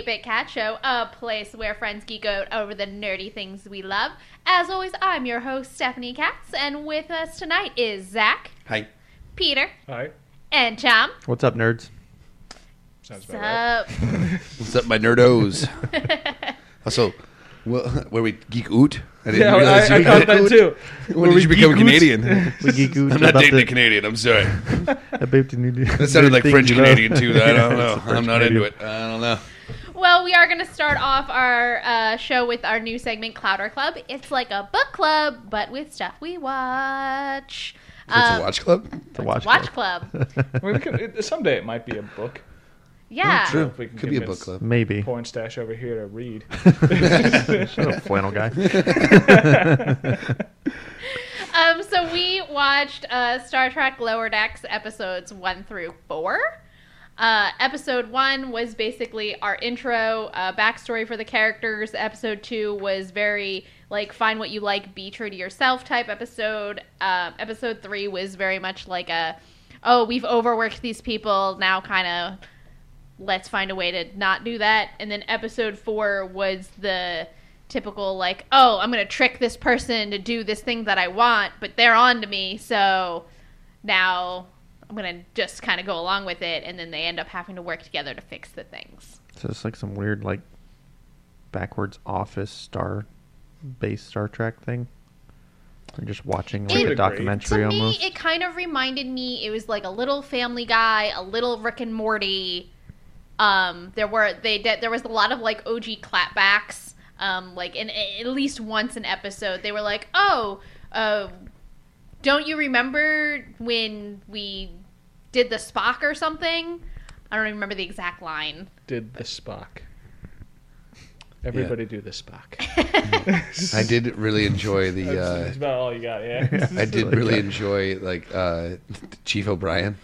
Welcome 8 Bit Cat Show, a place where friends geek out over the nerdy things we love. As always, I'm your host, Stephanie Katz, and with us tonight is Zach, Hi. Peter, Hi. and Tom. What's up, nerds? Sounds about right. What's up, my nerdos? also, well, where we geek oot? I Yeah, I, I you caught geek that oot. too. When did you become Canadian? We geek out I'm not dating the- a Canadian. I'm sorry. I about the new- That sounded like French you know? Canadian too. I don't know. it's a I'm not French into it. I don't know. Well, we are going to start off our uh, show with our new segment, Clouder Club. It's like a book club, but with stuff we watch. So it's Um, a watch club. It's a watch, Watch club. club. I mean, we could, it, someday it might be a book. Yeah. True. If we can Could be a book convince club. Maybe. Porn stash over here to read. Shut up, flannel guy. Um, so we watched uh, Star Trek Lower Decks episodes one through four. Uh, episode one was basically our intro, uh, backstory for the characters. Episode two was very like find what you like, be true to yourself type episode. Um, episode three was very much like a oh we've overworked these people now kind of let's find a way to not do that. And then episode four was the typical like, oh, I'm gonna trick this person to do this thing that I want, but they're on to me, so now I'm gonna just kind of go along with it, and then they end up having to work together to fix the things. So it's like some weird, like, backwards office star based Star Trek thing. Or just watching like It- a documentary to me, almost. it kind of reminded me. It was like a little Family Guy, a little Rick and Morty. Um, there were they did, there was a lot of like OG clapbacks. Um, like in at least once an episode, they were like, "Oh, uh, don't you remember when we did the Spock or something?" I don't even remember the exact line. Did the Spock. Everybody do the Spock. I did really enjoy the. That's, Uh, that's about all you got, yeah. I did really enjoy like uh, Chief O'Brien.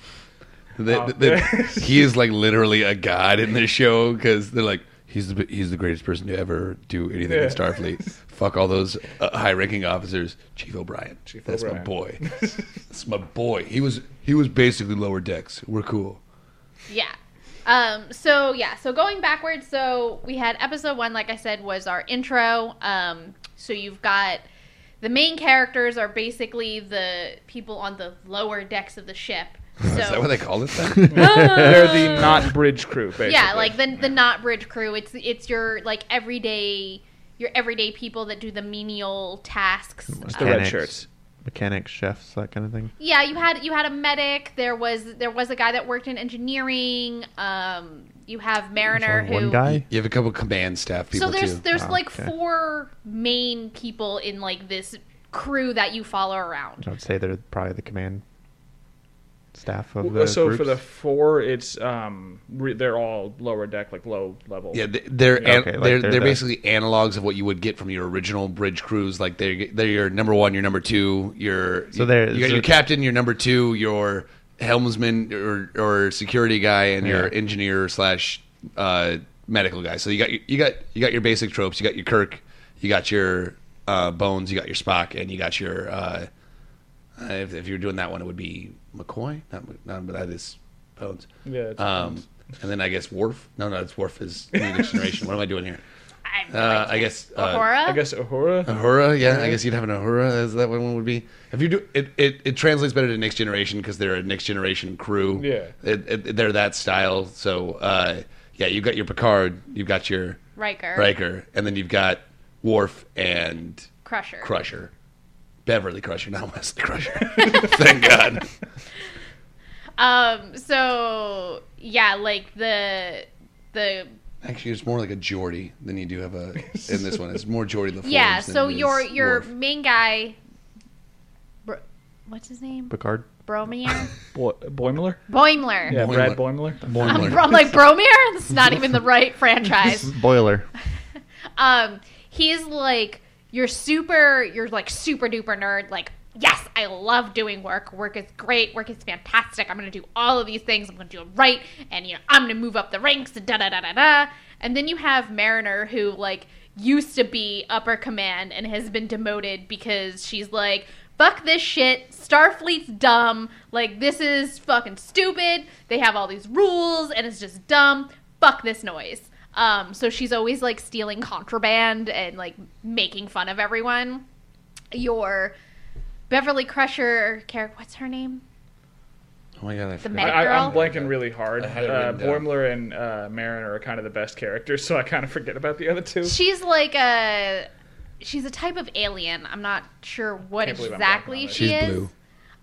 The- Oh. the- the- he is like literally a god in this show because they're like he's the he's the greatest person to ever do anything in Starfleet. Fuck all those uh, high-ranking officers. Chief O'Brien. Chief That's my boy. That's my boy. He was he was basically lower decks. We're cool. Yeah. Um, so yeah, so going backwards, so we had episode one, like I said, was our intro. Um, so you've got the main characters are basically the people on the lower decks of the ship. So Is that what they call it then? They're the not bridge crew, basically. yeah, like the the not bridge crew. It's it's your like everyday your everyday people that do the menial tasks. It's the Uh, red Mechanics. shirts. Mechanics, chefs, that kind of thing. yeah, you had you had a medic. There was there was a guy that worked in engineering. Um, you have Mariner There's only who one guy. You have a couple command staff people so there's too. there's Oh, like okay. four main people in like this crew that you follow around. I would say they're probably the command staff of the so for the four, it's um, re- they're all lower deck, like low level. Yeah, they- they're an- okay, like they're, they're they're the- basically analogs of what you would get from your original bridge crews. Like they're they're your number one, your number two, your So they're- you got so- your captain, your number two, your helmsman or or security guy, and your Yeah. engineer slash uh, medical guy. So you got your- you got you got your basic tropes. You got your Kirk, you got your uh, Bones, you got your Spock, and you got your. Uh, uh, if, if you're doing that one, it would be McCoy. Not, Mc- not but that is Bones. Yeah, it's Um, and then I guess Worf. No, no, it's Worf is New Next Generation. What am I doing here? I, have no Uh. I guess uh, Uhura? I guess Uhura. Uhura. Yeah, I guess you'd have an Uhura. Is that what one would be. If you do it, it, it translates better to Next Generation because they're a Next Generation crew. Yeah. It, it, they're that style. So uh, yeah, you've got your Picard, you've got your Riker, Riker, and then you've got Worf and Crusher. Crusher. Beverly Crusher, not Wesley Crusher. Thank God. Um. So yeah, like the the Actually, it's more like a Geordi than you do have a in this one. It's more Geordi La Forge. yeah. So it is your your Worf. main guy, Bro, what's his name? Picard. Bromir, Boy- Boimler. Boimler. Yeah, Boimler. Brad Boimler. I'm, Boimler. I'm like Bromir. This is not even the right franchise. Boiler. um he's like you're super you're like super duper nerd like yes i love doing work. Work is great. Work is fantastic. I'm gonna do all of these things. I'm gonna do it right. And you know i'm gonna move up the ranks da da da da da. And then you have mariner who like used to be upper command and has been demoted because she's like fuck this shit. Starfleet's dumb. Like this is fucking stupid. They have all these rules and it's just dumb. Fuck this noise. Um, so she's always like stealing contraband and like making fun of everyone. Your Beverly Crusher character, what's her name? Oh my god, I The forgot. medic I, girl? I'm blanking really hard. I Uh. Boimler and uh, Mariner are kind of the best characters, so I kind of forget about the other two. She's like a she's a type of alien. I'm not sure what Can't believe I'm blanking exactly on it. she She's is. blue.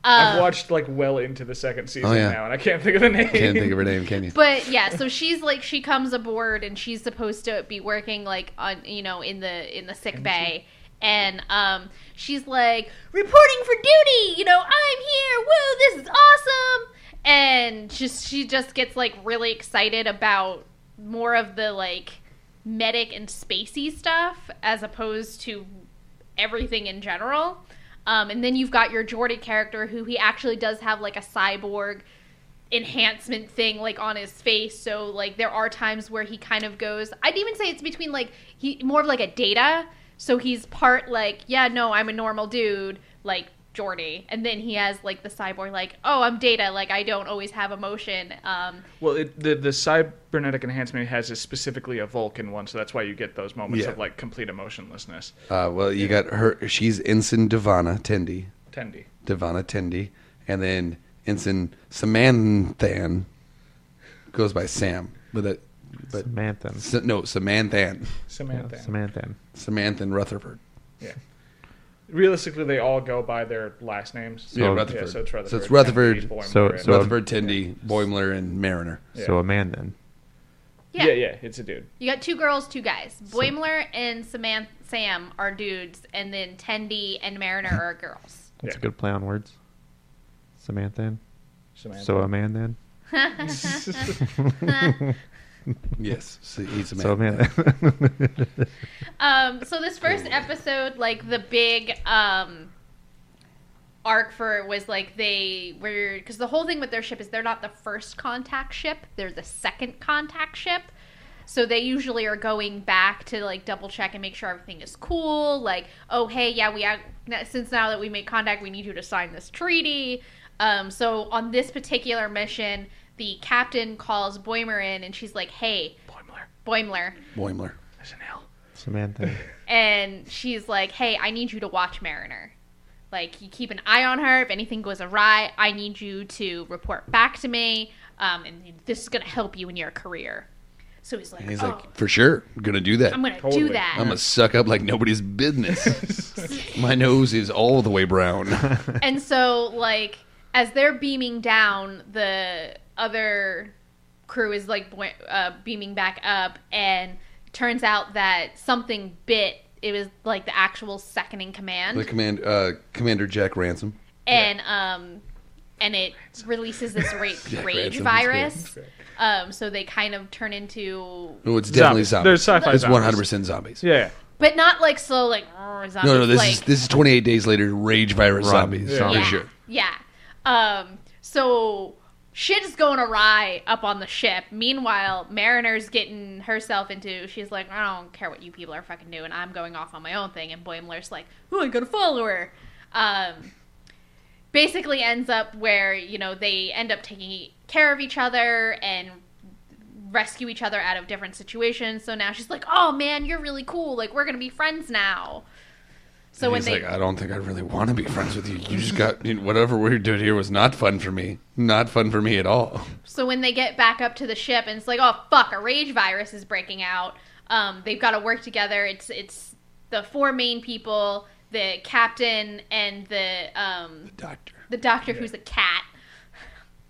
I've Uh, watched like well into the second season Oh, yeah. now, and I can't think of the name. Can't think of her name, can you? but yeah, so she's like she comes aboard and she's supposed to be working like on you know in the in the sick bay. And um, she's like reporting for duty. You know, I'm here. Woo! This is awesome. And just she just gets like really excited about more of the like medic and spacey stuff as opposed to everything in general. Um, and then you've got your Geordi character who he actually does have like a cyborg enhancement thing like on his face. So like there are times where he kind of goes I'd even say it's between like he more of like a data. So he's part like, yeah, no, I'm a normal dude, like Geordi. And then he has like the cyborg like, oh, I'm data, like I don't always have emotion. Um Well, it, the the cybernetic enhancement has a specifically a Vulcan one, so that's why you get those moments Yeah. of like complete emotionlessness. Uh, well, you got her. She's Ensign D'Vana Tendi. Tendy. D'Vana Tendi, and then Ensign Samanthan goes by Sam, but that, but Samantha. S- no Samanthan, Yeah, Samantha. Samantha. Samanthan Rutherford. Yeah. Realistically, they all go by their last names. yeah, So- Rutherford. Yeah, so it's Rutherford. So it's Rutherford, Boimler, So- and- so- Rutherford, Tendi, Boimler, and Mariner. Yeah. So a man then. yeah. yeah, yeah, it's a dude. You got two girls, two guys. Boimler and Samantha Sam are dudes, and then Tendi and Mariner are girls. That's Yeah. a good play on words. Samantha. Samantha. So a man then. Yes, so he's a man. So man. Um, so this first episode, like the big um arc for it was like they were because the whole thing with their ship is they're not the first contact ship; they're the second contact ship. So they usually are going back to like double check and make sure everything is cool. Like, oh hey, yeah, we have, since now that we made contact, we need you to sign this treaty. Um, so on this particular mission, the captain calls Boimer in, and she's like, "Hey, Boimler. Boimler." Boimler. There's an L. Samantha. and she's like, "Hey, I need you to watch Mariner. Like, you keep an eye on her. If anything goes awry, I need you to report back to me. Um, and this is gonna help you in your career." So he's like, he's "Oh, like, for sure, gonna do that. I'm gonna Totally. do that." I'm gonna suck up like nobody's business. My nose is all the way brown. and so, like, as they're beaming down, the other crew is like boi- uh, beaming back up, and turns out that something bit. It was like the actual second in command. the command, uh, Commander Jack Ransom. and um and it releases this ra- rage Ransom's virus um so they kind of turn into No, it's definitely Zombies. zombies. There's sci-fi It's zombies. 100 percent zombies. Yeah. but not like slow like "Rrr," zombies, No, no, this like, is this is 28 days later. Rage virus Run. zombies Yeah. for yeah, sure. yeah um so shit is going awry up on the ship. Meanwhile mariner's getting herself into she's like i don't care what you people are fucking doing. I'm going off on my own thing. And boimler's like oh i gotta follow her? Um basically ends up where you know they end up taking care of each other and rescue each other out of different situations. So now she's like oh man you're really cool. Like we're gonna be friends now so And when he's they like, I don't think I really want to be friends with you. You just got you know, whatever we did here was not fun for me. Not fun for me at all. So when they get back up to the ship and it's like, oh fuck, a rage virus is breaking out. Um, they've got to work together. It's it's the four main people, the captain and the um, Doctor. the doctor who's a cat.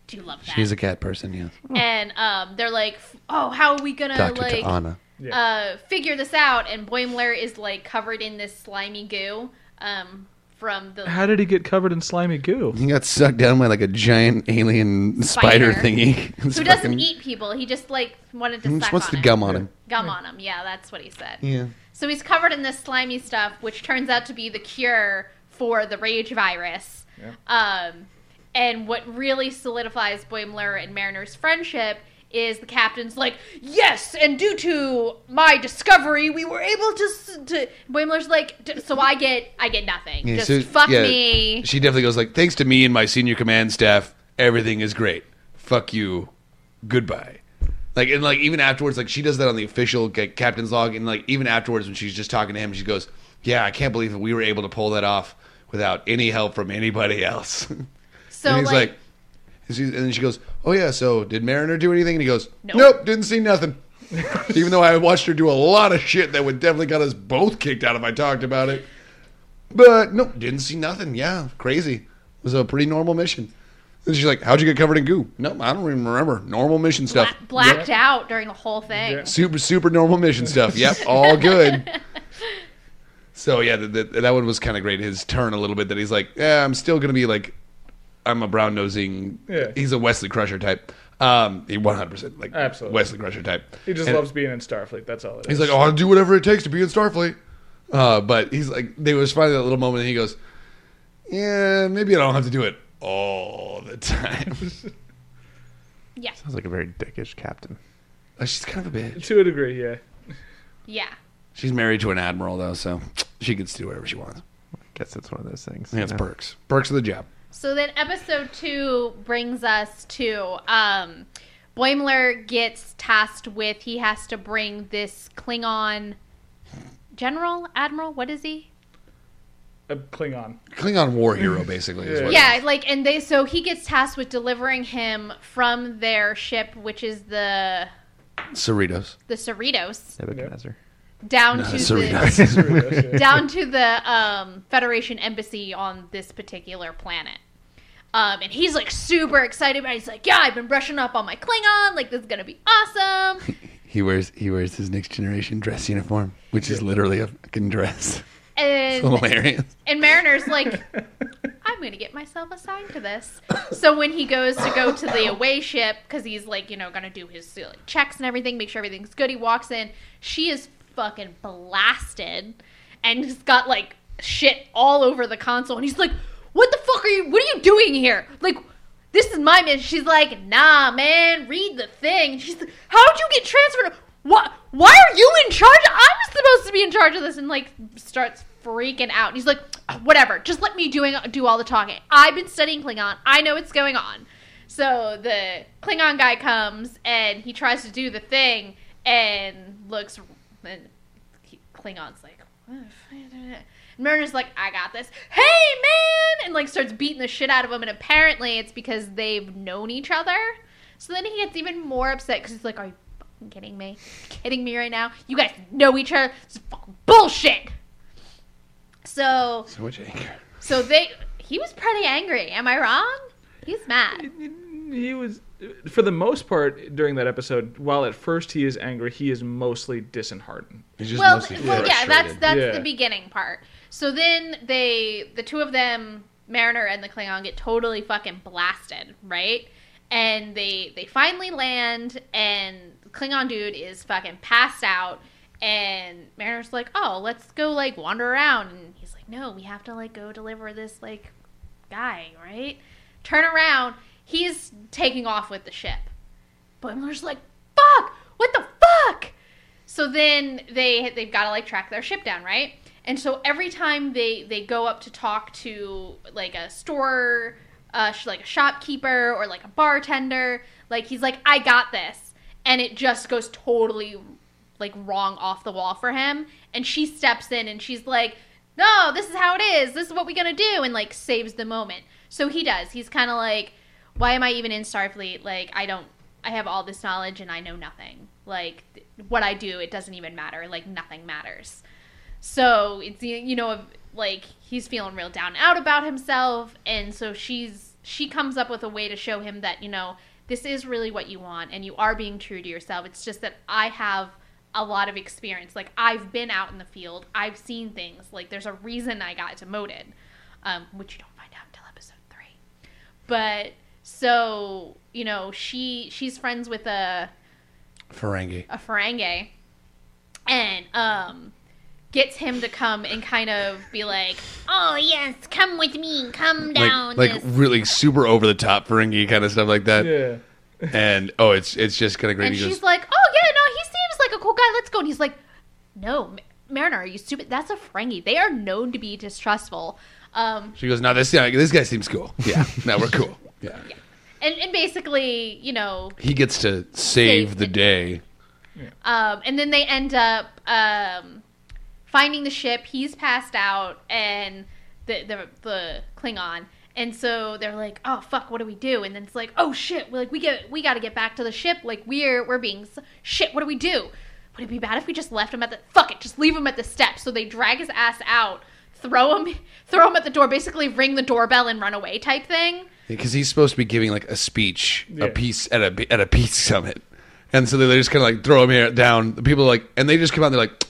Do you love that? She's a cat person, yes. and um, they're like, oh, how are we gonna Doctor like Anna. Yeah. uh, figure this out? And Boimler is like covered in this slimy goo um, from the How did he get covered in slimy goo? He got sucked down by like a giant alien spider, Spider. thingy. It's who doesn't fucking- eat people. He just like wanted to He suck just wants on to him. gum on him. Gum on him. Yeah, that's what he said. Yeah. So he's covered in this slimy stuff, which turns out to be the cure for the rage virus. Um, and what really solidifies Boimler and Mariner's friendship is the captain's like, yes, and due to my discovery, we were able to. to Boimler's like, "D- so I get, I get nothing. Yeah, Just so- fuck yeah, me. She definitely goes like, thanks to me and my senior command staff, everything is great. Fuck you. Goodbye. Like and like even afterwards, like she does that on the official like, captain's log, and like even afterwards when she's just talking to him, she goes, "Yeah, I can't believe that we were able to pull that off without any help from anybody else." So and he's like, like, and, she, and then she goes, "Oh yeah, so did Mariner do anything?" And he goes, Nope. "Nope, didn't see nothing." Even though I watched her do a lot of shit that would definitely got us both kicked out if I talked about it. But nope, didn't see nothing. Yeah, crazy. It was a pretty normal mission. And she's like, "How'd you get covered in goo?" Nope, I don't even remember. Normal mission bla- stuff. blacked out during the whole thing. Yeah. Super, super normal mission stuff. Yep, all good. So yeah, the, the, that one was kind of great. His turn a little bit that he's like, yeah, I'm still gonna be like, I'm a brown nosing. Yeah. He's a Wesley Crusher type. Um, he 100 percent like Absolutely. Wesley Crusher type. He just And loves being in Starfleet. That's all it is. He's like, oh, I'll do whatever it takes to be in Starfleet. Uh, but he's like, they was finding that little moment, and he goes, yeah, maybe I don't have to do it all the time. Yeah, Sounds like a very dickish captain. Uh, She's kind of a bitch. to a degree, yeah. yeah. She's married to an admiral though, so she gets to do whatever she wants. I guess it's one of those things. I think it's you know? perks. Perks of the job. So then episode two brings us to um Boimler gets tasked with he has to bring this Klingon general, admiral, what is he? A Klingon. Klingon war hero, basically. Is Yeah. what Yeah, like and they so he gets tasked with delivering him from their ship, which is the Cerritos. the Cerritos, Nebuchadnezzar. down No, to Cerritos. the Cerritos, yeah. down to the um, Federation embassy on this particular planet. Um, and he's like super excited about it. He's like, Yeah, I've been brushing up on my Klingon. Like, this is going to be awesome. He wears he wears his next generation dress uniform, which is literally a fucking dress. And, Hilarious. and Mariner's like, I'm going to get myself assigned to this. So when he goes to go to the away ship, because he's like, you know, going to do his uh, like, checks and everything, make sure everything's good, he walks in. She is fucking blasted and he's got like shit all over the console. And he's like, What the fuck are you, what are you doing here? Like, this is my mission. She's like, Nah, man, read the thing. She's like, How'd you get transferred? What? Why are you in charge? I was supposed to be in charge of this, and like starts freaking out. And he's like, "Whatever, just let me doing do all the talking. I've been studying Klingon. I know what's going on." So the Klingon guy comes and he tries to do the thing and looks, and Klingon's like, "What the fuck?" and Mariner's like, "I got this. Hey, man!" and like starts beating the shit out of him. And apparently, it's because they've known each other. So then he gets even more upset because he's like, "Are you fucking kidding me? kidding me right now? You guys know each other? This is fucking bullshit." So, So much anger. so they he was pretty angry. Am I wrong? He's mad. He was, for the most part, during that episode. While at first he is angry, he is mostly disheartened. He's just Well, mostly well, yeah, that's that's Yeah. the beginning part. So then they, the two of them, Mariner and the Klingon, get totally fucking blasted, right? And they they finally land, and Klingon dude is fucking passed out, and Mariner's like, "Oh, let's go like wander around," and he's like, "No, we have to like go deliver this like guy, right?" Turn around, he's taking off with the ship. Boimler's like, "Fuck! What the fuck?" So then they they've got to like track their ship down, right? And so every time they they go up to talk to like a store, uh, like a shopkeeper or like a bartender, like he's like, "I got this," and it just goes totally like wrong off the wall for him. And she steps in and she's like, "No, this is how it is. This is what we're gonna do," and like saves the moment. So he does. He's kind of like, "Why am I even in Starfleet? Like, I don't." I have all this knowledge and I know nothing. Like what I do, it doesn't even matter. Like nothing matters. So it's you know like he's feeling real down out about himself, and so she's she comes up with a way to show him that you know this is really what you want and you are being true to yourself. It's just that I have a lot of experience. Like I've been out in the field, I've seen things. Like there's a reason I got demoted, um, which you don't find out until episode three. But so you know she she's friends with a Ferengi. a Ferengi and um gets him to come and kind of be like, "Oh yes, come with me, come down." Like, like this." really super over the top Ferengi kind of stuff like that. Yeah. And oh, it's it's just kind of great. and He she's goes, like, "Oh yeah, no, he seems like a cool guy. Let's go." And he's like, "No, Ma- Mariner, are you stupid? That's a Ferengi. They are known to be distrustful." Um, she goes, no, this guy, this guy seems cool. Yeah, now we're cool. Yeah. and and basically, you know, He gets to save Save the the- day. Um, and then they end up um, finding the ship. He's passed out, and the, the the Klingon. And so they're like, "Oh fuck, what do we do?" And then it's like, "Oh shit, we're like we get we got to get back to the ship. Like we're we're being shit. What do we do? Would it be bad if we just left him at the fuck it? Just leave him at the steps." So they drag his ass out, throw him throw him at the door, basically ring the doorbell and run away type thing. because he's supposed to be giving like a speech, Yeah. a piece at a at a peace summit, and so they just kind of like throw him here down. The people are like, and they just come out. and They're like,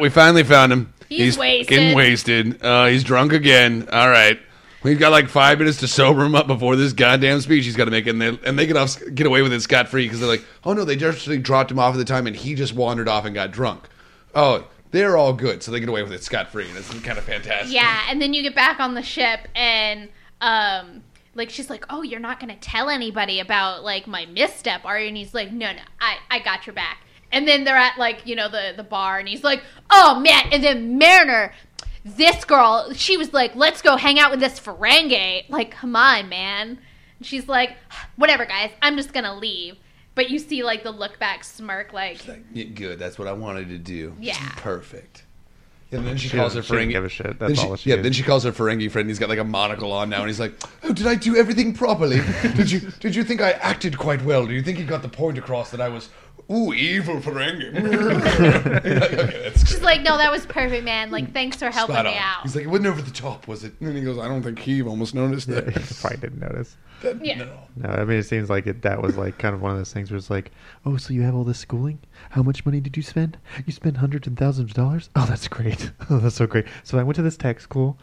"We finally found him. He's wasted." getting wasted. Uh, he's drunk again. All right." We've got like five minutes to sober him up before this goddamn speech he's got to make, and they and they get off get away with it scot free because they're like, oh no, they just like, dropped him off at the time, and he just wandered off and got drunk. Oh, they're all good, so they get away with it scot free, and it's kind of fantastic. Yeah, and then you get back on the ship and um like she's like, "Oh, you're not going to tell anybody about like my misstep, are you?" And he's like, "No, no. I I got your back." And then they're at like, you know, the the bar and he's like, "Oh, man." And then Mariner this girl, she was like, "Let's go hang out with this Ferengi." Like, "Come on, man." And she's like, "Whatever, guys. I'm just going to leave." But you see like the look back smirk like, Like, yeah, good. That's what I wanted to do. Yeah. Perfect. And then she, She calls her doesn't- she Ferengi. give a shit. then That's she- all she Yeah. is. Then she calls her Ferengi friend. He's got like a monocle on now, and he's like, "Oh, did I do everything properly? did you did you think I acted quite well? Do you think you got the point across that I was ooh evil Ferengi?" okay, that's she's like, "No, that was perfect, man. Like, thanks for helping spot me on. out." He's like, "It wasn't over the top, was it?" And he goes, "I don't think he almost noticed Yeah, that." he probably didn't notice. Yeah. No. No, I mean it seems like it. That was like kind of one of those things where it's like, oh, so you have all this schooling? How much money did you spend? You spent hundreds and thousands of dollars. Oh, that's great. Oh, that's so great. So I went to this tech school,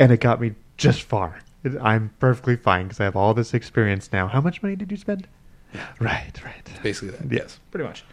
and it got me just far. I'm perfectly fine because I have all this experience now. How much money did you spend? Right, right. Basically that. Yes. Pretty much.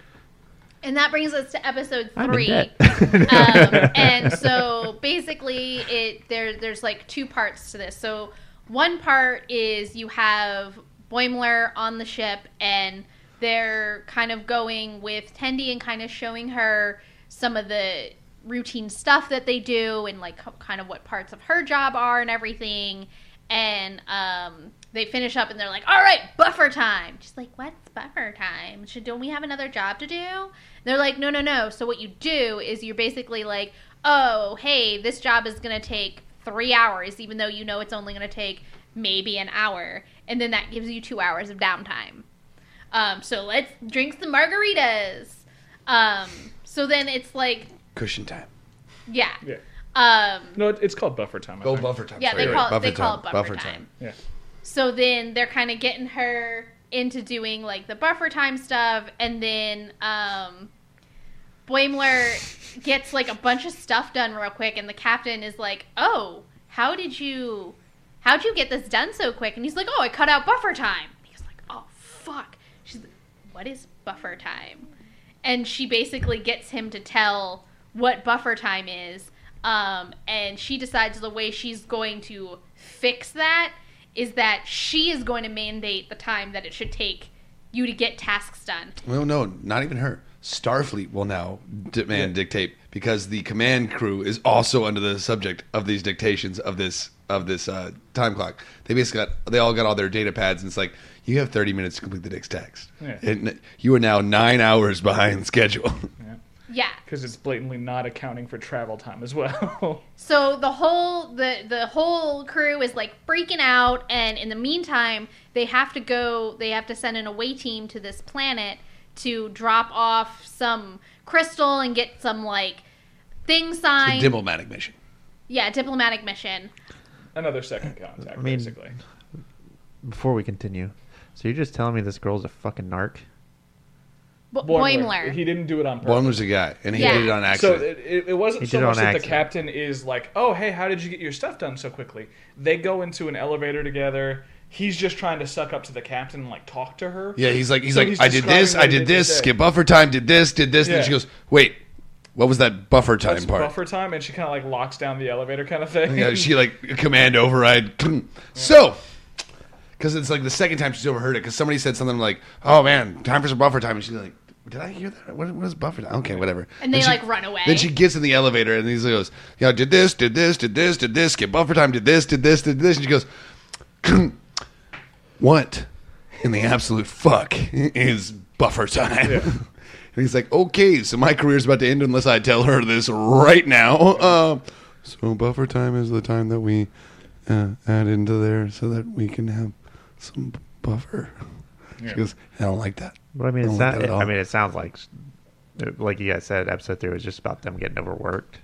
And that brings us to episode three. um, and so basically, it there there's like two parts to this. So one part is you have Boimler on the ship, and they're kind of going with Tendi and kind of showing her some of the routine stuff that they do, and like kind of what parts of her job are and everything. And um, they finish up, and they're like, "All right, buffer time." She's like, "What's buffer time? Should don't we have another job to do?" They're like, no, no, no. So what you do is you're basically like, oh, hey, this job is going to take three hours, even though you know it's only going to take maybe an hour. And then that gives you two hours of downtime. Um, so let's drink some margaritas. Um, so then it's like, Cushion time. yeah. Yeah. Um, No, it- it's called buffer time. I Go think. buffer time. yeah, Sorry, they call, it, buffer they call time. it buffer, time. Yeah. So then they're kind of getting her into doing like the buffer time stuff, and then um, Boimler gets like a bunch of stuff done real quick, and the captain is like, "Oh, how did you, how'd you get this done so quick?" And he's like, "Oh, I cut out buffer time." He's like, "Oh, fuck." She's like, "What is buffer time?" And she basically gets him to tell what buffer time is. Um, and she decides the way she's going to fix that is that she is going to mandate the time that it should take you to get tasks done. Well, no, not even her. Starfleet will now demand dictate because the command crew is also under the subject of these dictations of this of this uh, time clock. They basically got they all got all their data pads, and it's like you have thirty minutes to complete the next text. Yeah. And you are now nine hours behind schedule. Yeah. Because it's blatantly not accounting for travel time as well. So the whole the the whole crew is like freaking out and in the meantime they have to go they have to send an away team to this planet to drop off some crystal and get some like thing the signed. diplomatic mission. yeah, diplomatic mission. Another second contact, I mean- basically. Before we continue, so you're just telling me this girl's a fucking narc? Bo- Boimler. Boimler. He didn't do it on purpose. One was a guy, and he Yeah. did it on So accident. it, it, it wasn't He so did it much on that the accident. captain is like, "Oh, hey, how did you get your stuff done so quickly?" They go into an elevator together. He's just trying to suck up to the captain and like talk to her. yeah, he's like he's So like he's I did this, describing I he did did this, today. skip buffer time, did this, did this, and then Yeah. she goes, "Wait, what was that buffer time That's part?" buffer time, and she kind of like locks down the elevator, kind of thing. Yeah, she like command override. So, because it's like the second time she's overheard it, because somebody said something like, "Oh man, time for some buffer time," and she's like, "Did I hear that? What, what is buffer time?" Okay, whatever. And they, Then she- like, run away. Then she gets in the elevator and he goes, "Yeah, did this, did this, did this, did this, Get buffer time, did this, did this, did this," and she goes. what in the absolute fuck is buffer time? Yeah. And he's like, okay, so my career's about to end unless I tell her this right now. Uh, so buffer time is the time that we uh, add into there so that we can have some buffer. Yeah. She goes, I don't like that. But I mean, it's don't like not, that at all. I mean, it sounds like, like you guys said, episode three was just about them getting overworked,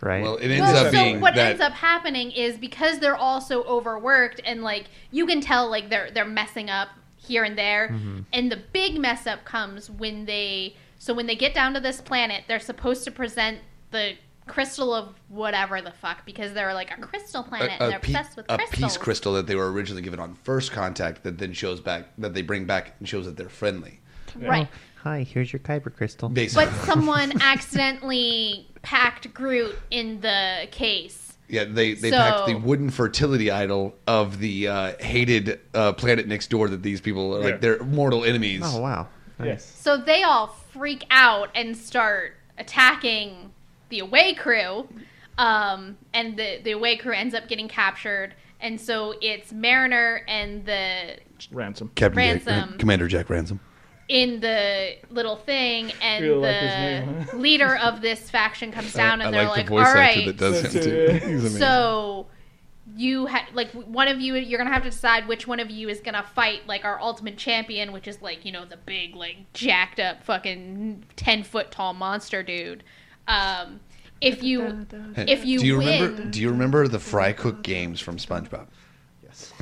right? Well, it ends Well, up so being what that ends up happening is because they're all so overworked and like you can tell like they're they're messing up here and there Mm-hmm. and the big mess up comes when they so when they get down to this planet they're supposed to present the crystal of whatever the fuck because they're like a crystal planet and a, they're a, pe- obsessed with a crystals. peace crystal that they were originally given on first contact that then shows back that they bring back and shows that they're friendly. Right Oh, hi, here's your kyber crystal. Basically, but someone accidentally packed groot in the case yeah, they they So- packed the wooden fertility idol of the uh, hated uh, planet next door that these people are Yeah. like they're mortal enemies. Oh wow, nice. Yes. So they all freak out and start attacking the away crew. Um, and the, the away crew ends up getting captured. And so it's Mariner and the Ransom. Captain Ransom. Jack, Commander Jack Ransom. In the little thing, and Really the like name, huh? leader of this faction comes down, and I they're like like, the voice "All actor that does him too. yeah. He's amazing. so you ha- like one of you you're gonna have to decide which one of you is gonna fight like our ultimate champion which is like you know the big like jacked up fucking 10 foot tall monster dude um if you if you do you win remember? Do you remember the Fry Cook games from SpongeBob?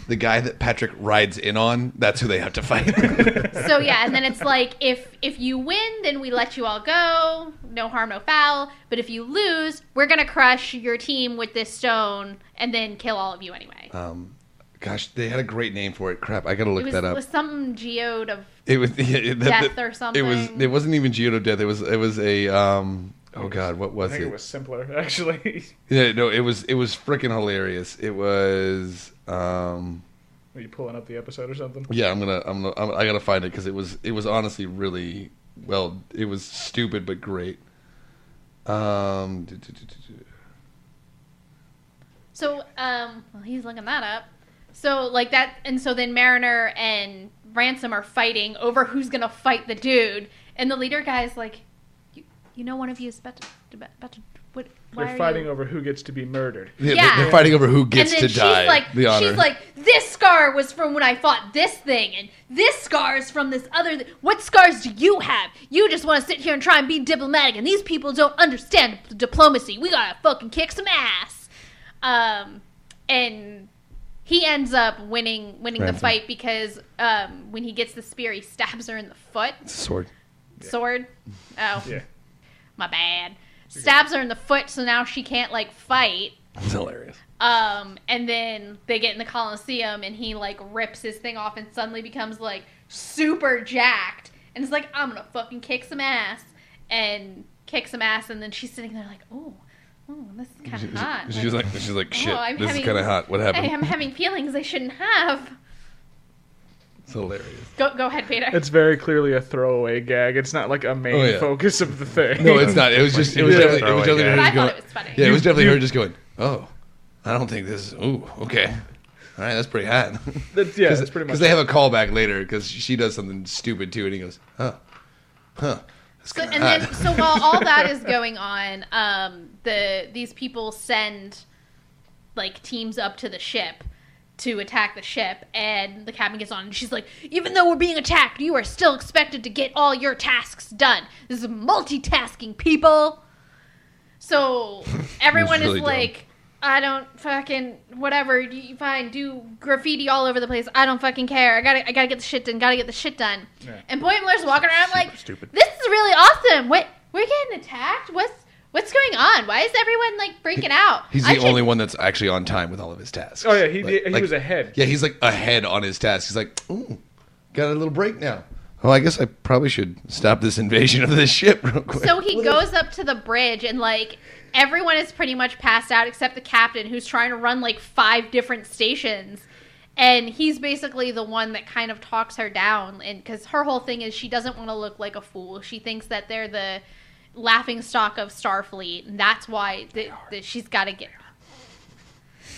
Yes. The guy that Patrick rides in on, that's who they have to fight. so yeah and then it's like if if you win then we let you all go no harm no foul but if you lose we're gonna crush your team with this stone and then kill all of you anyway um, gosh, they had a great name for it. Crap, I gotta look it was, that up. It was something geode of It was yeah, it- Death that- or It was. It wasn't even Geodo Death. It was. It was a. Um, oh God, what I was think it? it was simpler, actually. Yeah, no, it was. It was freaking hilarious. It was. Um, Are you pulling up the episode or something? yeah, I'm gonna. I'm gonna. I'm, I gotta find it because it was. It was honestly really well. It was stupid but great. Um, do, do, do, do, do. So, um, well, he's looking that up. So, like that, and so then Mariner and Ransom are fighting over who's gonna fight the dude, and the leader guy's like, "You, you know, one of you is about to, about to what? Why They're fighting you? over who gets to be murdered. Yeah, Yeah. They're, they're fighting over who gets and then to die. she's like, the honor. she's like, this scar was from when I fought this thing, and this scar is from this other. Th- what scars do you have? You just want to sit here and try and be diplomatic, and these people don't understand diplomacy. We gotta fucking kick some ass. Um, and he ends up winning winning the fight because um, when he gets the spear, he stabs her in the foot. sword. Sword. Oh, Yeah. my bad. Stabs her in the foot, so now she can't like fight. It's hilarious. Um, and then they get in the Coliseum, and he like rips his thing off, and suddenly becomes like super jacked, and it's like I'm gonna fucking kick some ass, and kick some ass, and then she's sitting there like, oh, oh, this is kind of hot. She's like, she's like, shit. Oh, this having- is kind of hot. What happened? I am having feelings I shouldn't have. It's hilarious. Go, go ahead, Peter. It's very clearly a throwaway gag. It's not like a main Oh, yeah. focus of the thing. No, it's not. It was just. It was Yeah. definitely. It was definitely her but I just going. thought it was funny. Yeah, it was definitely her just going. Oh, I don't think this. Ooh, okay. All right, that's pretty hot. That's, yeah, that's pretty much. Because they have a callback later because she does something stupid too, and he goes, "Huh, huh." That's So, kinda and hot. then, so while all that is going on, um, the these people send like teams up to the ship to attack the ship, and the captain gets on, and she's like, "Even though we're being attacked, you are still expected to get all your tasks done. This is multitasking, people." So everyone really is dumb. like. I don't fucking whatever. You fine, do graffiti all over the place. I don't fucking care. I gotta, I gotta get the shit done. Gotta get the shit done. Yeah. And Boimler's walking around like, stupid. this is really awesome. What we're getting attacked? What's what's going on? Why is everyone like freaking out? He's I the should- only one that's actually on time with all of his tasks. Oh yeah, he Like- did, he like- was ahead. Yeah, he's like ahead on his tasks. He's like, "Ooh, got a little break now." Oh, I guess I probably should stop this invasion of this ship real quick. So he goes up to the bridge and like everyone is pretty much passed out except the captain who's trying to run like five different stations. And he's basically the one that kind of talks her down and cuz her whole thing is she doesn't want to look like a fool. She thinks that they're the laughing stock of Starfleet and that's why th- that she's got to get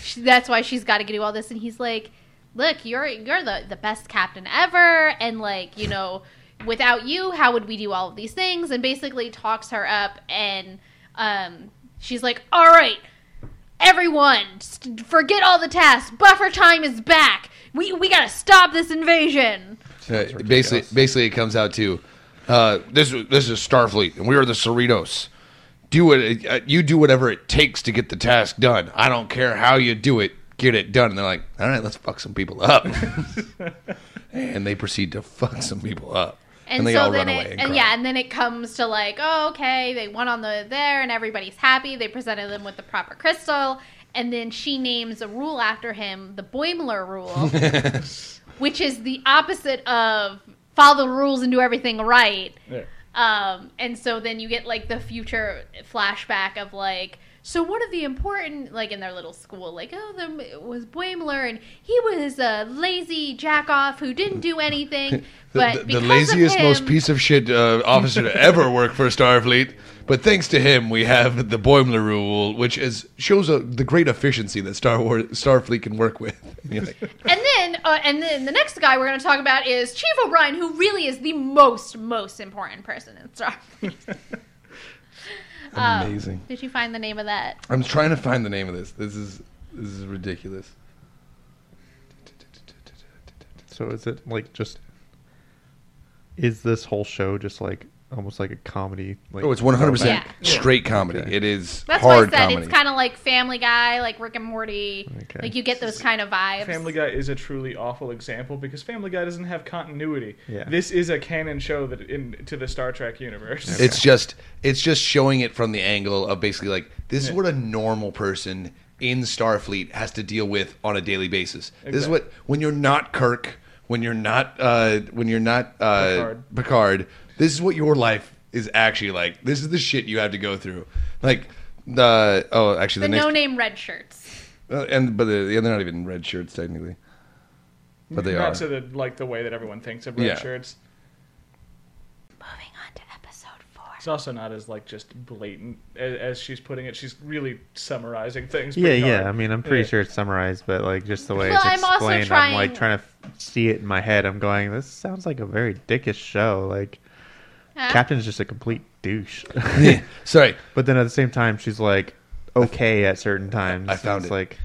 she, that's why she's got to do all this and he's like look, you're you're the the best captain ever, and like you know, without you, how would we do all of these things? And basically talks her up, and um, she's like, all right, everyone, st- forget all the tasks. Buffer time is back. We we gotta stop this invasion. Uh, basically, basically, it comes out to uh, this. is- This is Starfleet, and we are the Cerritos. Do it. Uh, you do whatever it takes to get the task done. I don't care how you do it. Get it done. And they're like, all right, let's fuck some people up. and they proceed to fuck some people up, and, they so all then run it, away. And, and yeah, and then it comes to like, oh, okay, they went on the there, and everybody's happy. They presented them with the proper crystal, and then she names a rule after him, the Boimler rule, which is the opposite of follow the rules and do everything right. Yeah. Um, and so then you get like the future flashback of like, so one of the important, like in their little school, like, oh, there was Boimler, and he was a lazy jack off who didn't do anything. The, But the, the laziest, most piece of shit uh, officer to ever work for Starfleet. But thanks to him, we have the Boimler rule, which is shows a, the great efficiency that Star Wars, Starfleet can work with. And like, And then, uh, and then the next guy we're going to talk about is Chief O'Brien, who really is the most, most important person in Starfleet. Um, Amazing. Did you find the name of that? I'm trying to find the name of this. This is this is ridiculous. So is it like just? Is this whole show just like almost like a comedy? Like Oh, it's 100 Yeah. percent straight comedy. Okay. It is That's why I hard said comedy. it's kind of like Family Guy, like Rick and Morty. Okay. Like you get those kind of vibes. Family Guy is a truly awful example because Family Guy doesn't have continuity. Yeah. This is a canon show that in to the Star Trek universe. It's just it's just showing it from the angle of basically like this is what a normal person in Starfleet has to deal with on a daily basis. This is what when you're not Kirk, when you're not uh, when you're not uh, Picard. Picard, this is what your life is actually like. This is the shit you have to go through. Like the oh actually the the, next no-name red shirts. uh, and but the, yeah, they're not even red shirts technically, but they not are. to the like the way that everyone thinks of red Yeah. shirts. Moving on to episode four. It's also not as like just blatant as, as she's putting it. She's really summarizing things. Yeah, pretty yeah. hard. I mean, I'm pretty Yeah. sure it's summarized, but like just the way Well, it's I'm also explained, I'm trying- like trying to f- see it in my head. I'm going, this sounds like a very dickish show. Like Huh? Captain's just a complete douche. Yeah, Sorry, but then at the same time, she's like okay at certain times. I found it's it. like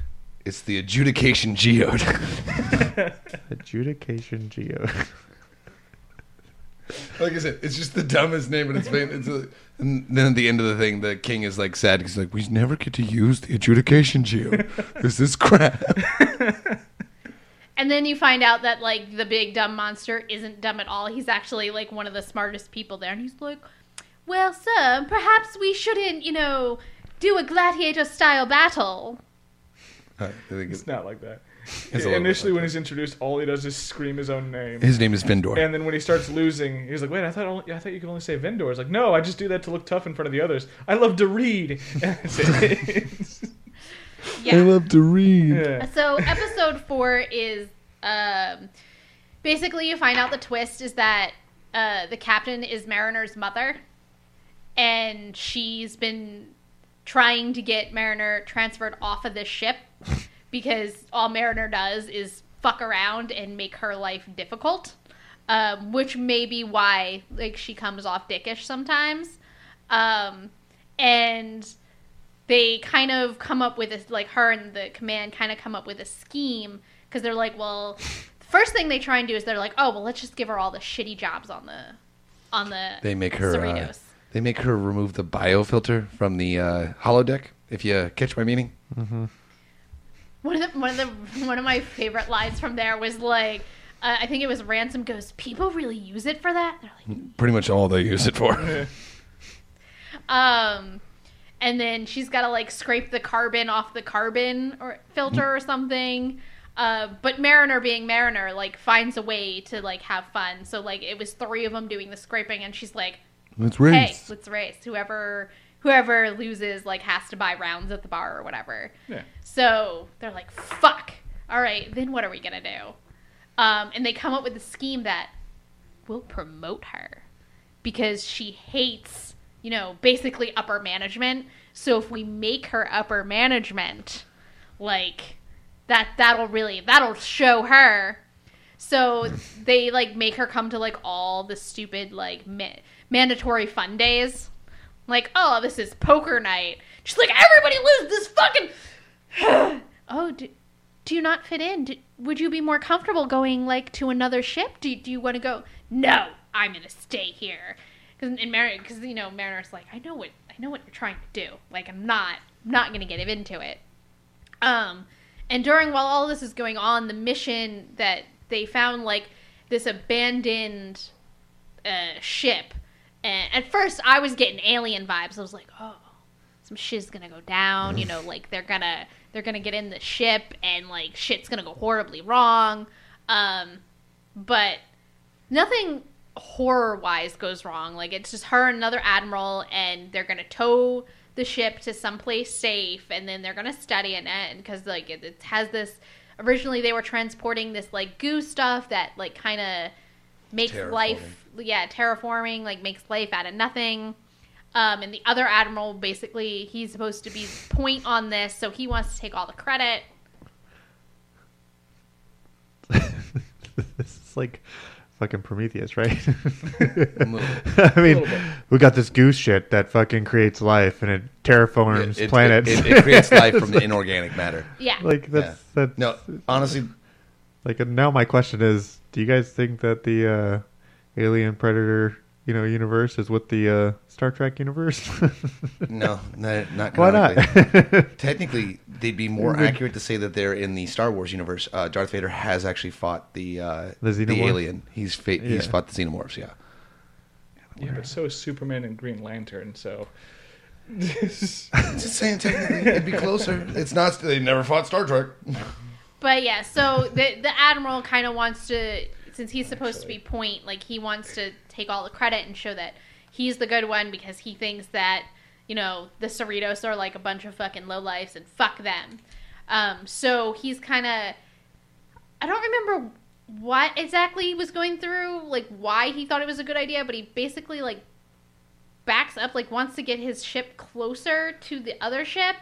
it's the adjudication geode. adjudication geode. like I said, it's just the dumbest name, and it's been. It's a, and then at the end of the thing, the king is like sad because like we never get to use the adjudication geode. this is crap. And then you find out that like the big dumb monster isn't dumb at all. He's actually like one of the smartest people there, and he's like, "Well, sir, perhaps we shouldn't, you know, do a gladiator-style battle." I think It's it's, not like that. It's a Initially, like when that. he's introduced, all he does is scream his own name. his name is Vindor. And then when he starts losing, he's like, "Wait, I thought only, I thought you could only say Vindor." It's like, "No, I just do that to look tough in front of the others. I love to read." That's it. Yeah. love to read. yeah. So episode four is um, basically you find out the twist is that uh, the captain is Mariner's mother, and she's been trying to get Mariner transferred off of this ship because all Mariner does is fuck around and make her life difficult, um, which may be why like she comes off dickish sometimes, um, and they kind of come up with this like her and the command kind of come up with a scheme because they're like well the first thing they try and do is they're like oh well let's just give her all the shitty jobs on the on the They make her. Uh, they make her remove the biofilter from the uh, holodeck. If you catch my meaning. mm-hmm. one of the one of the one of my favorite lines from there was like uh, I think it was ransom goes people really use it for that they're like Pretty much all they use it for. um and then she's got to like scrape the carbon off the carbon or filter or something. Uh, but Mariner being Mariner like finds a way to like have fun. So like it was three of them doing the scraping and she's like Let's hey race. let's race. Whoever whoever loses like has to buy rounds at the bar or whatever. Yeah. so they're like fuck. All right then what are we gonna do? Um, and they come up with a scheme that will promote her because she hates you know basically upper management so if we make her upper management like that that'll really that'll show her. So they like make her come to like all the stupid like ma- mandatory fun days. Like, oh, this is poker night. She's like, everybody loses this fucking. oh, do, do you not fit in? Do, would you be more comfortable going like to another ship? Do, do you want to go? No, I'm gonna stay here. Because in Mariner, because you know Mariner's like, I know what I know what you're trying to do. Like, I'm not I'm not gonna get into it. Um, and during while all this is going on, the mission that they found like this abandoned uh, ship. And at first, I was getting alien vibes. I was like, oh, some shit's gonna go down. You know, like they're gonna they're gonna get in the ship and like shit's gonna go horribly wrong. Um, but nothing horror wise goes wrong. Like it's just her and another admiral, and they're gonna tow the ship to someplace safe, and then they're gonna study it because like it, it has this. Originally, they were transporting this like goo stuff that like kind of makes life, yeah, terraforming, like makes life out of nothing. Um, and the other admiral, basically, he's supposed to be point on this, so he wants to take all the credit. this is like fucking Prometheus, right? little I mean, we got this goose shit that fucking creates life and it terraforms It- it- planets. It, it creates life from the inorganic matter. Yeah. like that's that's No, honestly, like now my question is, do you guys think that the uh, Alien Predator, you know, universe is with the uh, Star Trek universe? no, no not Why canonically. not? Technically, they'd be more Would- accurate to say that they're in the Star Wars universe. Uh, Darth Vader has actually fought the uh, The the, alien. He's fa- he's fought the xenomorphs. Yeah. Yeah, but so is Superman and Green Lantern. So Just saying, technically, it'd be closer. It's not. They never fought Star Trek. But yeah, so the the admiral kind of wants to, since he's supposed to be point, like he wants to take all the credit and show that he's the good one because he thinks that you know the Cerritos are like a bunch of fucking lowlifes and fuck them. Um, so he's kind of, I don't remember what exactly he was going through, like why he thought it was a good idea, but he basically like backs up, like wants to get his ship closer to the other ship,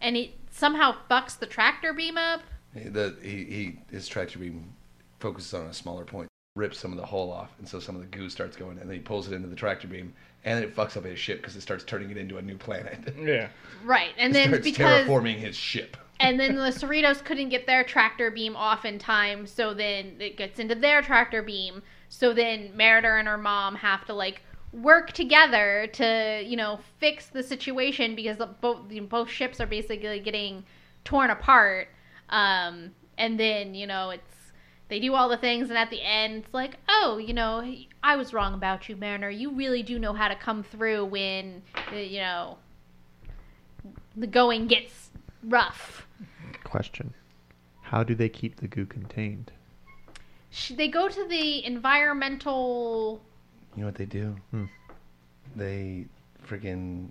and he somehow fucks the tractor beam up. The he, he his tractor beam focuses on a smaller point, rips some of the hull off, and so some of the goo starts going, and then he pulls it into the tractor beam, and then it fucks up his ship because it starts turning it into a new planet. yeah, Right, and It then starts because terraforming his ship. and then the Cerritos couldn't get their tractor beam off in time, so then it gets into their tractor beam. So then Mariner and her mom have to like work together to you know fix the situation because the- both both ships are basically getting torn apart. Um, and then you know it's they do all the things, and at the end it's like, oh, you know, I was wrong about you, Mariner. You really do know how to come through when uh, you know the going gets rough. Question: How do they keep the goo contained? Sh- They go to the environmental. You know what they do? Hmm. They freaking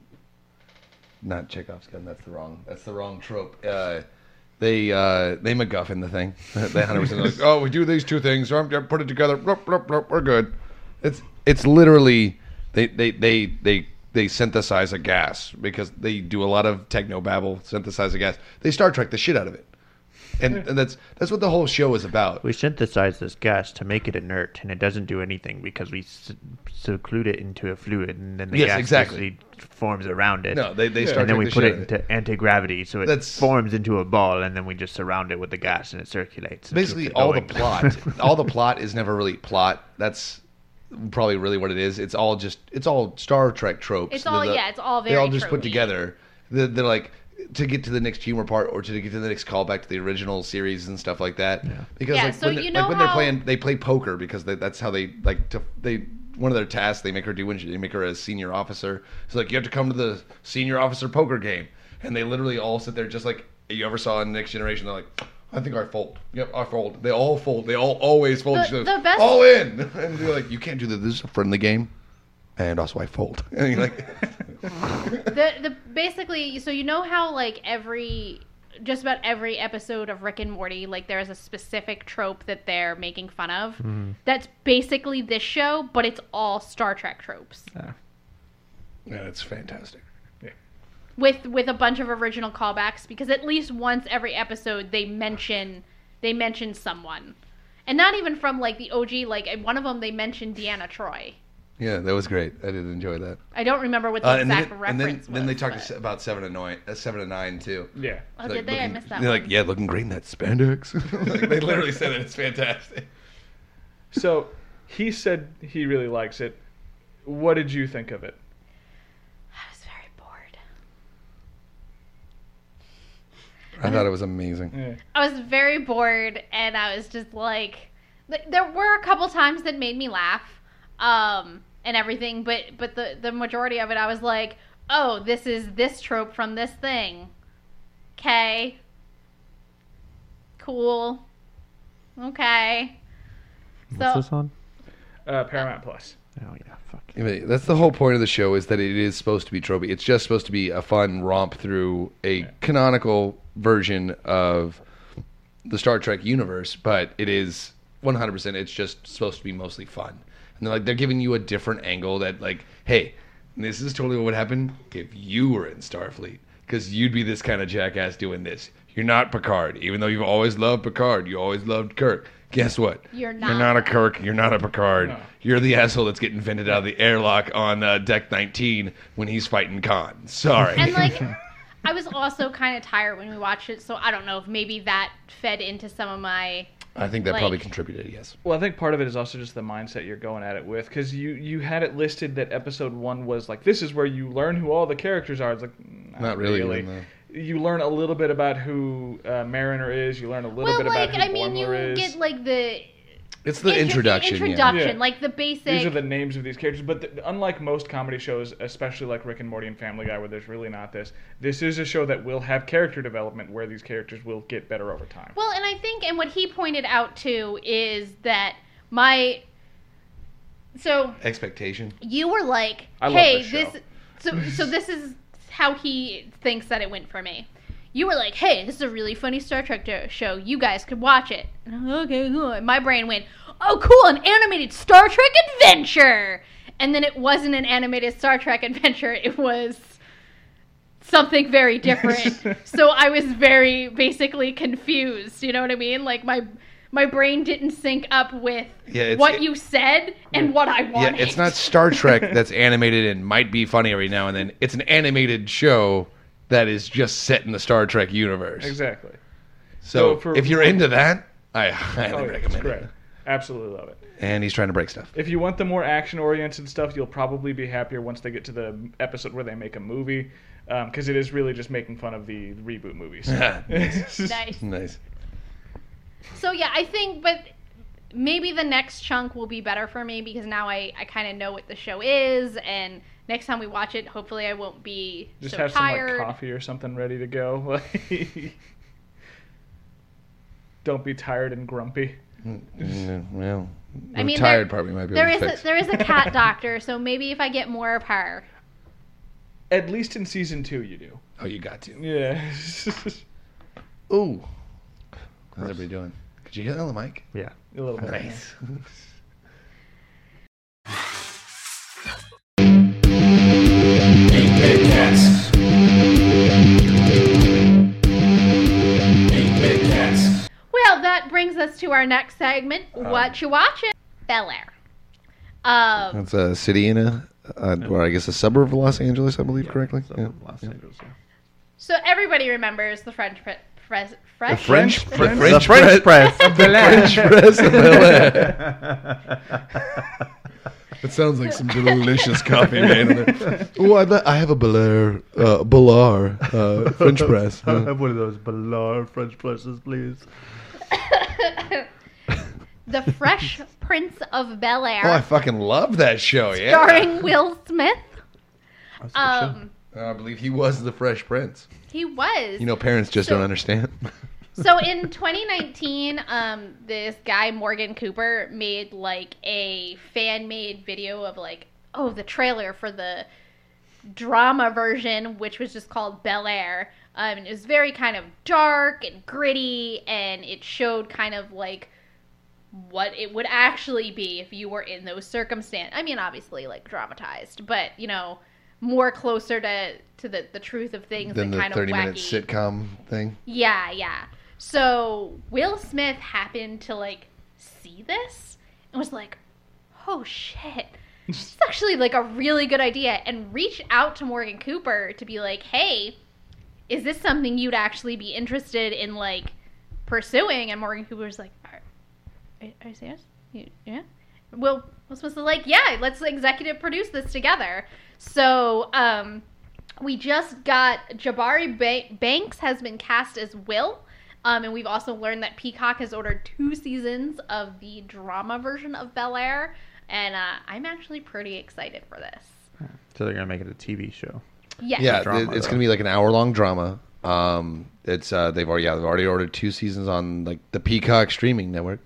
not Chekhov's gun. That's the wrong. That's the wrong trope. Uh, they uh, they MacGuffin the thing. They hundred percent like, oh, we do these two things. So I'm put it together. Blup, blup, blup, we're good. It's it's literally they they they they they synthesize a gas because they do a lot of techno babble. Synthesize a gas. They Star Trek the shit out of it, and, and that's that's what the whole show is about. We synthesize this gas to make it inert, and it doesn't do anything because we s- seclude it into a fluid, and then the Yes, gas exactly. forms around it. No, they they Yeah. Star and then we the put it into anti gravity, so it That's- forms into a ball, and then we just surround it with the gas, and it circulates. basically it all the plot all the plot is never really plot that's probably really what it is it's all just it's all star trek tropes It's all- The- the- yeah, it's all they all very just put together they're, they're like to get to the next humor part or to get to the next callback to the original series and stuff like that because Yeah, like, so when, they're- you like know when they're playing they play poker because they, that's how they like to they one of their tasks they make her do when she, they make her a senior officer it's like you have to come to the senior officer poker game and they literally all sit there just like you ever saw in next generation they're like I think I fold. Yep, I fold. They all fold. They all always fold. The- She goes, the best- all in, and they're like, "You can't do that. This is a friendly game." And also, I fold. And you're like, The the basically, so you know how like every just about every episode of Rick and Morty, like there's a specific trope that they're making fun of. Mm-hmm. That's basically this show, but it's all Star Trek tropes. Ah. yeah, it's fantastic. with with a bunch of original callbacks because at least once every episode they mention they mention someone, and not even from like the OG. Like one of them, they mentioned Deanna Troi. Yeah, that was great. I did enjoy that. I don't remember what the Uh, and exact then, reference and then, was. then they talked but- about seven and nine, uh, seven and nine too. Yeah. Oh, Like, did they? I missed that They're one. like, yeah, looking great in that spandex. like, they literally said it. It's fantastic. So he said he really likes it. What did you think of it? I was very bored. I thought it was amazing. Yeah. I was very bored, and I was just like, th- there were a couple times that made me laugh, um, and everything, but but the the majority of it, I was like, oh, this is this trope from this thing. Okay. Cool. Okay. What's So- this on? Uh, Paramount Plus. Oh yeah, fuck. I mean, That's the whole point of the show is that it is supposed to be tropey. It's just supposed to be a fun romp through a canonical version of the Star Trek universe, but it is 100%. It's just supposed to be mostly fun. And they're like they're giving you a different angle that like, hey, this is totally what would happen if you were in Starfleet because you'd be this kind of jackass doing this. You're not Picard, even though you've always loved Picard. You always loved Kirk. Guess what? You're not. You're not. not a Kirk. You're not a Picard. No. You're the asshole that's getting vented out of the airlock on uh, deck 19 when he's fighting Khan. Sorry. And like, I was also kind of tired when we watched it, so I don't know if maybe that fed into some of my. I think that probably contributed. Yes. Well, I think part of it is also just the mindset you're going at it with, because you you had it listed that episode one was like this is where you learn who all the characters are. It's like not, Not really, even though- You learn a little bit about who uh, Mariner is. You learn a little Well, bit like about who I mean, you is. get like the It's the intro- introduction. yeah. introduction, Yeah. like the basic. These are the names of these characters, but the, unlike most comedy shows, especially like Rick and Morty and Family Guy, where there's really not this, this is a show that will have character development where these characters will get better over time. Well, and I think, and what he pointed out too is that my. So Expectation. you were like, I love "Hey, this show." this." So, so this is how he thinks that it went for me. You were like, "Hey, this is a really funny Star Trek show. You guys could watch it." And I'm like, okay, cool. And my brain went, "Oh, cool! An animated Star Trek adventure." And then it wasn't an animated Star Trek adventure. It was something very different. so I was very basically confused. You know what I mean? Like my my brain didn't sync up with Yeah, what it- you said and what I wanted. Yeah, it's not Star Trek that's animated and might be funny every now and then. It's an animated show that is just set in the Star Trek universe. Exactly. So, So for- if you're into that, I oh, highly Oh, yeah, it's recommend great. it. Absolutely love it. And he's trying to break stuff. If you want the more action-oriented stuff, you'll probably be happier once they get to the episode where they make a movie, um, because it is really just making fun of the reboot movies. nice. Nice. So yeah, I think, but maybe the next chunk will be better for me because now I, I kind of know what the show is, and next time we watch it, hopefully I won't be Just so have tired. some like coffee or something ready to go. Don't be tired and grumpy. Mm, well, I the mean, tired there- part we might be There able is to a, fix. there is a cat doctor, so maybe if I get more of her. At least in season two, you do. Oh, you got to. Yeah. Ooh. How's everybody doing? Could you hear that on the mic? Yeah. a little bit. Nice. Well, that brings us to our next segment. Um, what you watching? Bel Air. Um, That's a city in a, uh, well, I guess a suburb of Los Angeles, I believe correctly. So, Yeah. Los Angeles. yeah. so everybody remembers the French pre- pres- The fresh French, French- French, French- French, The French press of French press of Bel Air. It sounds like some delicious coffee, man. Oh, I'd I have a Bel Air, uh, Belar, uh, French press. I have one of those Ballard French presses, please. the Fresh Prince of Bel Air, oh, I fucking love that show. Yeah, starring Will Smith. That's a show. Um, I believe he was the Fresh Prince. he was. You know, parents just So- don't understand. so in 2019, um, this guy Morgan Cooper made like a fan-made video of like, oh, the trailer for the drama version, which was just called Bel Air. Um, and it was very kind of dark and gritty, and it showed kind of like what it would actually be if you were in those circumstances. I mean, obviously, like dramatized, but you know, more closer to to the, the truth of things than and the kind of 30 wacky. minute sitcom thing. Yeah, yeah. So Will Smith happened to like see this and was like, "Oh shit." It's actually like a really good idea and reached out to Morgan Cooper to be like, "Hey, is this something you'd actually be interested in like pursuing?" And Morgan Cooper was like, "Are, are, you serious? You, yeah." Will Will Smith's like, "Yeah, let's executive produce this together." So, um we just got Jabari ba- Banks has been cast as Will. Um, and we've also learned that Peacock has ordered two seasons of the drama version of Bel Air. And uh, I'm actually pretty excited for this. So they're gonna make it a TV show. Yes. Yeah, drama, it- it's though. going to be like an hour long drama. Um, it's uh, they've already yeah they've already ordered two seasons on like the Peacock streaming network.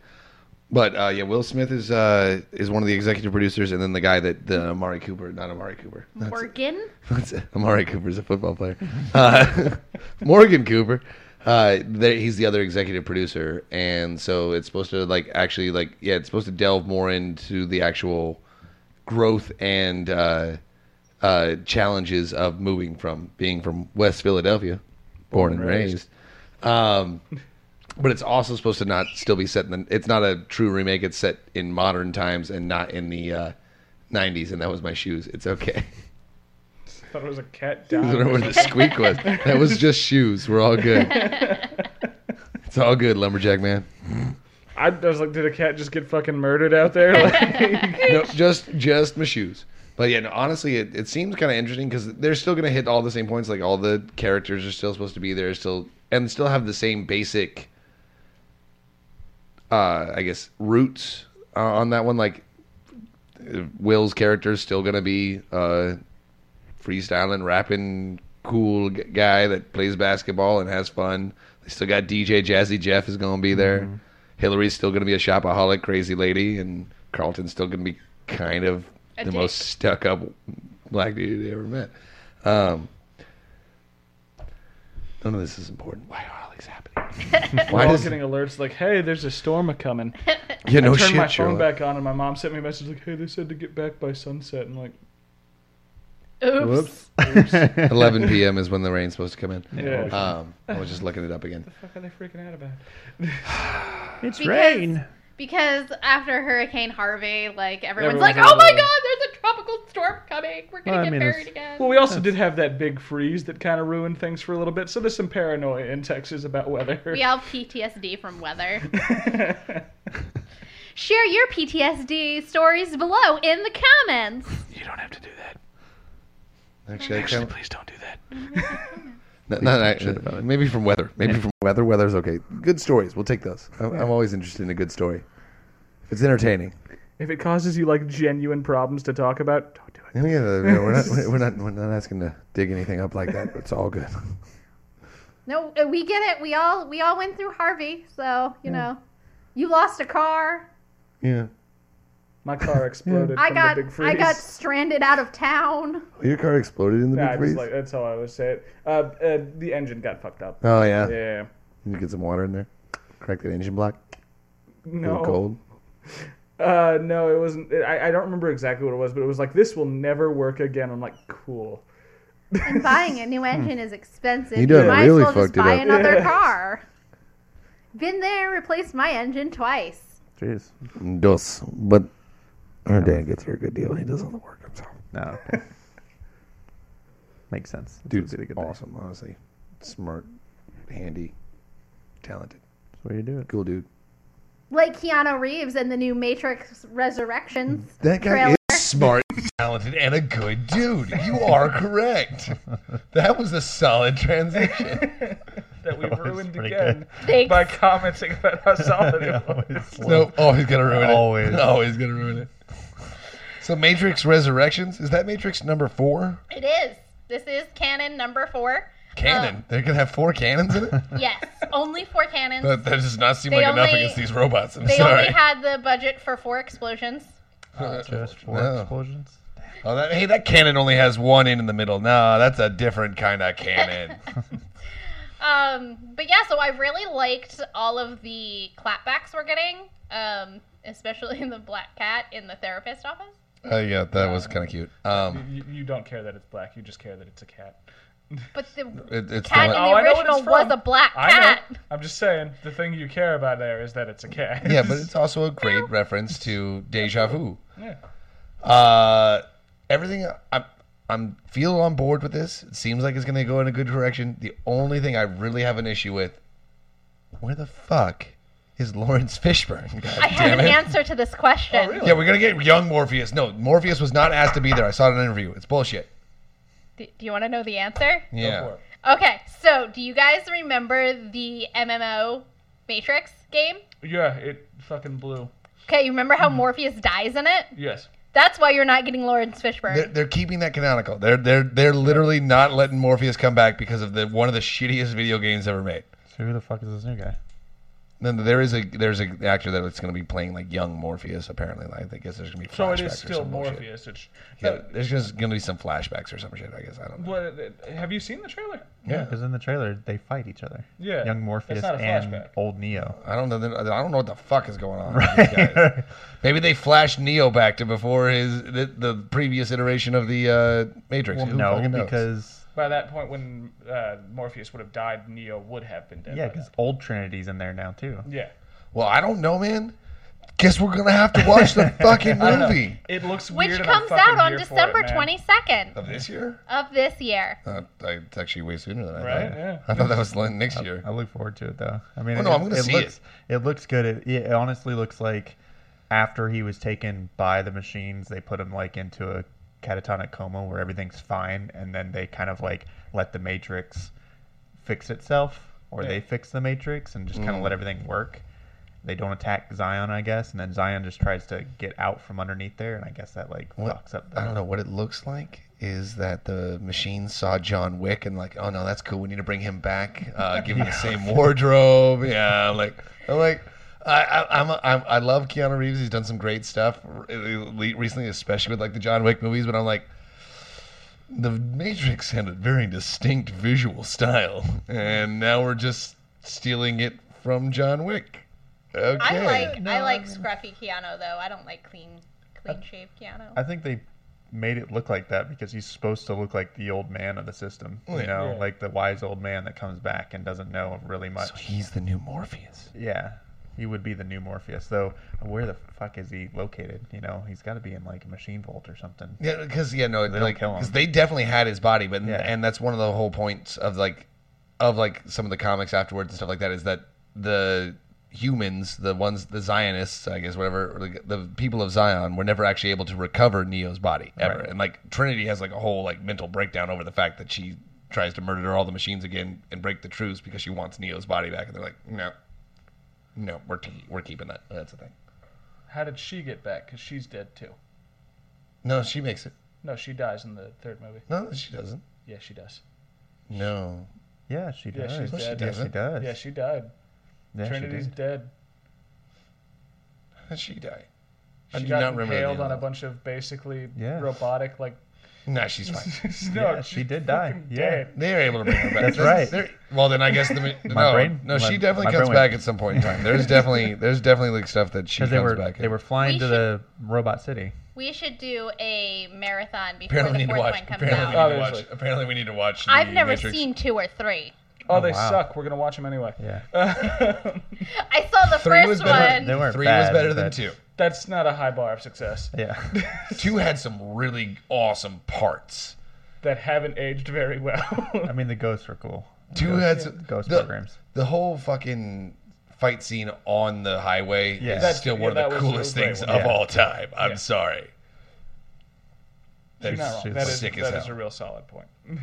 But uh, yeah, Will Smith is uh, is one of the executive producers, and then the guy that the Amari Cooper, not Amari Cooper. That's- Morgan. What's it? Amari Cooper's a football player. Uh, Morgan Cooper. Uh, there, he's the other executive producer, and so it's supposed to like actually like yeah, it's supposed to delve more into the actual growth and uh, uh, challenges of moving from being from West Philadelphia, born and raised. Um, but it's also supposed to not still be set in the. It's not a true remake. It's set in modern times and not in the uh, '90s. And that was my shoes. It's okay. I thought it was a cat I don't know dying. where the squeak was. That was just shoes. We're all good. It's all good, lumberjack man. I was like, did a cat just get fucking murdered out there? Like, No, just just my shoes. But yeah, no, honestly, it, it seems kind of interesting because they're still going to hit all the same points. Like all the characters are still supposed to be there, still and still have the same basic, uh, I guess, roots uh, on that one. Like uh, Will's character is still going to be uh, freestyling, rapping, cool g- guy that plays basketball and has fun. They still got DJ Jazzy Jeff is going to be there. Hillary's still going to be a shopaholic, crazy lady, and Carlton's still going to be kind of A the dick. most stuck up black dude they ever met. Um, none of this is important. Why are all these happening? we're Why all does getting alerts like, hey, there's a storm a coming. yeah no I turned shit? my phone Sherlock. back on, and my mom sent me a message like, hey, they said to get back by sunset. I'm like, Oops. Whoops. 11 p.m. is when the rain's supposed to come in. yeah. Um, I was just looking it up again. What the fuck are they freaking out about? it's Because- rain. Because after Hurricane Harvey, like everyone's, Everyone's like, "Oh my the- God, there's a tropical storm coming. We're gonna Well, I get mean, buried it's- again." Well, we also did have that big freeze that kind of ruined things for a little bit, so there's some paranoia in Texas about weather. we have PTSD from weather. Share your PTSD stories below in the comments. you don't have to do that. Actually, Actually, kinda- please don't do that. No, not Shit actually. Maybe from weather. Maybe from weather. Weather's okay. Good stories. We'll take those. I'm, I'm always interested in a good story. If it's entertaining. If it causes you like genuine problems to talk about, don't do it. Yeah, yeah, yeah, we're not. We're not. We're not asking to dig anything up like that. It's all good. No, uh, we get it. We all we all went through Harvey, so you know, you lost a car. Yeah. My car exploded I from got the big freeze. I got stranded out of town. Your car exploded in the Nah, big I freeze. just like that's how I would say it. Uh, uh, the engine got fucked up. oh yeah. Yeah. You get some water in there. Crack that engine block. A No. cold. Uh, no, it wasn't. I, I don't remember exactly what it was, but it was like this will never work again. I'm like, cool. And buying a new engine is expensive. You done might really as well just fucked it buy up. another Yeah. car. Been there, replaced my engine twice. Jeez. Dos. But our dad gets her a good deal. He does all the work himself. No. Okay. Makes sense. This Dude's a good day. awesome, honestly. Smart, handy, talented, That's the way you do it. cool dude. Like Keanu Reeves in the new Matrix Resurrections. That guy trailer. is smart, talented, and a good dude. You are correct. That was a solid transition. That we That was ruined again Thanks. by commenting about how solid Yeah, it was. it's no, always gonna ruin it. Always. it. Always gonna ruin it. So Matrix Resurrections is that Matrix number four? It is. This is canon number four. Canon. Um, They're gonna have four cannons in it. Yes, only four cannons. That, that does not seem They like enough against these robots. I'm they sorry. only had the budget for four explosions. Uh, just four No. explosions. Oh, that, hey, that cannon only has one in in the middle. No, that's a different kind of cannon. Um, but yeah, so I really liked all of the clapbacks we're getting, um, especially in the black cat in the therapist office. Uh, yeah, that was kind of cute. Um, You, you don't care that it's black. You just care that it's a cat. But the it, it's cat in the Oh, the I know what original it's was from. a black I cat. know. I'm just saying the thing you care about there is that it's a cat. yeah, but it's also a great reference to deja vu. yeah. Uh, everything I'm I'm feel on board with this. It seems like it's going to go in a good direction. The only thing I really have an issue with, where the fuck is Lawrence Fishburne? God I have an it. answer to this question. Oh, really? Yeah, we're gonna get young Morpheus. No, Morpheus was not asked to be there. I saw it in an interview. It's bullshit. D- do you want to know the answer? Go Yeah. for it. Okay, so do you guys remember the MMO Matrix game? Yeah, it fucking blew. Okay, you remember how mm-hmm. Morpheus dies in it? Yes. That's why you're not getting Lawrence Fishburne. They're, they're keeping that canonical. They're they're they're literally not letting Morpheus come back because of the one of the shittiest video games ever made. So who the fuck is this new guy? Then there is a there's an actor that it's going to be playing like young Morpheus. Apparently, like I guess there's going to be So it flashbacks is or still some bullshit. Morpheus. It's, Yeah, there's just going to be some flashbacks or some shit. I guess I don't know. what, have you seen the trailer? Yeah, because in the trailer they fight each other. Yeah, Young that's Morpheus not a and flashback. old Neo. I don't know. I don't know what the fuck is going on. with these guys. Right. Maybe they flashed Neo back to before his the, the previous iteration of the uh, Matrix. well, Who no, fucking knows? because By that point, when uh, Morpheus would have died, Neo would have been dead. yeah, by because now. old Trinity's in there now too. yeah. well, I don't know, man. Guess we're gonna have to watch the fucking I don't know. movie It looks which weird. and I'm comes fucking out on here for December man. 22nd of this year. of this year. Uh, I- it's actually way sooner than I thought. Right? thought. Yeah. I thought that was like next year. I look forward to it though. I mean, Oh, no, I'm gonna see looks, it. looks good. It, it honestly looks like after he was taken by the machines, they put him like into a catatonic coma where everything's fine, and then they kind of like let the Matrix fix itself, or Yeah. they fix the Matrix and just kind of Mm. let everything work. They don't attack Zion, I guess, and then Zion just tries to get out from underneath there, and I guess that like What- fucks up. The, I don't know what it looks like. Is that the machine saw John Wick and like, oh no, that's cool. We need to bring him back. Uh, give him the same wardrobe. Yeah, like, I'm like, I, I, I'm, I'm, I love Keanu Reeves. He's done some great stuff recently, especially with like the John Wick movies. But I'm like, the Matrix had a very distinct visual style, and now we're just stealing it from John Wick. Okay. I like No, I I like mean- scruffy Keanu though. I don't like clean clean shaved Keanu. I think they made it look like that because he's supposed to look like the old man of the system. You know, Yeah. like the wise old man that comes back and doesn't know really much. So he's the new Morpheus. yeah, he would be the new Morpheus. Though, where the fuck is he located? You know, he's got to be in like a machine vault or something. Yeah, because yeah, no, They like kill him. because they definitely had his body, but Yeah. and that's one of the whole points of like of like some of the comics afterwards and stuff like that is that the humans, the ones, the Zionists, I guess, whatever, the, the people of Zion, were never actually able to recover Neo's body ever, Right. and like Trinity has like a whole like mental breakdown over the fact that she tries to murder all the machines again and break the truce because she wants Neo's body back, and they're like, no, no, we're te- we're keeping that. That's the thing. How did she get back? Because she's dead too. No, she makes it. No, she dies in the third movie. No, she doesn't. Yeah, she does. No, Yeah, she Yeah, does. she's No, she dead. Yeah, she doesn't. does. Yeah, she died. Yeah, she Trinity's did. dead. How did she die? I She do got not remember the impaled on a bunch of basically robotic like. Nah, she's fine. no, Yeah, she's she did die. fucking Yeah. They're able to bring her back. That's There's- right. there- Well, then I guess the no, brain- no, she definitely my comes back went- at some point in time. There's definitely there's definitely like stuff that she comes they were back. they in. were flying We to should- the robot city. We should do a marathon before Apparently, we the need to fourth watch. one comes Apparently, we out. need to watch. Obviously. Apparently, we need to watch. The I've never Matrix. seen two or three. Oh, Oh, they wow. suck. We're gonna watch them anyway. Yeah. I saw the Three was first better. one. They weren't Three bad, was better than two. That's not a high bar of success. Yeah. Two had some really awesome parts. That haven't aged very well. I mean, the ghosts were cool. Two Ghost- had some, ghost the, programs. The whole fucking fight scene on the highway Yeah. is That's- still yeah, one that of the coolest great things one. of Yeah. all time. I'm Yeah. sorry. That's not wrong. she's That is, sick as that hell. is a real solid point.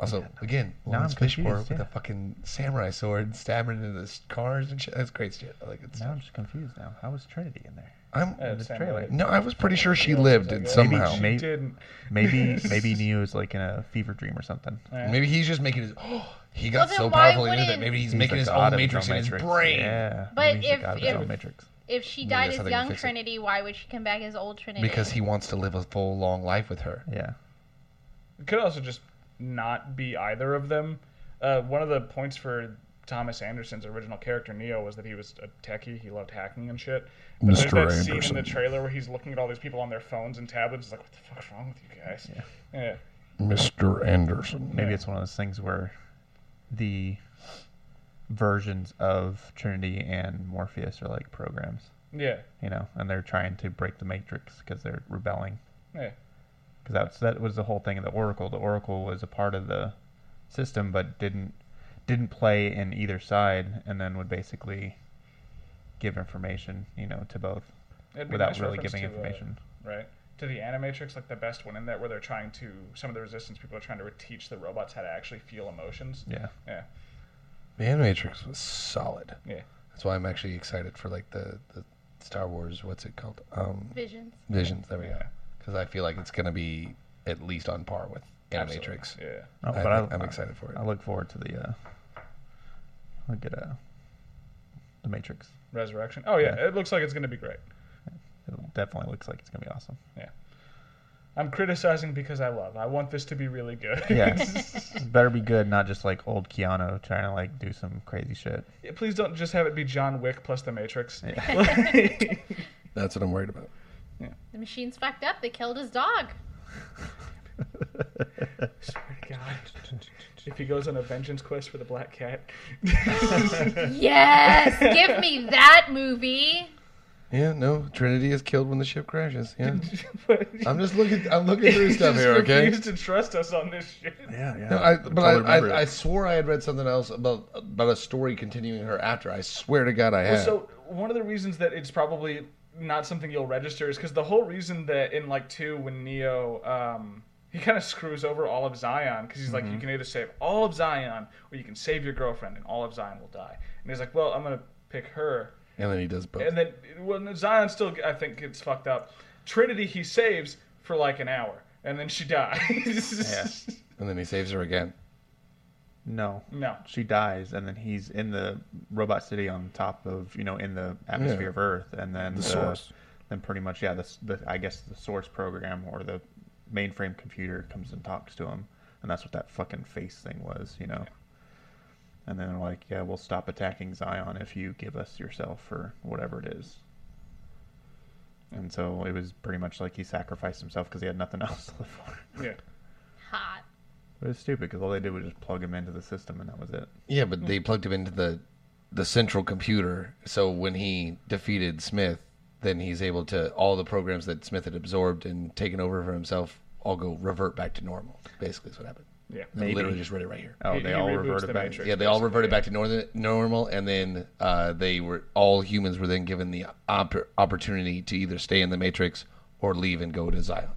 Also, again, Now Lawrence I'm Fishburne with yeah. a fucking samurai sword stabbing into the cars and shit. That's great shit. I like it. Now I'm just confused. Now, how was Trinity in there? I'm Uh, the trailer. way. no, I was pretty sure she lived I guess. somehow. She Maybe- didn't. Maybe maybe Neo's like in a fever dream or something. Maybe he's just making his. Oh, he got Well, so why powerful into that maybe he's, He's making his own of matrix in his brain. Yeah. But maybe if- the god of if- Matrix. If she died as young. Trinity, why would she come back as old Trinity? Because he wants to live a full long life with her. Yeah. It could also just not be either of them. Uh, one of the points for Thomas Anderson's original character Neo was that he was a techie. He loved hacking and shit. But there's Mr. that scene in Anderson. the trailer where he's looking at all these people on their phones and tablets. He's like, "What the fuck's wrong with you guys?" Yeah. Mr. Anderson. Maybe it's one of those things where the versions of Trinity and Morpheus are like programs, Yeah. you know, and they're trying to break the Matrix because they're rebelling. Yeah. Because that's that was the whole thing of the Oracle. The Oracle was a part of the system, but didn't didn't play in either side, and then would basically give information, you know, to both It'd be a without nice really giving to, uh, information. right? To the Animatrix, like the best one in that, where they're trying to some of the Resistance people are trying to teach the robots how to actually feel emotions. Yeah. Yeah. The Animatrix was solid. Yeah. That's why I'm actually excited for like the, the Star Wars. What's it called? Um, Visions. Visions. There we go. Yeah. Because I feel like it's gonna be at least on par with Animatrix. Absolutely. Yeah. Oh, I, but I, I'm excited for it. I look forward to the. Uh, I'll get uh, the Matrix. Resurrection. Oh yeah, Yeah. it looks like it's going to be great. It definitely looks like it's gonna be awesome. Yeah. I'm criticizing because I love. I want this to be really good. Yeah. It better be good, not just like old Keanu trying to like do some crazy shit. Yeah, Please don't just have it be John Wick plus the Matrix. That's what I'm worried about. The machine's fucked up. They killed his dog. Swear to God. If he goes on a vengeance quest for the black cat. Yes, give me that movie. Yeah, no, Trinity is killed when the ship crashes. Yeah. But I'm just looking. I'm looking through stuff just here. Okay. refused to trust us on this shit. Yeah, yeah. No, I, but I, I, I swore I had read something else about about a story continuing her after. I swear to God, I had. So one of the reasons that it's probably not something you'll register is because the whole reason that in like two when Neo um, he kind of screws over all of Zion because he's like you can either save all of Zion or you can save your girlfriend and all of Zion will die and he's like well I'm gonna pick her and then he does both. and then when Zion still I think gets fucked up Trinity he saves for like an hour and then she dies Yeah. and then he saves her again. No. no She dies, and then he's in the robot city on top of you know in the atmosphere Yeah. of Earth, and then The source. Then pretty much, yeah. The, the I guess the source program or the mainframe computer comes and talks to him, and that's what that fucking face thing was, you know. And then like, yeah, we'll stop attacking Zion if you give us yourself or whatever it is. And so it was pretty much like he sacrificed himself because he had nothing else to live for. yeah Hot. But was stupid because all they did was just plug him into the system and that was it. Yeah, but they plugged him into the the central computer. So when he defeated Smith, then he's able to all the programs that Smith had absorbed and taken over for himself all go revert back to normal. Basically, is what happened. yeah I Maybe. literally just read it right here. Oh, He- they he all reboots reverted the back. Matrix. Yeah, they all reverted yeah. back to northern, normal, and then uh, they were all humans were then given the op- opportunity to either stay in the Matrix or leave and go to Zion.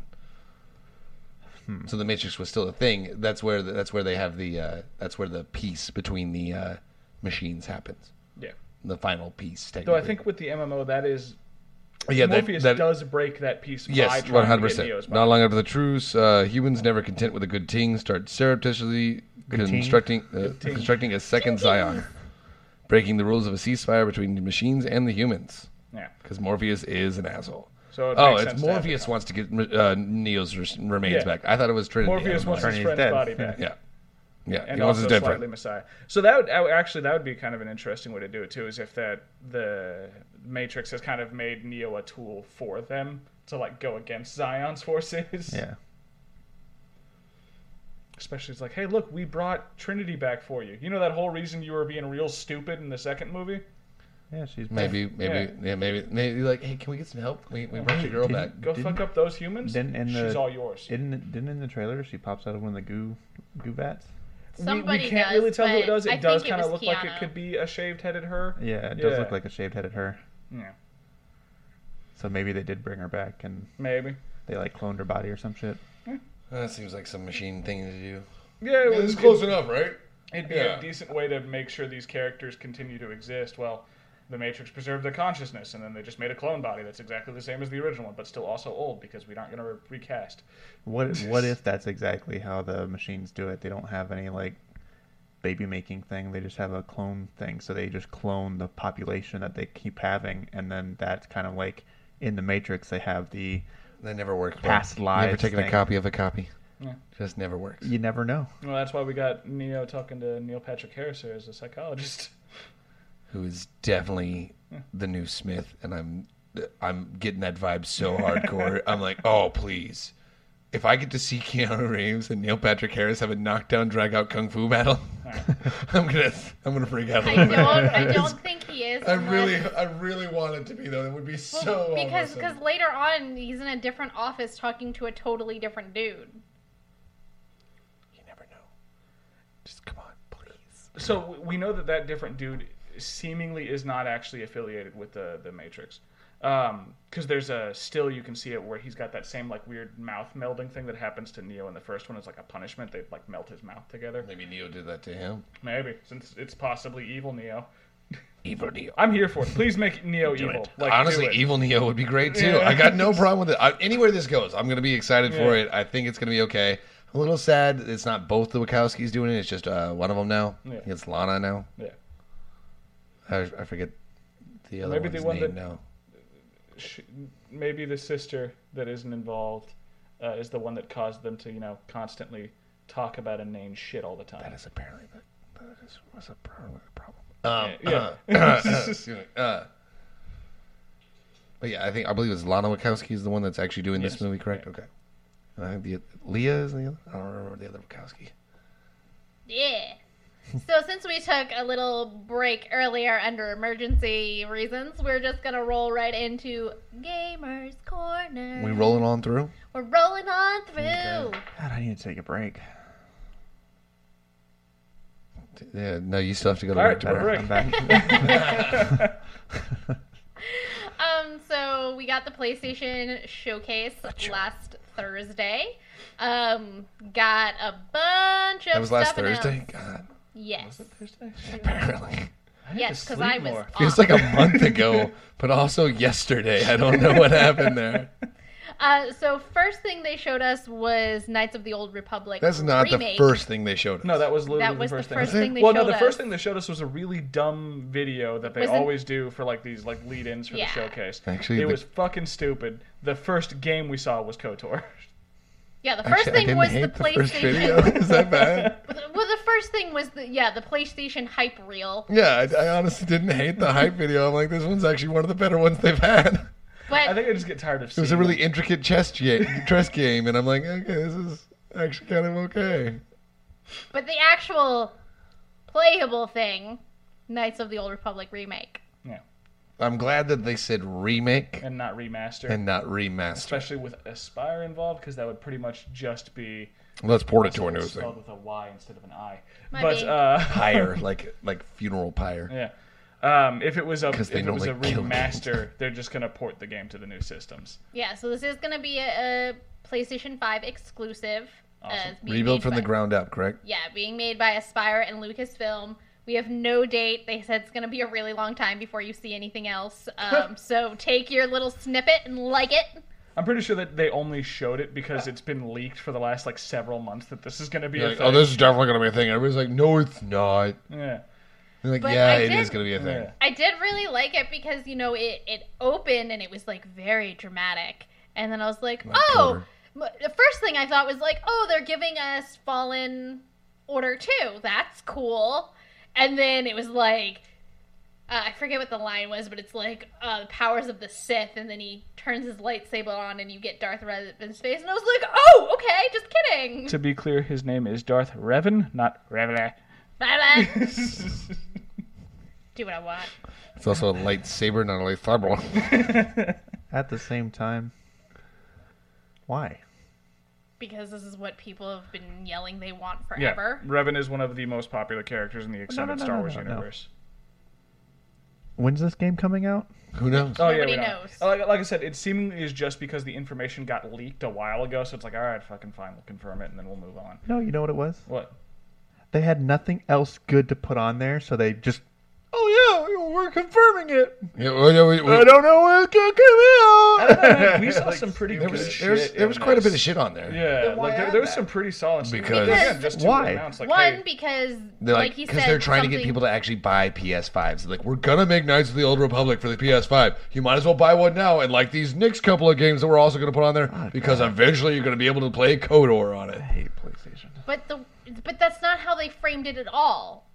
Hmm. So the Matrix was still a thing. That's where the, that's where they have the uh, that's where the peace between the uh, machines happens. yeah The final piece. though I think with the MMO that is yeah, Morpheus that does break that peace yes, trying one to hundred percent. Not long after the truce, uh, humans never content with a good ting start surreptitiously Good constructing uh, constructing a second Zion, breaking the rules of a ceasefire between the machines and the humans. yeah Because Morpheus is an asshole. So it Oh, it's sense to have Morpheus wants to get uh, Neo's remains Yeah. back. I thought it was Trinity. Morpheus wants don't his friend's dead. body back Yeah, yeah. and he wants also his slightly different. Messiah. So that would would- actually that would be kind of an interesting way to do it too. Is if that the Matrix has kind of made Neo a tool for them to like go against Zion's forces. Yeah. Especially it's like, hey, look, we brought Trinity back for you. You know that whole reason you were being real stupid in the second movie? Yeah, she's Maybe, maybe, yeah. maybe, maybe. Like, hey, can we get some help? We, we brought your girl back. Go Didn't- fuck up those humans. didn't in She's all yours. Didn't didn't in the trailer she pops out of one of the goo goo vats? we, Somebody we can't does, really tell who it does. It I does kind of was look like it could be a shaved-headed her. Yeah, it does Yeah. look like a shaved headed her. Yeah, So maybe they did bring her back and maybe. they like cloned her body or some shit. That seems like some machine thing to do. Yeah, it was this is close enough, right? It'd be Yeah. a decent way to make sure these characters continue to exist. Well, the Matrix preserved their consciousness, and then they just made a clone body that's exactly the same as the original one, but still also old because we aren't going to re- recast. What what if that's exactly how the machines do it? They don't have any like baby making thing. They just have a clone thing. So they just clone the population that they keep having, and then that's kind of like in the Matrix. They have the they never work. Past You ever lives taken a copy of a copy? Just never works. You never know. Well, that's why we got Neo talking to Neil Patrick Harris here as a psychologist. Who is definitely the new Smith, and I'm I'm getting that vibe so hardcore. I'm like, oh please. If I get to see Keanu Reeves and Neil Patrick Harris have a knockdown, drag out kung fu battle, I'm gonna I'm gonna freak out a I little don't. bit. I don't think he is. I unless- really, I really want it to be though. It would be so because awesome. because later on he's in a different office talking to a totally different dude. you never know. Just come on, please. So we know that that different dude seemingly is not actually affiliated with the the Matrix, because there's a still you can see it where he's got that same like weird mouth melding thing that happens to Neo in the first one. It's like a punishment. They like melt his mouth together. Maybe Neo did that to him. Maybe since it's possibly evil Neo. Evil Neo. I'm here for it. Please make Neo evil. Like, Honestly. Evil Neo would be great too. Yeah. I got no problem with it. I, anywhere this goes, I'm gonna be excited for it. I think it's gonna be okay. A little sad it's not both the Wachowskis doing it. It's just uh, one of them now. Yeah. It's Lana now. Yeah. I, I forget the other Maybe one's the one name that- now. Sh- Maybe the sister that isn't involved uh, is the one that caused them to, you know, constantly talk about inane shit all the time. That is apparently the, that is was apparently a problem. Um, Yeah, uh, uh, but yeah, I think I believe it's Lana Wachowski is the one that's actually doing this movie, correct? Okay. And I think the Leah is the other. I don't remember the other Wachowski. Yeah. So since we took a little break earlier under emergency reasons, we're just gonna roll right into Gamers Corner. We rolling on through. We're rolling on through. God, I need to take a break. Yeah, no, you still have to go to All work right, tomorrow. I'm back. Um, so we got the PlayStation showcase last Thursday. Um, got a bunch of That was last stuff announced. Thursday. God, Yes, apparently yes, because I was more. feels like a month ago, but also yesterday. I don't know what happened there. Uh, so first thing they showed us was Knights of the Old Republic. That's not remake. the first thing they showed us. No, that was literally That was the the first first thing. thing they well, showed no, the us. first thing they showed us was a really dumb video that they Was it- always do for like these like lead-ins for Yeah. the showcase. Actually, it the- was fucking stupid. The first game we saw was KOTOR. Yeah, the first Actually, thing was the the PlayStation. video. Is that bad? well, the first thing was the yeah the PlayStation hype reel. Yeah, I, I honestly didn't hate the hype video. I'm like, this one's actually one of the better ones they've had. But I think I just get tired of It was a really them. intricate chess, ga- chess game, and I'm like, okay, this is actually kind of okay. but the actual playable thing, Knights of the Old Republic remake. Yeah, I'm glad that they said remake and not remaster, and not remaster. especially with Aspyr involved, because that would pretty much just be Let's port it to a also new spelled with a Y instead of an I. Might but be. uh, Pyre, like like funeral pyre. Yeah. Um, if it was a 'Cause if they it was a normally kill remaster, they're just gonna port the game to the new systems. Yeah, so this is going to be a, a PlayStation 5 exclusive. Awesome. Uh, being Rebuild made from the ground up, correct? Yeah, being made by Aspyr and Lucasfilm. We have no date. They said it's going to be a really long time before you see anything else. Um, so take your little snippet and like it. I'm pretty sure that they only showed it because it's been leaked for the last like several months that this is gonna be You're a like, thing. oh, this is definitely gonna be a thing. Everybody's like, no, it's not. yeah. They're like, But yeah, I it did- is gonna be a thing. Yeah. I did really like it because, you know, it, it opened and it was like very dramatic. And then I was like, Like oh, m- the first thing I thought was like, oh, they're giving us Fallen Order 2. That's cool. And then it was like, uh, I forget what the line was, but it's like uh, powers of the Sith, and then he turns his lightsaber on, and you get Darth Revan's face, and I was like, "Oh, okay, just kidding." To be clear, his name is Darth Revan, not Revan. Bye-bye. Do what I want. It's also a lightsaber, not a lightsaber. At the same time, why? Because this is what people have been yelling they want forever. yeah, forever. Revan is one of the most popular characters in the extended no, Star no, Wars no, no. universe. When's this game coming out? Who knows? Oh Nobody yeah, we know. knows. Like, like I said, it seemingly is just because the information got leaked a while ago, so it's like, all right, fucking fine, we'll confirm it, and then we'll move on. No, you know what it was? What? They had nothing else good to put on there, so they just, oh yeah, we're confirming it. Yeah, well, yeah, we- we- I don't know when it's gonna come out. I don't know, man, we saw Like, some pretty there good was shit. there was, there was in quite a bit of shit on there. Yeah, like there, there was some pretty solid stuff. Because- Again, Why? amounts, like, One hey, because, They're like, like, he because said, they're trying to get people to actually buy PS5s. They're like, we're gonna make Knights of the Old Republic for the PS5. You might as well buy one now. And like these next couple of games that we're also gonna put on there, Oh, because God. eventually you're gonna be able to play KOTOR on it. I hate PlayStation. But the but that's not how they framed it at all.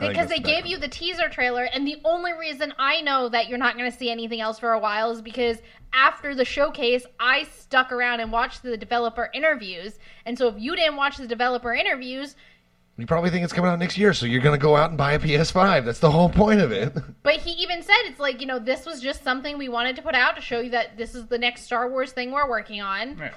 I think Because they gave you the teaser trailer, and the only reason I know that you're not going to see anything else for a while is because after the showcase, I stuck around and watched the developer interviews. And so if you didn't watch the developer interviews, You probably think it's coming out next year, so you're gonna go out and buy a PS5. That's the whole point of it. but he even said it's like, you know, this was just something we wanted to put out to show you that this is the next Star Wars thing we're working on. Yeah.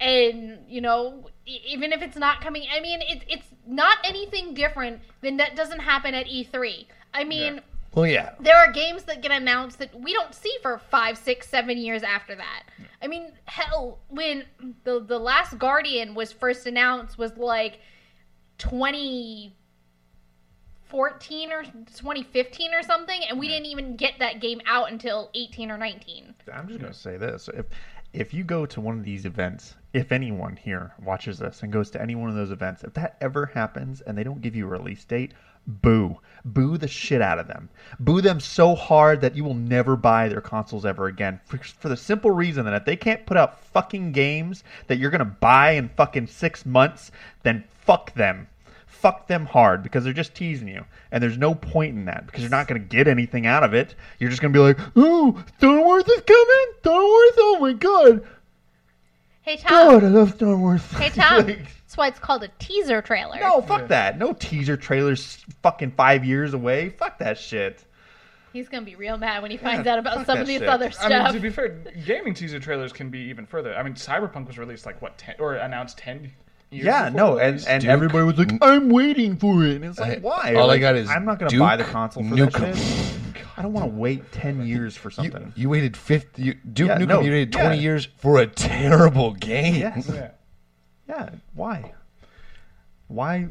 And you know even if it's not coming i mean it, it's not anything different than that doesn't happen at e3 i mean Yeah. Well, yeah. there are games that get announced that we don't see for five six seven years after that. I mean hell when the the last guardian was first announced was like 2014 or 2015 or something and we didn't even get that game out until 18 or 19 I'm just gonna say this: if if you go to one of these events, if anyone here watches this and goes to any one of those events, if that ever happens and they don't give you a release date, boo, boo the shit out of them, boo them so hard that you will never buy their consoles ever again. For, for the simple reason that if they can't put out fucking games that you're gonna buy in fucking six months, then fuck them fuck them hard because they're just teasing you. And there's no point in that because you're not going to get anything out of it. You're just going to be like, oh, Star Wars is coming? Star Wars? Oh my god. Hey tom God, I love Star Wars. Hey Tom, Like, that's why it's called a teaser trailer. no, fuck that. No teaser trailers fucking five years away. Fuck that shit. He's gonna be real mad when he finds out about fuck some that of these shit. other I stuff. mean, to be fair, gaming teaser trailers can be even further. I mean, Cyberpunk was released like what ten or announced ten years. Yeah, no, and, and Duke. everybody was like, I'm waiting for it. And it's like, I- why? all I got is I'm not going to Duke buy the console for Nukem. that shit. I don't want to wait 10 years for something. you waited 50. You, Duke Yeah, Nukem, no, you waited 20 yeah. years for a terrible game. Yes. yeah. Yeah, why? Why?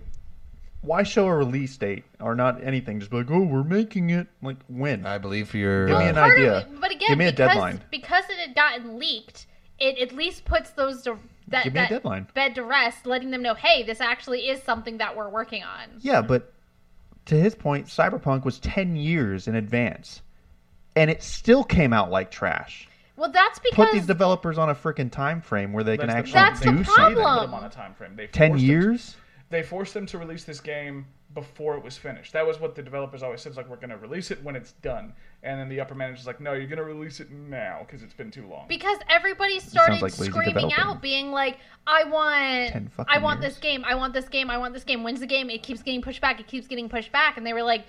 Why show a release date or not anything? Just be like, oh, we're making it. Like when? I believe for your. Give me an idea. it- but again, Give me a deadline. because it had gotten leaked, it at least puts those to, that, Give me a deadline. bed to rest, letting them know, hey, this actually is something that we're working on. Yeah, but to his point, Cyberpunk was ten years in advance, and it still came out like trash. Well, that's because Put these developers on a freaking time frame where they can That's actually the- That's the do They something. put them on a time frame. They Ten forced them to- years? they forced them to release this game before it was finished. That was what the developers always said. It's like we're going to release it when it's done, and then the upper manager's like, no, you're going to release it now because it's been too long. because everybody started like screaming developing. out, being like, "I want, I want years. this game, I want this game, I want this game." When's the game? It keeps getting pushed back. It keeps getting pushed back, and they were like,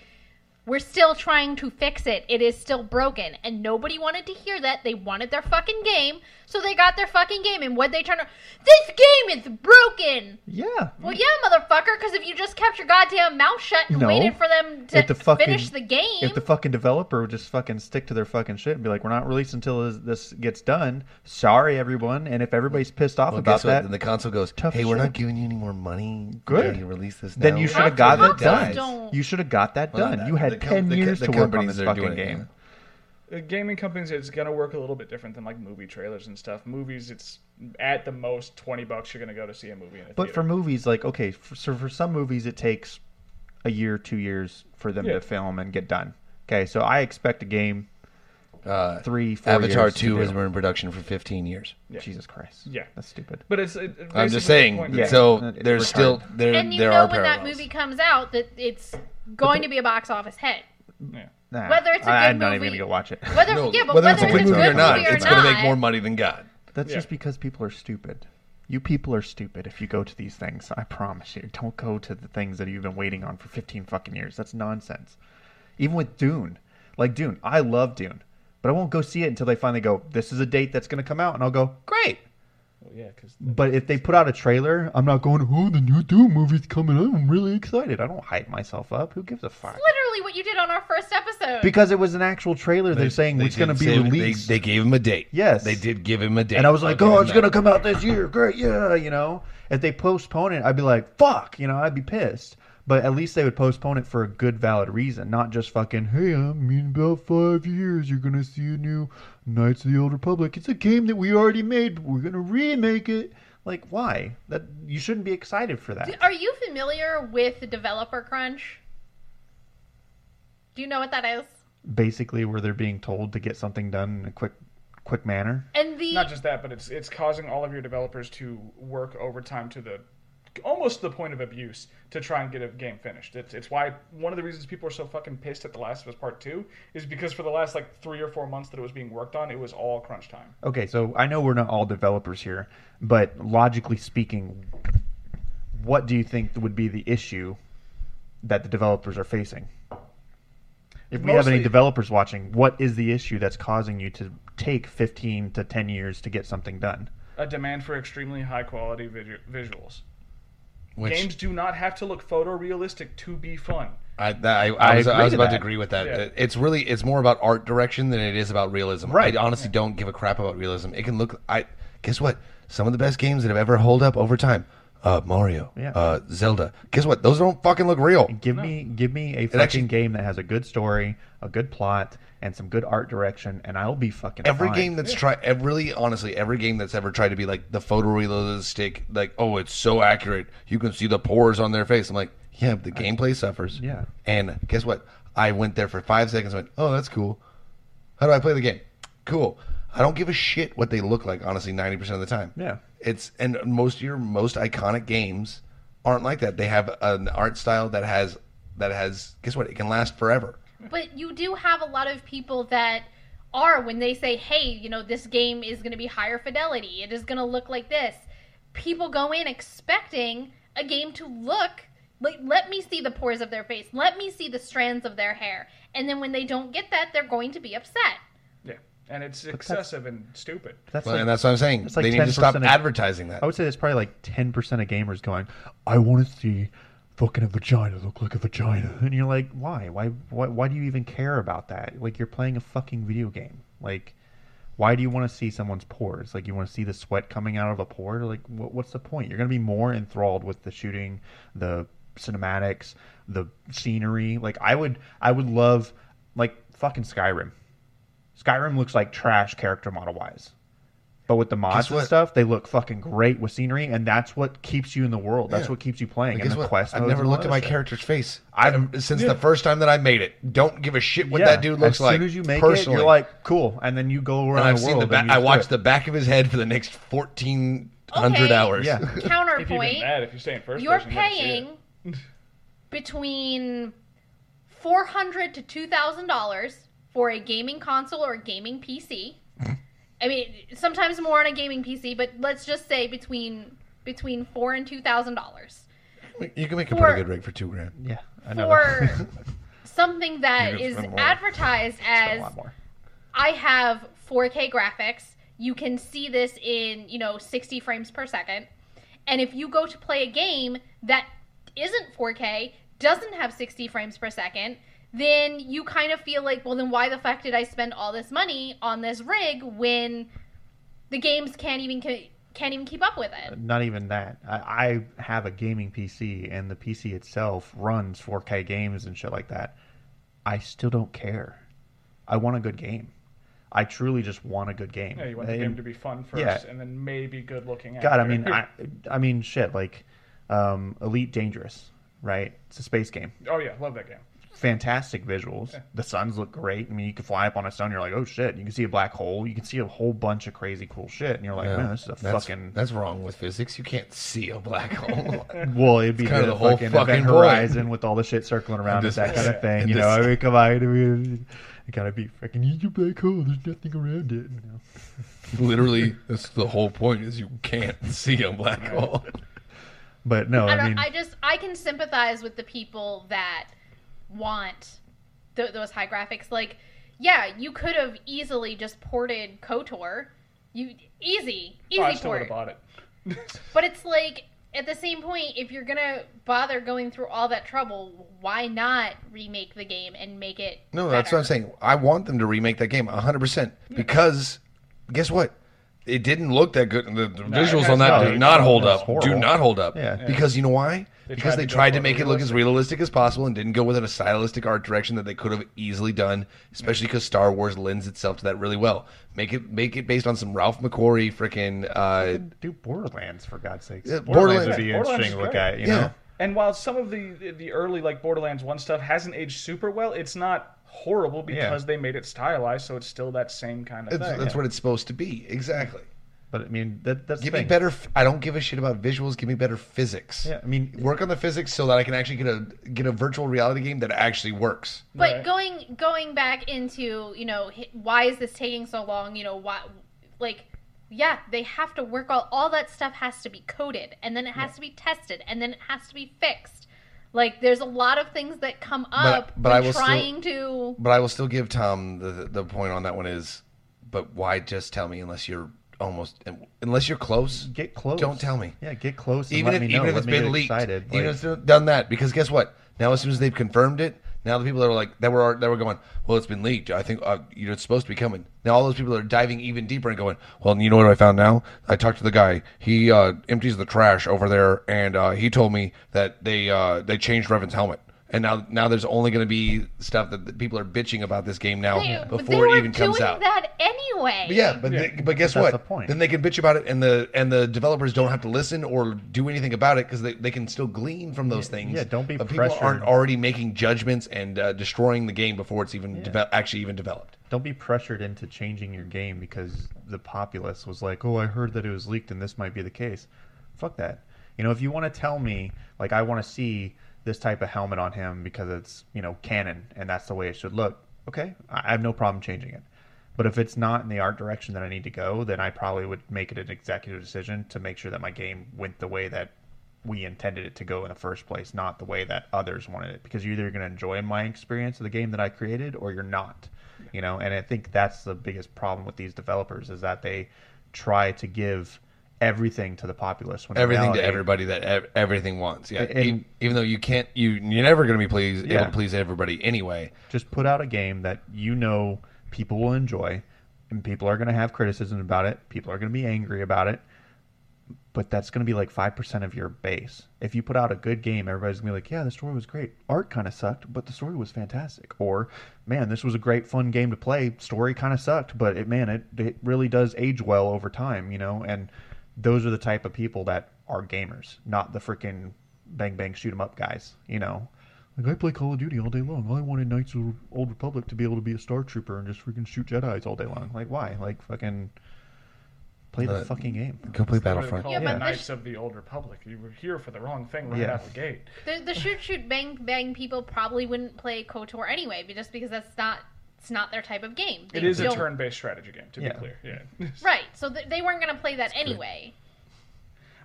"We're still trying to fix it. It is still broken." And nobody wanted to hear that. They wanted their fucking game, so they got their fucking game. And what they turned, around, this game is broken. Yeah. Well, yeah, motherfucker. Because if you just kept your goddamn mouth shut and No. waited for them to If the fucking- finish the game, If the fucking developer would just fucking stick to their fucking shit and be like, "We're not releasing until this, this gets done." Sorry, everyone. And if everybody's pissed off well, about guess what? that, Then the console goes, Tough hey, we're shit. not giving you any more money. Good. Can You release this Then now?" you should have Consoles got that done. don't- You should have got that Well, done. not you had The com- ten the co- years the to work on this fucking doing it, game. yeah. Uh, gaming companies, it's going to work a little bit different than like movie trailers and stuff. Movies, it's at the most twenty bucks. You're going to go to see a movie in a But theater. for movies, like okay, for, so for some movies, it takes a year, two years for them Yeah. to film and get done. Okay, so I expect a game Uh, three, four Avatar years to 2 has do. been in production for 15 years. Yeah. Jesus Christ. Yeah. that's stupid. but it's it, I'm just saying. point Yeah. So It's there's retarded. still there and you there know are when that parallels. movie comes out that it's going to be a box office hit. yeah. Nah, Whether it's a I, good I'm not even movie- gonna go watch it. Whether No, yeah, but whether, whether, it's a good movie or not, it's going going to make more money than God. That's Yeah. just because people are stupid. You people are stupid if you go to these things. I promise you. Don't go to the things that you've been waiting on for 15 fucking years. That's nonsense. Even with Dune. Like Dune. I love Dune. But I won't go see it until they finally go, this is a date that's going to come out. And I'll go, great. Well, yeah, because But if they put out a trailer, I'm not going, oh, the new Dune movie's coming out. I'm really excited. I don't hype myself up. Who gives a fuck? Literally what you did on our first episode. Because it was an actual trailer. They're saying They it's going to be say- they- released. They, gave him a date. Yes. They did give him a date. And I was like, I'll oh, it's going to come out this year. Great. Yeah. You know, if they postpone it, I'd be like, fuck. You know, I'd be pissed. But at least they would postpone it for a good, valid reason, not just fucking, hey, I mean, about five years, you're going to see a new Knights of the Old Republic. It's a game that we already made, but we're going to remake it. Like, why? That You shouldn't be excited for that. Are you familiar with developer crunch? Do you know what that is? Basically, where they're being told to get something done in a quick quick manner. And the Not just that, but it's it's causing all of your developers to work overtime to the almost to the point of abuse to try and get a game finished. It's it's why one of the reasons people are so fucking pissed at The Last of Us Part Two is because for the last like three or four months that it was being worked on, it was all crunch time. Okay, so I know we're not all developers here, but logically speaking, what do you think would be the issue that the developers are facing? If we have any developers watching, what is the issue that's causing you to take 15 to 10 years to get something done? A demand for extremely high quality visu- visuals. Which Games do not have to look photorealistic to be fun. I, that, I, I I was, I was about to agree with that. Yeah. It's really it's more about art direction than it is about realism. Right. I honestly don't give a crap about realism. It can look. I guess what some of the best games that have ever held up over time. Uh, Mario, Yeah. uh, Zelda. Guess what? Those don't fucking look real. Give me give me a fucking actually- game that has a good story, a good plot, and some good art direction, and I'll be fucking Every fine. game that's tried, every, eh, really honestly, every game that's ever tried to be like the photorealistic, like oh, it's so accurate, you can see the pores on their face. I'm like, yeah, but the gameplay suffers. Yeah. And guess what? I went there for five seconds. and Went, oh, that's cool. How do I play the game? Cool. I don't give a shit what they look like. Honestly, ninety percent of the time. Yeah. It's and most of your most iconic games aren't like that. They have an art style that has that has. Guess what? It can last forever. But you do have a lot of people that are when they say, "Hey, you know, this game is going to be higher fidelity. It is going to look like this." People go in expecting a game to look like let me see the pores of their face. Let me see the strands of their hair. And then when they don't get that, they're going to be upset. Yeah, and it's excessive and stupid. That's Well, like, and that's what I'm saying. it's like they need to stop of- advertising that. I would say there's probably like 10% of gamers going, I want to see fucking a vagina look like a vagina. And you're like, why? Why, why? why do you even care about that? Like, you're playing a fucking video game. Like, why do you want to see someone's pores? Like, you want to see the sweat coming out of a pore? Like, what, what's the point? You're going to be more enthralled with the shooting, the cinematics, the scenery. Like, I would, I would love, like, fucking Skyrim. Skyrim looks like trash character model wise. But with the mods and stuff, they look fucking great with scenery, and that's what keeps you in the world. That's Yeah. what keeps you playing. But And the what? quest I've never looked at my shit. character's face. I've- I've since Yeah. the first time that I made it. Don't give a shit what Yeah, that dude looks like. as like. soon as you make personally. it, you're like, cool, and then you go around and I've the seen world. the back. and you I just watched it. the back of his head for the next fourteen hundred Okay. hours. Yeah. If even Counterpoint. if you stay in 1st you're person, you never see paying it. between four hundred to two thousand dollars for a gaming console or a gaming PC. I mean, sometimes more on a gaming PC, but let's just say between between four and two thousand dollars you can make a For- pretty good rig for two grand. Yeah, I know. for something that You're gonna is spend more. advertised as. I have 4K graphics. You can see this in, you know, 60 frames per second. And if you go to play a game that isn't 4K, doesn't have 60 frames per second, then you kind of feel like, well, then why the fuck did I spend all this money on this rig when the games can't even can't even keep up with it? Not even that. I, I have a gaming PC, and the PC itself runs 4K games and shit like that. I still don't care. I want a good game. I truly just want a good game. Yeah, you want the And- game to be fun first, yeah. and then maybe good looking. God, I mean, I, I mean, shit. Like, um, Elite Dangerous, right? It's a space game. oh yeah, love that game. Fantastic visuals. The suns look great. I mean, you can fly up on a sun. You're like, oh shit. You can see a black hole. You can see a whole bunch of crazy cool shit. And you're like, Yeah. man, this is a that's, fucking. That's wrong with physics. You can't see a black hole. well, it'd be kinda the, the whole fucking, fucking point. horizon with all the shit circling around just- it, that kind of thing. And You this- know, I mean, come on, I mean, it gotta be freaking. It's a black hole. There's nothing around it. You know? Literally, that's the whole point. Is you can't see a black hole. But no, I, I, don't, mean, I just I can sympathize with the people that want th- those high graphics. Like, yeah, you could have easily just ported Kotor. You easy, easy Oh, I still would port. have bought it. But it's like at the same point, if you're gonna bother going through all that trouble, why not remake the game and make it? No, that's what I'm saying. I want them to remake that game 100% because guess what? It didn't look that good. The, the No, visuals on that not. do not hold up. horrible. Do not hold up. Yeah. Because you know why? They because tried they tried to make it look as realistic. realistic as possible and didn't go with a stylistic art direction that they could have easily done. Especially because Star Wars lends itself to that really well. Make it make it based on some Ralph McQuarrie freaking. Uh, do Borderlands for God's sakes. Yeah, Borderlands Borderlands- would be Borderlands interesting to look at. You yeah. know, And while some of the the early like Borderlands One stuff hasn't aged super well, it's not horrible because they made it stylized, so it's still that same kind of That's, thing. that's what it's supposed to be. Exactly. But I mean, that, that's Give the me better. I don't give a shit about visuals. Give me better physics. Yeah, I mean, work on the physics so that I can actually get a get a virtual reality game that actually works. But Right. going going back into you know why is this taking so long? You know why like yeah they have to work all all that stuff has to be coded and then it has to be tested and then it has to be fixed. Like there's a lot of things that come up but when I will still- trying to But I will still give Tom the the point on that one is, but why just tell me unless you're almost unless you're close. get close. Don't tell me. Yeah, get close. And even let if me know. even if Let it's me been leaked, excited. even Like, if it's done that, because guess what? Now as soon as they've confirmed it, now the people that were like that were that were going, well, it's been leaked. I think uh, you know it's supposed to be coming. Now all those people are diving even deeper and going, well, you know what I found now? I talked to the guy. He uh, empties the trash over there, and uh, he told me that they uh, they changed Revan's helmet. And now, now there's only going to be stuff that, that people are bitching about this game now they, before it even comes doing out. that anyway. But yeah, but Yeah. They, but guess But what? the point. Then they can bitch about it, and the and the developers don't have to listen or do anything about it because they, they can still glean from those things. yeah, don't be but people aren't already making judgments and uh, destroying the game before it's even deve- actually even developed. don't be pressured into changing your game because the populace was like, "Oh, I heard that it was leaked and this might be the case." Fuck that. You know, if you want to tell me, like, I want to see this type of helmet on him because it's you know canon and that's the way it should look. Okay, I have no problem changing it. But if it's not in the art direction that I need to go, then I probably would make it an executive decision to make sure that my game went the way that we intended it to go in the first place, not the way that others wanted it. Because you're either going to enjoy my experience of the game that I created, or you're not. You know, and I think that's the biggest problem with these developers is that they try to give everything to the populace when in Everything to everybody that ev- everything wants. Yeah, And- E- even though you can't, you you're never going to be pleased, Yeah. able to please everybody anyway. just put out a game that you know people will enjoy and people are going to have criticism about it people are going to be angry about it but that's going to be like 5% of your base if you put out a good game everybody's going to be like yeah the story was great art kind of sucked but the story was fantastic or man this was a great fun game to play story kind of sucked but it man it, it really does age well over time you know and those are the type of people that are gamers not the freaking bang bang shoot 'em up guys you know like I play Call of Duty all day long. All I wanted Knights of the Old Republic to be able to be a Star Trooper and just freaking shoot Jedi's all day long. Like why? Like fucking play the Uh, fucking game. Go play Battlefront. call Yeah, it but the the Knights sh- of the Old Republic. You were here for the wrong thing right Yeah. out the gate. The, the shoot shoot bang bang people probably wouldn't play KOTOR anyway, but just because that's not it's not their type of game. It They is a don't- turn-based strategy game, to Yeah. be clear. Yeah. Right, so th- they weren't going to play that anyway.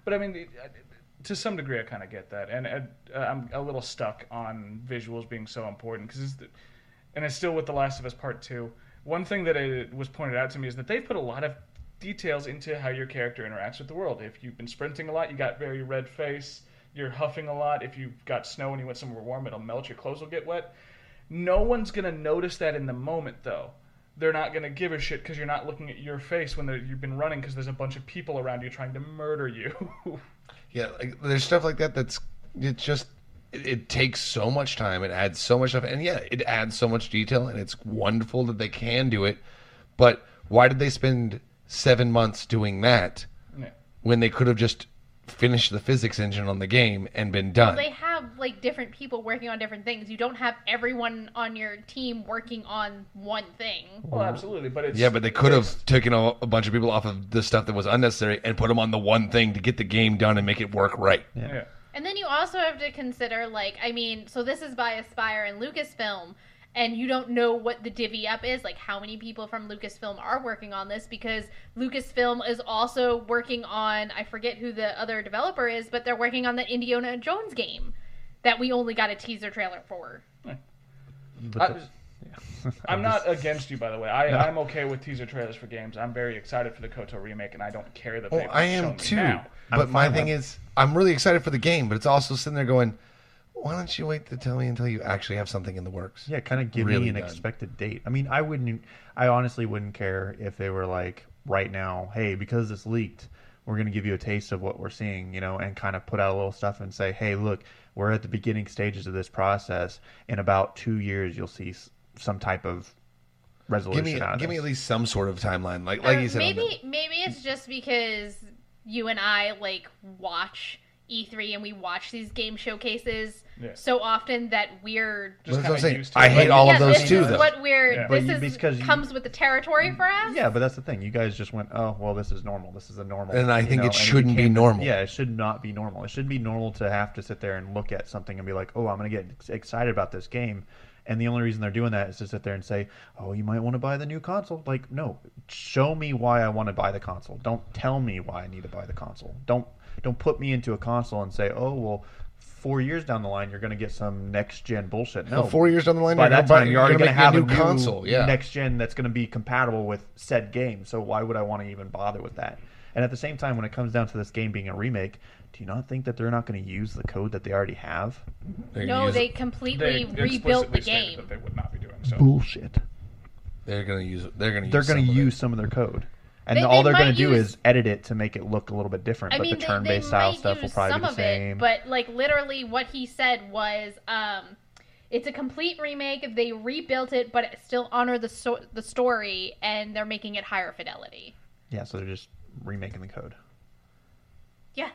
But I mean, to some degree, I kind of get that, and uh, I'm a little stuck on visuals being so important because, it's the, and it's still with The Last of Us Part Two. One thing that it was pointed out to me is that they've put a lot of details into how your character interacts with the world. If you've been sprinting a lot, you got very red face. You're huffing a lot. If you've got snow and you went somewhere warm, it'll melt. Your clothes will get wet. No one's gonna notice that in the moment, though. They're not gonna give a shit because you're not looking at your face when you've been running because there's a bunch of people around you trying to murder you. Yeah, like, there's stuff like that that's it's just it, it takes so much time. It adds so much stuff, and yeah, it adds so much detail, and it's wonderful that they can do it. But why did they spend seven months doing that Yeah. when they could have just finished the physics engine on the game and been done? They have like different people working on different things. You don't have everyone on your team working on one thing. Well, absolutely, but it's yeah, but they could have taken a, a bunch of people off of the stuff that was unnecessary and put them on the one thing to get the game done and make it work right. Yeah. And then you also have to consider, like, I mean, so this is by Aspyr and Lucasfilm, and you don't know what the divvy up is, like how many people from Lucasfilm are working on this, because Lucasfilm is also working on, I forget who the other developer is, but they're working on the Indiana Jones game that we only got a teaser trailer for. But I, the- I'm not against you, by the way. I, I'm okay with teaser trailers for games. I'm very excited for the KOTOR remake, and I don't care that Oh, they've I am me too. now. But my thing with- is, I'm really excited for the game, but it's also sitting there going, why don't you wait to tell me until you actually have something in the works? Yeah, kind of give Really me an done. expected date. I mean, I wouldn't. I honestly wouldn't care if they were like right now, hey, because this leaked, we're going to give you a taste of what we're seeing, you know, and kind of put out a little stuff and say, hey, look, we're at the beginning stages of this process. In about two years, you'll see some type of resolution Give me, out of give me at least some sort of timeline, like like Or you said. on maybe maybe it's just because you and I like watch E3 and we watch these game showcases Yeah. so often that we're Just That's I'm kinda saying. used to I it. hate all yeah, of those this too, is though. what we're Yeah. This you- is because you- comes with the territory for us. Yeah, but that's the thing. You guys just went, oh, well, this is normal. This is a normal. And I think know, it shouldn't be normal. Yeah, it should not be normal. It shouldn't be normal to have to sit there and look at something and be like, oh, I'm going to get excited about this game. And the only reason they're doing that is to sit there and say, oh, you might want to buy the new console. Like, no, show me why I want to buy the console. Don't tell me why I need to buy the console. Don't don't put me into a console and say, oh, well, four years down the line, you're going to get some next gen bullshit. No, Well, four years down the line, by you're that gonna buy- time you're already gonna going to make have a a new console. Yeah, next gen that's going to be compatible with said game. So why would I want to even bother with that? And at the same time, when it comes down to this game being a remake, do you not think that they're not going to use the code that they already have? They're No, they it- completely They rebuilt the game. that they would not be doing so. Bullshit. They're gonna use. They're gonna. They're going to use some of their code. And They- all they they're going to do is edit it to make it look a little bit different. I but mean, the turn-based style might stuff will probably some be the of same. It, but like literally, what he said was, um, it's a complete remake. They rebuilt it, but it still honor the so- the story, and they're making it higher fidelity. yeah, so they're just remaking the code. Yeah,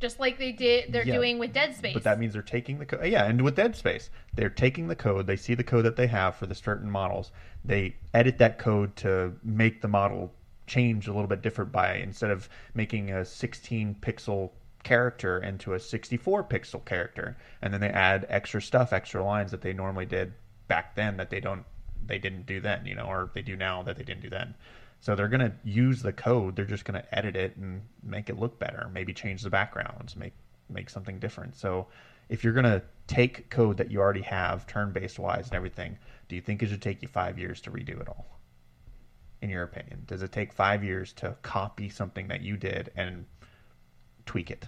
just like they did. They're Yeah, doing with Dead Space. But that means they're taking the code. Yeah, and with Dead Space, they're taking the code. They see the code that they have for the certain models. They edit that code to make the model change a little bit different by instead of making a 16 pixel character into a 64 pixel character, and then they add extra stuff, extra lines that they normally did back then that they don't, they didn't do then, you know, or they do now that they didn't do then. So they're gonna use the code. They're just gonna edit it and make it look better. Maybe change the backgrounds, make make something different. So if you're gonna take code that you already have, turn based wise and everything, do you think it should take you five years to redo it all? In your opinion, does it take five years to copy something that you did and tweak it?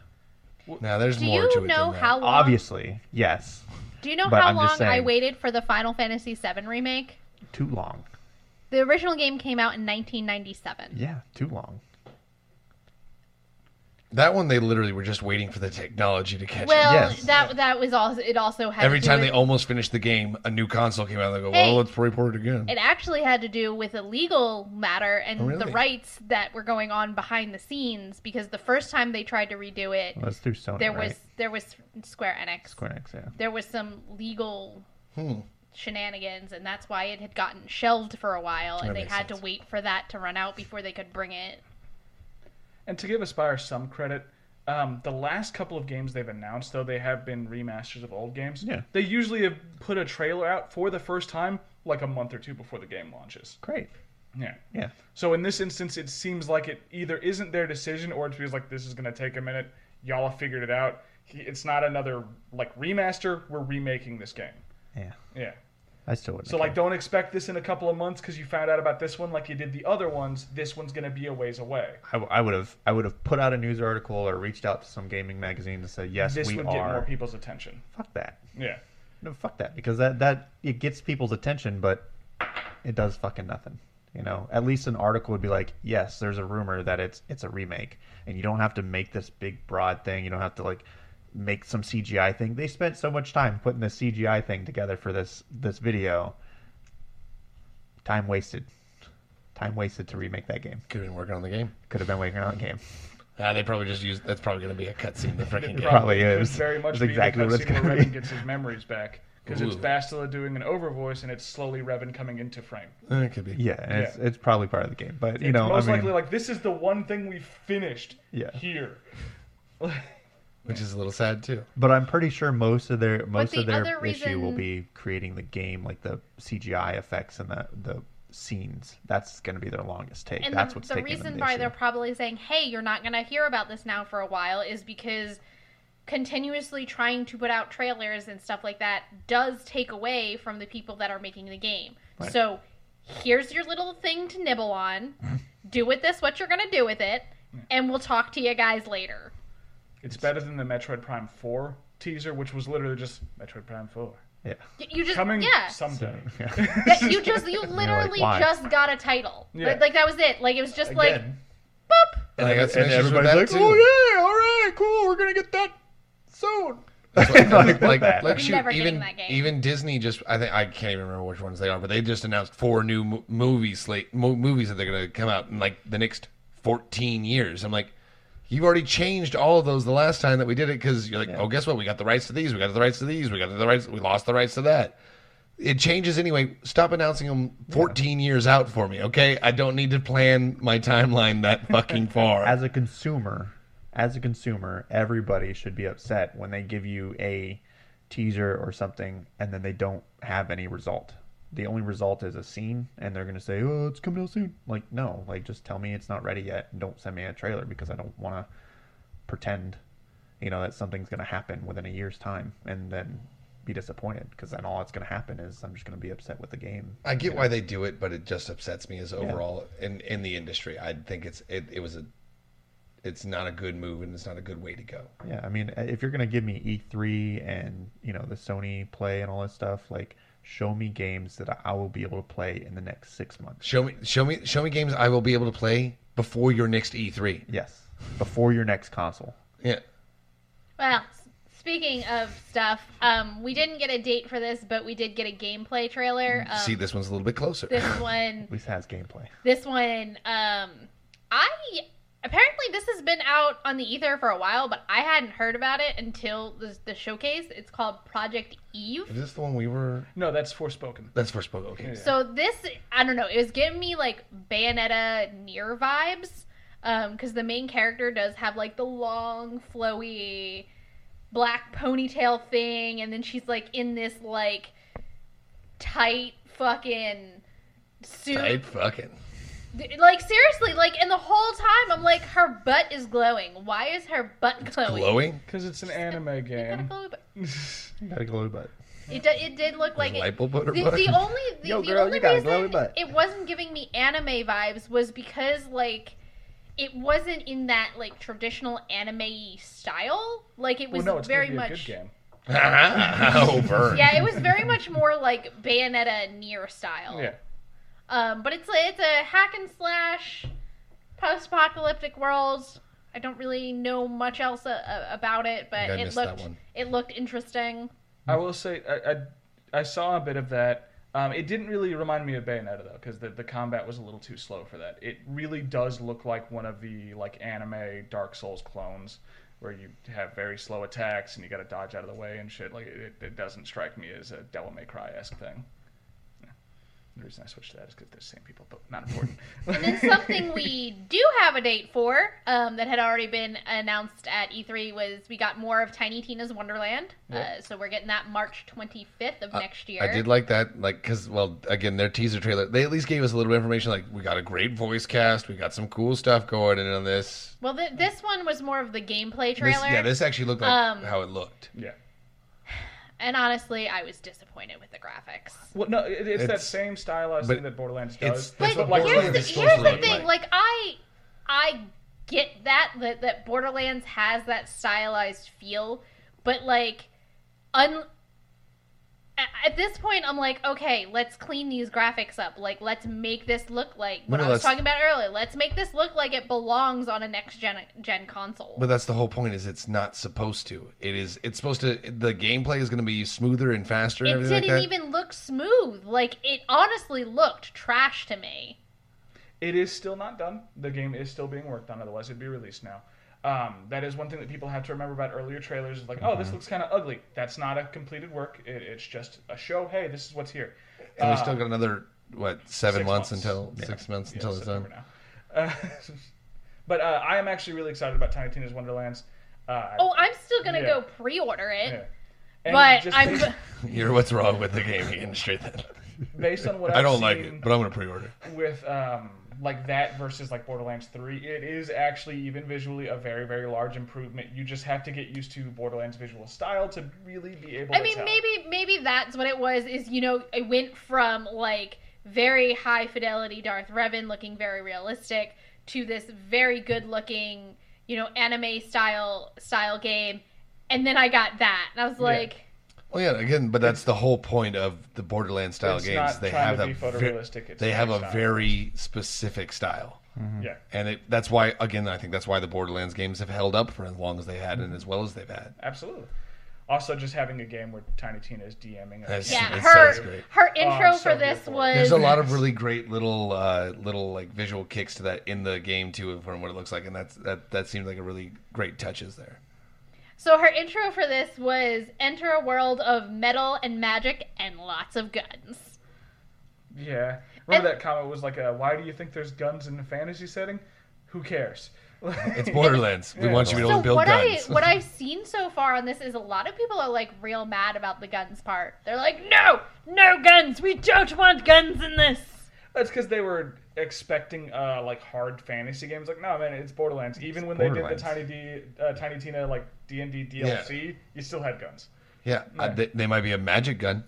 Now there's do more to it know than that. how long? Obviously, yes. Do you know but how I'm long just I saying. waited for the Final Fantasy VII remake? Too long. The original game came out in 1997. Yeah, too long. That one, they literally were just waiting for the technology to catch Well, up. Yes. that that was also it. Also had Every to do time with, they almost finished the game, a new console came out. They go, Hey. "Well, let's report it again." it actually had to do with a legal matter and Oh, the really? rights that were going on behind the scenes because the first time they tried to redo it Well, that's through Sony, there right? was there was Square Enix Square Enix, yeah. there was some legal Hmm. shenanigans and that's why it had gotten shelved for a while and That they makes had sense. to wait for that to run out before they could bring it And to give Aspyr some credit, um, the last couple of games they've announced, though they have been remasters of old games. Yeah. They usually have put a trailer out for the first time like a month or two before the game launches. Great. Yeah. Yeah. So in this instance, it seems like it either isn't their decision or it feels like this is going to take a minute. Y'all have figured it out. It's not another like remaster. We're remaking this game. Yeah. Yeah. I still wouldn't. So like, don't expect this in a couple of months because you found out about this one like you did the other ones. This one's going to be a ways away. I, would have I would have put out a news article or reached out to some gaming magazine to say yes this we would get more people's attention. Fuck that. Yeah. No, fuck that because that that it gets people's attention, but it does fucking nothing. You know, at least an article would be like, yes, there's a rumor that it's it's a remake, and you don't have to make this big broad thing. You don't have to like make some CGI thing. They spent so much time putting this CGI thing together for this this video. Time wasted. Time wasted to remake that game. Could have been working on the game. Could have been working on the game. Ah, they probably just used. That's probably going to be a cutscene. The freaking game. Probably could is. Very much It's exactly the what it's cutscene where gonna Revan be. gets his memories back because it's Ooh. Bastila doing an over voice and it's slowly Revan coming into frame. It could be. Yeah, and It's, it's probably part of the game, but you it's know, most I mean, likely like this is the one thing we finished Yeah. here. Which is a little sad too. But I'm pretty sure most of their most the of their other issue will be creating the game, like the CGI effects and the the scenes. That's going to be their longest take. And That's the, what's the taking reason them the why issue. they're probably saying, "Hey, you're not going to hear about this now for a while," is because continuously trying to put out trailers and stuff like that does take away from the people that are making the game. Right. So, here's your little thing to nibble on. do with this what you're going to do with it, and we'll talk to you guys later. It's better than the Metroid Prime 4 teaser, which was literally just Metroid Prime 4 Yeah. You just coming yeah. someday. yeah. Yeah, you just you literally why? just got a title. Yeah. Like, like that was it. Like it was just like boop. And I got some and everybody's like, too. Oh, "Oh yeah, all right, cool, we're gonna get that soon." like, like, that. like I'm shoot, never getting even that game. even Disney just I think I can't even remember which ones they are, but they just announced four new mo- movie slate mo- movies that they're gonna come out in like the next fourteen years. I'm like, You've already changed all of those the last time that we did it because you're like, Yeah. oh, guess what? We got the rights to these. We got the rights to these. We got the rights. We lost the rights to that. It changes anyway. Stop announcing them 14 years out for me, okay? I don't need to plan my timeline that fucking far. as a consumer, as a consumer, everybody should be upset when they give you a teaser or something and then they don't have any result. The only result is a scene, and they're gonna say, "Oh, it's coming out soon." Like, no, like just tell me it's not ready yet, and don't send me a trailer because I don't want to pretend, you know, that something's gonna happen within a year's time, and then be disappointed because then all that's gonna happen is I'm just gonna be upset with the game. I get why they do it, but it just upsets me as overall in in the industry. I think it's it, it was a it's not a good move and it's not a good way to go. Yeah, I mean, if you're gonna give me E3 and you know the Sony Play and all that stuff, like show me games that I- I will be able to play in the next six months. Show me show me show me games I will be able to play before your next E E3. Yes, before your next console. Yeah. Well, speaking of stuff, um, we didn't get a date for this, but we did get a gameplay trailer. Um, See, this one's a little bit closer. this one, At least has gameplay. this one, um, I apparently this has been out on the ether for a while, but I hadn't heard about it until the, the showcase. It's called Project Eve. Is this the one we were? No, that's Forspoken. That's first spoke. Okay. So this, I don't know, it was giving me like Bayonetta NieR vibes, um, because the main character does have like the long, flowy black ponytail thing, and then she's like in this like tight fucking suit. Tight fucking. Like seriously, like and the whole time I'm like, her butt is glowing. Why is her butt glowing? Glowing. Because it's an anime game. You got a glowy butt. It, do, it did look like it, light bulb the, the only the, Yo, the girl, only you got a reason glowy butt. it wasn't giving me anime vibes was because like it wasn't in that like traditional anime style. Like it Well, was no, it's very gonna much a good game. oh, burn. yeah, it was very much more like Bayonetta NieR style. Yeah. Um, but it's a, it's a hack and slash post-apocalyptic world. I don't really know much else uh, uh, about it, but I it missed that looked one. it looked interesting. I will say I, I, I saw a bit of that. Um, it didn't really remind me of Bayonetta though, because the, the combat was a little too slow for that. It really does look like one of the like anime Dark Souls clones, where you have very slow attacks and you got to dodge out of the way and shit. Like it, it doesn't strike me as a Devil May Cry esque thing. Yeah. The reason I switched to that is because they're the same people, but not important. And then something we do have a date for um, that had already been announced at E3 was we got more of Tiny Tina's Wonderland. Uh, so we're getting that March 25th of next year. I did like that, like, because, well, again, their teaser trailer, they at least gave us a little bit of information. Like, we got a great voice cast, we got some cool stuff going in on this. Well, th- this one was more of the gameplay This- trailer. yeah, this actually looked like Um, how it looked. yeah. And honestly, I was disappointed with the graphics. Well, no, it, it's, that It's- same stylized but thing that Borderlands it's- does. That's But what here's Borderlands the, is supposed here's to the look thing. like. Like I, I get that, that that Borderlands has that stylized feel, but like, un. A- At this point, I'm like, okay, let's clean these graphics up. Like, let's make this look like what No, I was talking about earlier. Let's make this look like it belongs on a next gen gen console. But that's the whole point. Is it's not supposed to. It is. It's supposed to. The gameplay is going to be smoother and faster. And it everything didn't like that. even look smooth. Like, it honestly looked trash to me. It is still not done. The game is still being worked on. Otherwise, it'd be released now. Um, that is one thing that people have to remember about earlier trailers. Is like, oh, Mm-hmm. this looks kind of ugly. That's not a completed work. It, it's just a show. Hey, this is what's here. And we Uh, still got another what seven months, months. until Yeah. six months yeah, until it's done. Now. Uh, but uh, I am actually really excited about Tiny Tina's Wonderlands. Uh, Oh, I'm still gonna Yeah. go pre-order it, yeah. But just I'm. based, You're what's wrong with the gaming industry then. based on what I've I've don't like it, but I'm going to pre-order. with um, like that versus like Borderlands 3, it is actually even visually a very very large improvement. You just have to get used to Borderlands visual style to really be able. To I mean, tell. maybe maybe that's what it was. Is you know, it went from like very high fidelity Darth Revan looking very realistic to this very good looking, you know, anime style style game, and then I got that, and I was like, Well, yeah, again, but that's the whole point of the Borderlands style It's games. not They trying have to a be ver- photorealistic, it's they have a very style. very specific style, yeah. and it, that's why, again, I think that's why the Borderlands games have held up for as long as they had and as well as they've had. Absolutely. Also, just having a game where Tiny Tina is DMing. That's- Yeah, It her sounds great. her intro I'm so for here this for it. was There's a lot of really great little uh, little like visual kicks to that in the game too, from what it looks like, and that's that that seems like a really great touches there. So her intro for this was enter a world of metal and magic and lots of guns. Yeah. Remember And- that comment was like, uh, "Why do you think there's guns in a fantasy setting? Who cares?" It's Borderlands. We Yeah. want you to be able So to build what guns. I what I've seen so far on this is a lot of people are like real mad about the guns part. They're like, "No, no guns. We don't want guns in this." That's because they were expecting uh, like hard fantasy games. Like, no, man, it's Borderlands. Even when they did the Tiny D, uh, Tiny Tina like D and D DLC, you still had guns. yeah, uh, they, they might be a magic gun.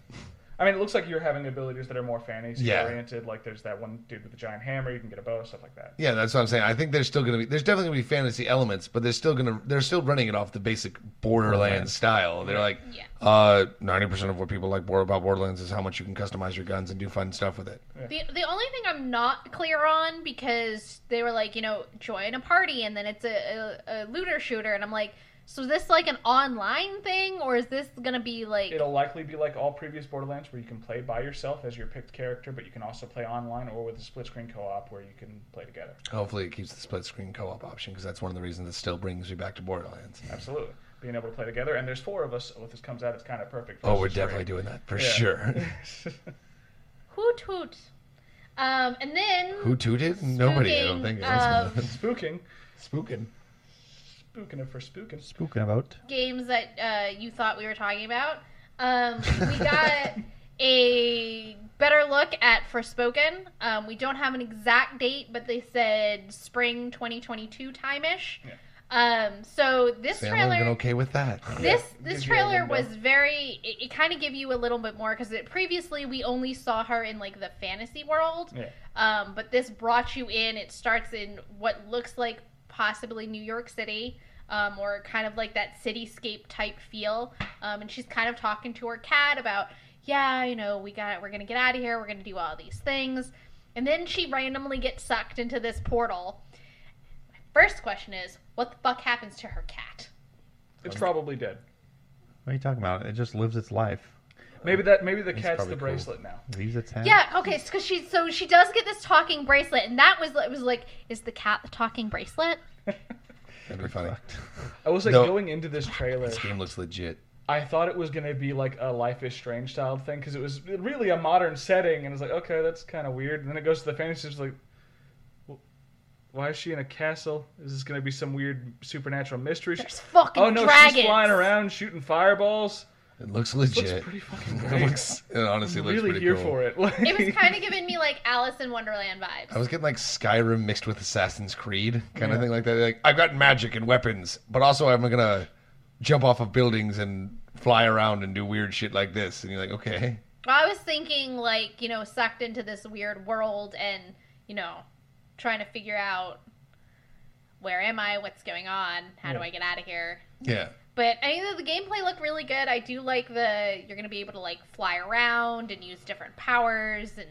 I mean, it looks like you're having abilities that are more fantasy Yeah. oriented. Like, there's that one dude with a giant hammer. You can get a bow, stuff like that. Yeah, that's what I'm saying. I think there's still gonna be there's definitely gonna be fantasy elements, but they're still gonna they're still running it off the basic Borderlands Borderlands. style. They're like, Yeah. uh, ninety percent of what people like more about Borderlands is how much you can customize your guns and do fun stuff with it. The the only thing I'm not clear on because they were like, you know, join a party and then it's a, a, a looter shooter and I'm like, so is this like an online thing or is this gonna be like It'll likely be like all previous Borderlands, where you can play by yourself as your picked character, but you can also play online or with a split screen co-op where you can play together. Hopefully, it keeps the split screen co-op option because that's one of the reasons it still brings you back to Borderlands. Absolutely, being able to play together. And there's four of us. If this comes out, it's kind of perfect. for Oh, we're definitely trade. doing that for Yeah. sure. hoot hoot? Um, and then Who tooted? Nobody. I don't think. um, spooking, Spooking. Spooking it for spooking. Spooking about. games that uh, you thought we were talking about. Um, we got a better look at Forspoken. Um, we don't have an exact date, but they said spring 2022 time ish. Yeah. Um, so this Sam, trailer, been okay with that. this Yeah, this gives trailer was very. It, it kind of gave you a little bit more because it previously we only saw her in like the fantasy world. Yeah. Um, but this brought you in. It starts in what looks like possibly New York City, um, or kind of like that cityscape type feel. Um, and she's kind of talking to her cat about, yeah, you know, we got, we're gonna get out of here. We're gonna do all these things. And then she randomly gets sucked into this portal. My first question is, what the fuck happens to her cat? It's probably dead. What are you talking about? It just lives its life. Maybe that. Maybe the It's cat's probably the cool. bracelet now. Leaves its hand. Yeah, okay, because she so she does get this talking bracelet, and that was it was like, is the cat the talking bracelet? That'd be funny. I was like No. going into this trailer. This game looks legit. I thought it was gonna be like a Life is Strange style thing because it was really a modern setting, and it's like, okay, that's kind of weird. And then it goes to the fantasy, it's like, well, why is she in a castle? Is this gonna be some weird supernatural mystery? There's fucking oh no, dragons. she's flying around shooting fireballs. It looks It legit. looks pretty fucking it looks. It honestly I'm looks really pretty here cool. for it. Like, It was kind of giving me like Alice in Wonderland vibes. I was getting like Skyrim mixed with Assassin's Creed, kind of thing like that. Like I've got magic and weapons, but also I'm gonna jump off of buildings and fly around and do weird shit like this. And you're like, okay, I was thinking like you know sucked into this weird world and you know trying to figure out where am I, what's going on, how do I get out of here. yeah. But I mean, the gameplay looked really good. I do like the you're gonna be able to like fly around and use different powers and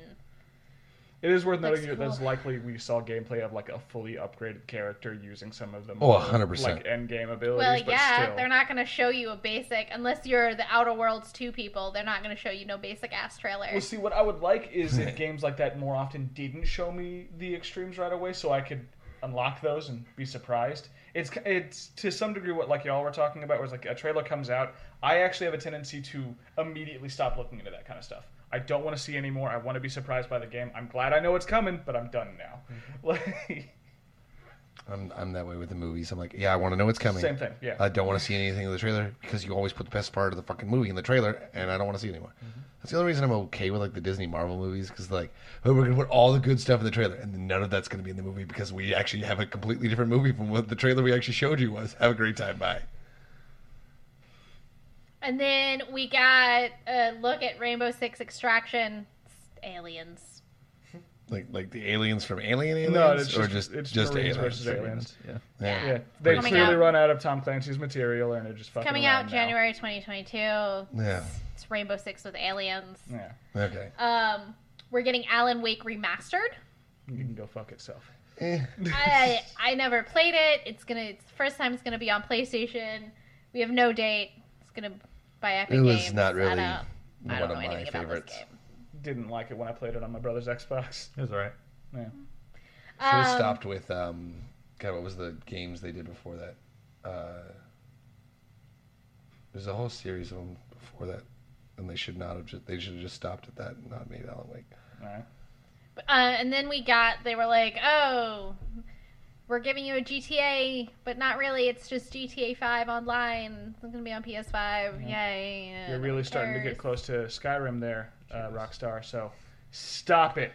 it is worth Looks noting that that's likely we saw gameplay of like a fully upgraded character using some of the Oh, more, 100%. like end game abilities. well, but yeah, still. they're not gonna show you a basic unless you're the Outer Worlds two people. They're not gonna show you no basic ass trailer. Well, see, what I would like is if games like that more often didn't show me the extremes right away, so I could unlock those and be surprised. It's it's to some degree what like y'all were talking about, it's like a trailer comes out. I actually have a tendency to immediately stop looking into that kind of stuff. I don't want to see anymore. I want to be surprised by the game. I'm glad I know it's coming, but I'm done now. Mm-hmm. Like I'm I'm that way with the movies. I'm like, yeah, I want to know what's coming. same thing. Yeah. I don't want to see anything in the trailer because you always put the best part of the fucking movie in the trailer, and I don't want to see it anymore. Mm-hmm. That's the only reason I'm okay with like the Disney Marvel movies because like, oh, we're gonna put all the good stuff in the trailer, and none of that's gonna be in the movie because we actually have a completely different movie from what the trailer we actually showed you was. Have a great time. Bye. And then we got a look at Rainbow Six Extraction. Aliens. Like like the aliens from Alien Aliens, No, it's or just- just it's just Marines aliens. versus aliens. Yeah. Yeah. yeah, they Coming clearly out- run out of Tom Clancy's material, and they're just fucking Coming out. January 2022. Yeah. It's Rainbow Six with aliens. Yeah, Okay. Um, we're getting Alan Wake remastered. you can go fuck itself. Eh. I I never played it. It's gonna. It's the first time it's gonna be on PlayStation. We have no date. It's gonna by Epic It was Games. not really I don't, I one don't know of my anything about favorites. this game. Didn't like it when I played it on my brother's Xbox. It was alright. Yeah. Should have Um, stopped with um, God. What was the games they did before that? Uh, there's a whole series of them before that, and they should not have. Just, they should have just stopped at that and not made Alan Wake. All right. Uh, and then we got, they were like, oh, we're giving you a GTA, but not really. It's just GTA 5 online. It's going to be on PS5. Yay. You're really one starting to cares. get close to Skyrim there, uh, Rockstar. So stop it.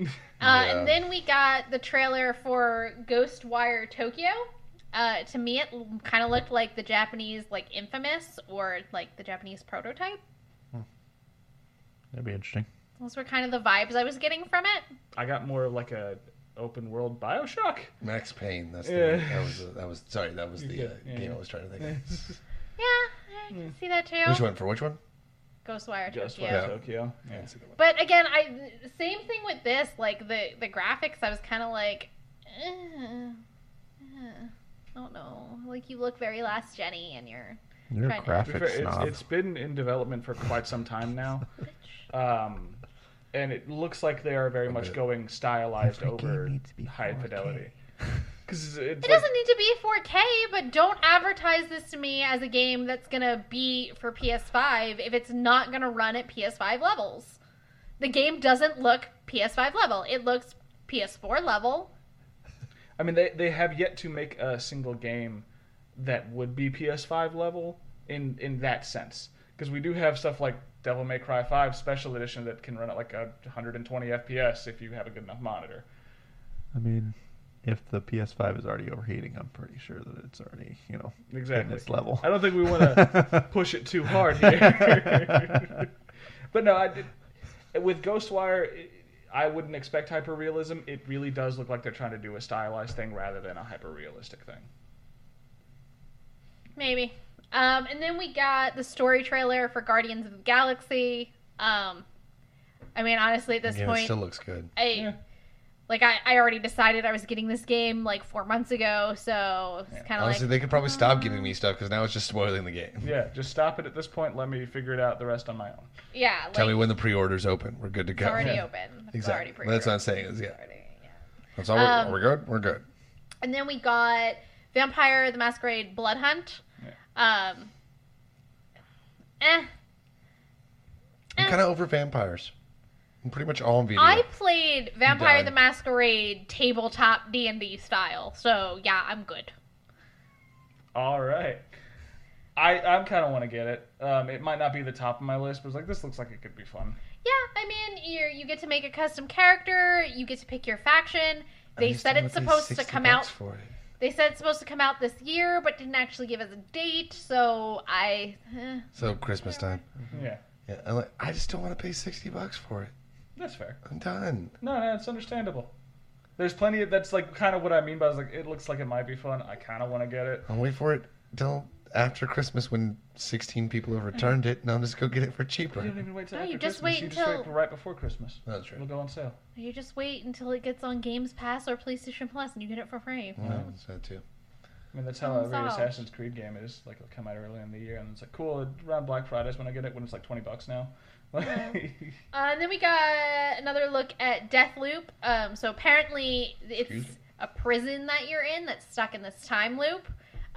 Uh, Yeah. And then we got the trailer for Ghostwire Tokyo. Uh, to me, it kind of looked like the Japanese, like Infamous, or like the Japanese prototype. That'd be interesting. Those were kind of the vibes I was getting from it. I got more of like a open world Bioshock. Max Payne. That's the, Yeah. that was the, that was sorry. That was the uh, yeah, game yeah. I was trying to think. of. Yeah, I can see that too. Which one for which one? Ghostwire Just Tokyo. like Tokyo. Yeah. didn't see that one. But again, I same thing with this. Like the the graphics, I was kind of like, eh, eh, I don't know. Like you look very last Jenny, and you're You're a Trying to- To be graphic fair, it's, snob. it's been in development for quite some time now. Um, and it looks like they are very much going stylized Every over needs to be high fidelity. Because it's It like, doesn't need to be 4K, but don't advertise this to me as a game that's gonna be for PS5 if it's not gonna run at PS5 levels. The game doesn't look PS5 level. It looks PS4 level. I mean, they, they have yet to make a single game that would be PS5 level in, in that sense. Because we do have stuff like Devil May Cry 5 Special Edition that can run at like a 120 FPS if you have a good enough monitor. I mean, if the PS5 is already overheating, I'm pretty sure that it's already, you know, Exactly. hitting its level. I don't think we want to push it too hard here. but no, I did, with Ghostwire, it- I wouldn't expect hyper realism. It really does look like they're trying to do a stylized thing rather than a hyper realistic thing. Maybe. Um, and then we got the story trailer for Guardians of the Galaxy. Um, I mean, honestly, at this Yeah, it point, still looks good. I Yeah. Like I, I already decided I was getting this game like four months ago, so it's Yeah. kind of Honestly, like they could probably stop giving me stuff because now it's just spoiling the game. Yeah, just stop it at this point. Let me figure it out the rest on my own. yeah, like, Tell me when the pre-orders open. We're good to go. it's go. already Yeah. open. It's Exactly. already That's what I'm saying. Is yeah. It's already- yeah. That's all. We're, Um, are good? We're good. And then we got Vampire the Masquerade Blood Hunt. Um, eh. I'm eh. kind of over vampires. I'm pretty much all on video. I played Vampire died. the Masquerade tabletop D and D style, so yeah, I'm good. All right. I I'm kind of want to get it. Um, it might not be the top of my list, but it's like this looks like it could be fun. Yeah, I mean, you you get to make a custom character, you get to pick your faction. They said it's supposed to come out. for it. They said it's supposed to come out this year, but didn't actually give us a date. So I, eh. So Christmas time. Yeah, Yeah, I'm like, I just don't want to pay sixty bucks for it. That's fair. I'm done. No, no, it's understandable. There's plenty of that's like kind of what I mean by it's like it looks like it might be fun. I kind of want to get it. I'll wait for it till after Christmas when 16 people have returned it, and I'll just go get it for cheaper. You don't even wait till No, after you just Christmas. wait you just until- wait for right before Christmas. That's true. It'll go on sale. you just wait until it gets on Games Pass or PlayStation Plus, and you get it for free. Yeah, that's that too. I mean, that's how Problem every solved. Assassin's Creed game is. Like, it'll come out early in the year, and it's like, cool, around Black Fridays when I get it, when it's like 20 bucks now. Uh, and then we got another look at Deathloop. Um, so apparently it's Excuse a prison that you're in that's stuck in this time loop.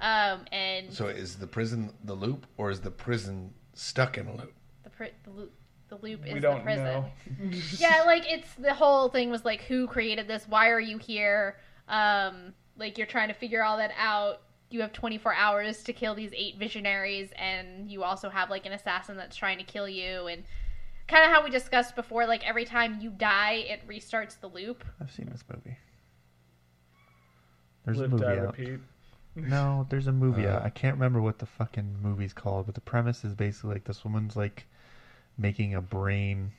Um, and So is the prison the loop, or is the prison stuck in a loop? the, pri- the loop, the loop is we the don't prison. know. yeah, like it's the whole thing was like, who created this? Why are you here? Um, like you're trying to figure all that out. You have 24 hours to kill these eight visionaries, and you also have like an assassin that's trying to kill you. And kind of how we discussed before, like every time you die, it restarts the loop. I've seen this movie. There's Live, a movie die, out. repeat. No, there's a movie Uh, out. I can't remember what the fucking movie's called, but the premise is basically like this woman's like making a brain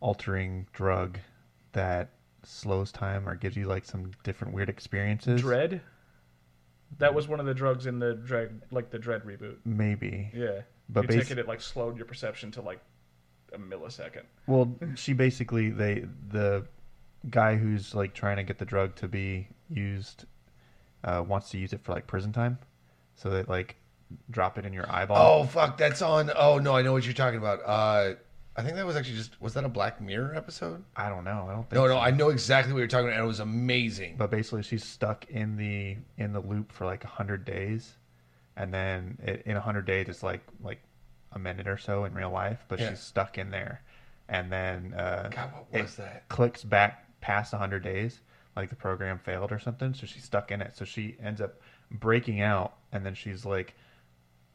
altering drug that slows time or gives you like some different weird experiences. Dread? That was one of the drugs in the Dread, like the Dread reboot. Maybe. Yeah. But you basi- take it, it like slowed your perception to like a millisecond. Well, she basically they the guy who's like trying to get the drug to be used uh, wants to use it for like prison time, so that like drop it in your eyeball. Oh fuck, that's on. Oh no, I know what you're talking about. Uh, I think that was actually just was that a Black Mirror episode? I don't know. I don't think. No, so. no, I know exactly what you're talking about, and it was amazing. But basically, she's stuck in the in the loop for like hundred days, and then it, in hundred days, it's like like a minute or so in real life, but Yeah. she's stuck in there, and then uh, God, what was it that? clicks back past hundred days, like the program failed or something. So she's stuck in it. So she ends up breaking out, and then she's like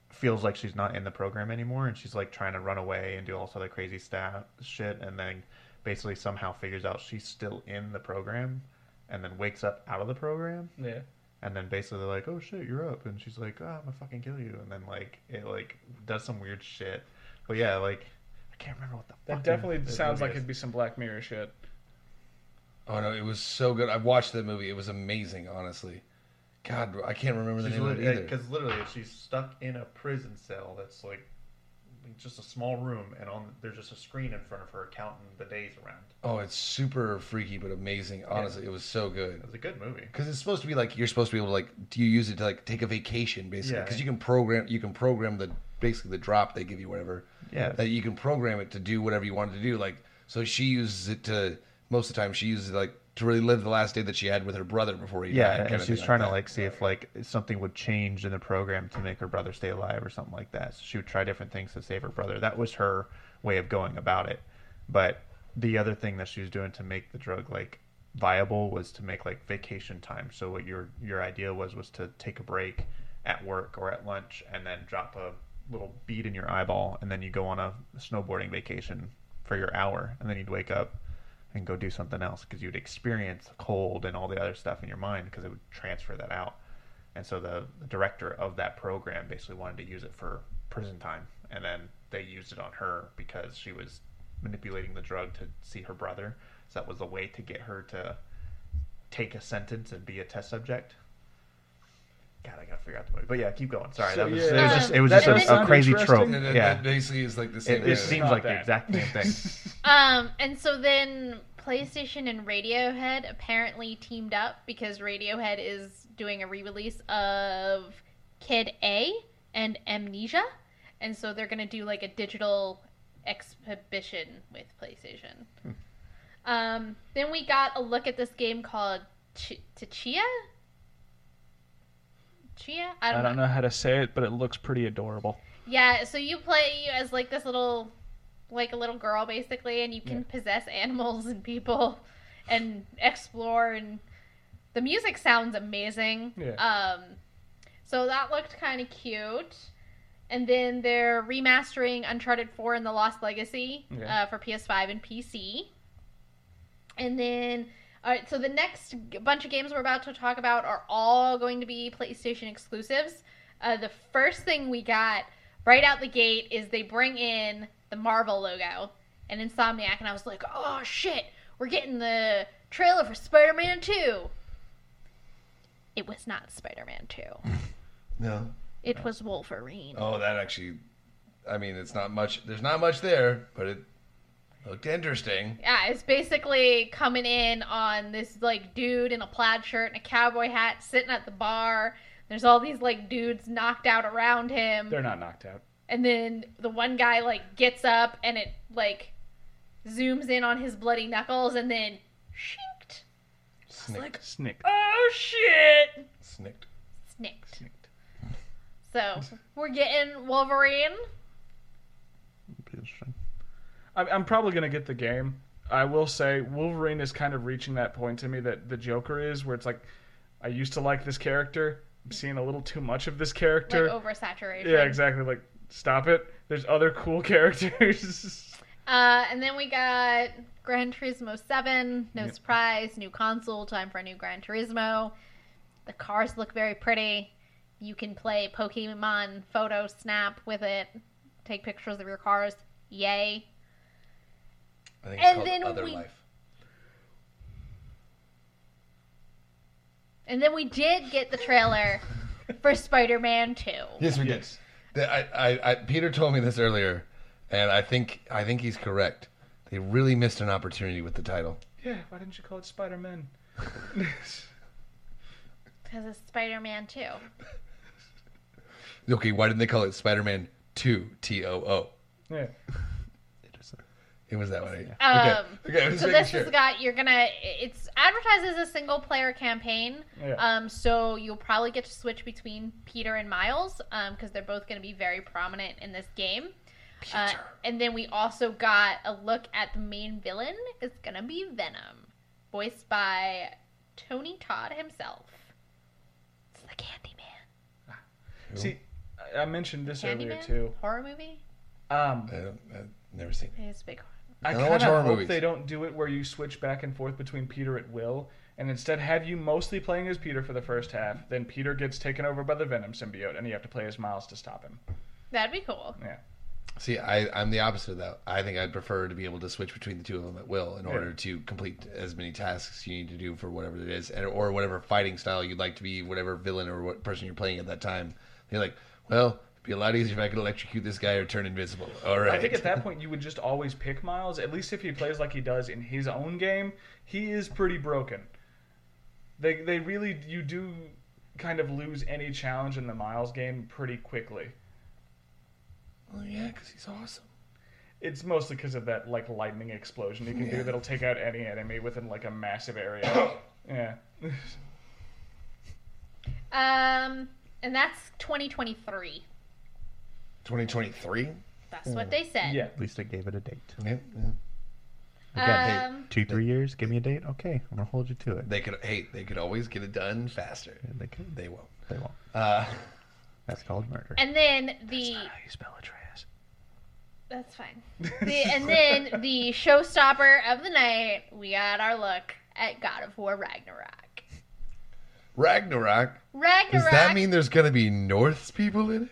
feels like she's not in the program anymore and she's like trying to run away and do all this other crazy stuff shit and then basically somehow figures out she's still in the program and then wakes up out of the program Yeah. And then basically they're like oh shit you're up and she's like oh, i'm gonna fucking kill you and then like it like does some weird shit but yeah like i can't remember what the That fucking definitely the sounds movie like is. it'd be some Black Mirror shit. Oh no, it was so good. I watched that movie. It was amazing, honestly. God, I can't remember the She's name of it either. because literally she's stuck in a prison cell that's like just a small room and on there's just a screen in front of her counting the days around Oh, it's super freaky but amazing. Honestly, it was so good. it was a good movie Because it's supposed to be like you're supposed to be able to like do you use it to like take a vacation basically? Yeah. Because you can program you can program the basically the drop they give you whatever. Yeah. That you can program it to do whatever you want it to do. Like so she uses it to most of the time she uses it like to really live the last day that she had with her brother before he died. Yeah, and she was trying that. to like see if like something would change in the program to make her brother stay alive or something like that. So she would try different things to save her brother. That was her way of going about it. But the other thing that she was doing to make the drug like viable was to make like vacation time. So what your your idea was was to take a break at work or at lunch and then drop a little bead in your eyeball and then you go on a snowboarding vacation for your hour and then you'd wake up and go do something else because you'd experience the cold and all the other stuff in your mind because it would transfer that out. And so the, the director of that program basically wanted to use it for prison time, and then they used it on her because she was manipulating the drug to see her brother. So that was a way to get her to take a sentence and be a test subject. God, I gotta figure out the movie. But yeah, keep going. Sorry, So, that was, yeah. it was just it was That just a, a crazy trope. And that, Yeah, that basically is like the same. it, it seems not like the exact same thing. Um, and so then PlayStation and Radiohead apparently teamed up because Radiohead is doing a re-release of Kid A and Amnesia, and so they're gonna do like a digital exhibition with PlayStation. Um, then we got a look at this game called Ch- Tchia. Chia? I I don't, don't know how to say it, but it looks pretty adorable. Yeah, so you play as like this little, like a little girl basically, and you can possess animals and people, and explore. And the music sounds amazing. Yeah. Um, so that looked kind of cute. And then they're remastering Uncharted 4 and The Lost Legacy Okay. uh, for PS5 and PC. And then, all right, so the next bunch of games we're about to talk about are all going to be PlayStation exclusives. Uh, the first thing we got right out the gate is they bring in the Marvel logo and Insomniac, and I was like, oh shit, we're getting the trailer for Spider Man 2. It was not Spider Man 2, No. it was Wolverine. Oh, that actually. I mean, it's not much. There's not much there, but it looked interesting. Yeah, it's basically coming in on this like dude in a plaid shirt and a cowboy hat sitting at the bar. There's all these like dudes knocked out around him. They're not knocked out. and then the one guy like gets up and it like zooms in on his bloody knuckles and then shinked. Snicked. Snick. Oh shit! Snicked. Snicked. Snicked. So we're getting Wolverine. Be interesting. I'm, I'm probably gonna get the game. I will say Wolverine is kind of reaching that point to me that the Joker is, where it's like, I used to like this character. I'm seeing a little too much of this character. Like oversaturation. yeah, exactly. Like, stop it. There's other cool characters. Uh, and then we got Gran Turismo 7. No surprise. New console. Time for a new Gran Turismo. The cars look very pretty. You can play Pokemon Photo Snap with it. Take pictures of your cars. Yay. I think it's And called then Other we- Life. And then we did get the trailer for Spider Man 2. Yes, we Yes. did. The- I, I, I, Peter told me this earlier, and I think I think he's correct. They really missed an opportunity with the title. yeah, why didn't you call it Spider Man? Because it's Spider Man 2. Okay, why didn't they call it Spider-Man Two T O O? Yeah. It was that way. Um, okay, okay. So this sure. has got you're gonna it's advertised as a single player campaign Yeah. um so you'll probably get to switch between peter and miles um because they're both going to be very prominent in this game uh, and then we also got a look at the main villain it's going to be venom voiced by tony todd himself it's the candyman See, I- I mentioned this earlier too. horror movie Um, I, I've never seen. It. it's a big horror I I kind of hope movies. they don't do it where you switch back and forth between Peter at will, and instead have you mostly playing as Peter for the first half. Then Peter gets taken over by the Venom symbiote, and you have to play as Miles to stop him. that'd be cool Yeah. See, I, I'm the opposite of that. I think I'd prefer to be able to switch between the two of them at will in order Yeah. to complete as many tasks you need to do for whatever it is, and, or whatever fighting style you'd like to be, whatever villain or what person you're playing at that time. You're like, well, it'd be a lot easier if I could electrocute this guy or turn invisible. All right. I think at that point you would just always pick Miles. At least if he plays like he does in his own game, he is pretty broken. They they really you do kind of lose any challenge in the Miles game pretty quickly. Well, yeah, because he's awesome. It's mostly because of that like lightning explosion you can do that'll take out any enemy within like a massive area. yeah. um and that's 2023 2023. that's what they said yeah. At least I gave it a date. Yeah, yeah. Again, um Two, three years. Give me a date. Okay, I'm gonna hold you to it. They could. Hey, they could always get it done faster. They could. They won't. They won't. Uh, That's called murder. And then the How you spell Atreus? that's fine. The, and then the showstopper of the night, we got our look at God of War Ragnarok. Ragnarok. Ragnarok. Does that mean there's gonna be Norse people in it?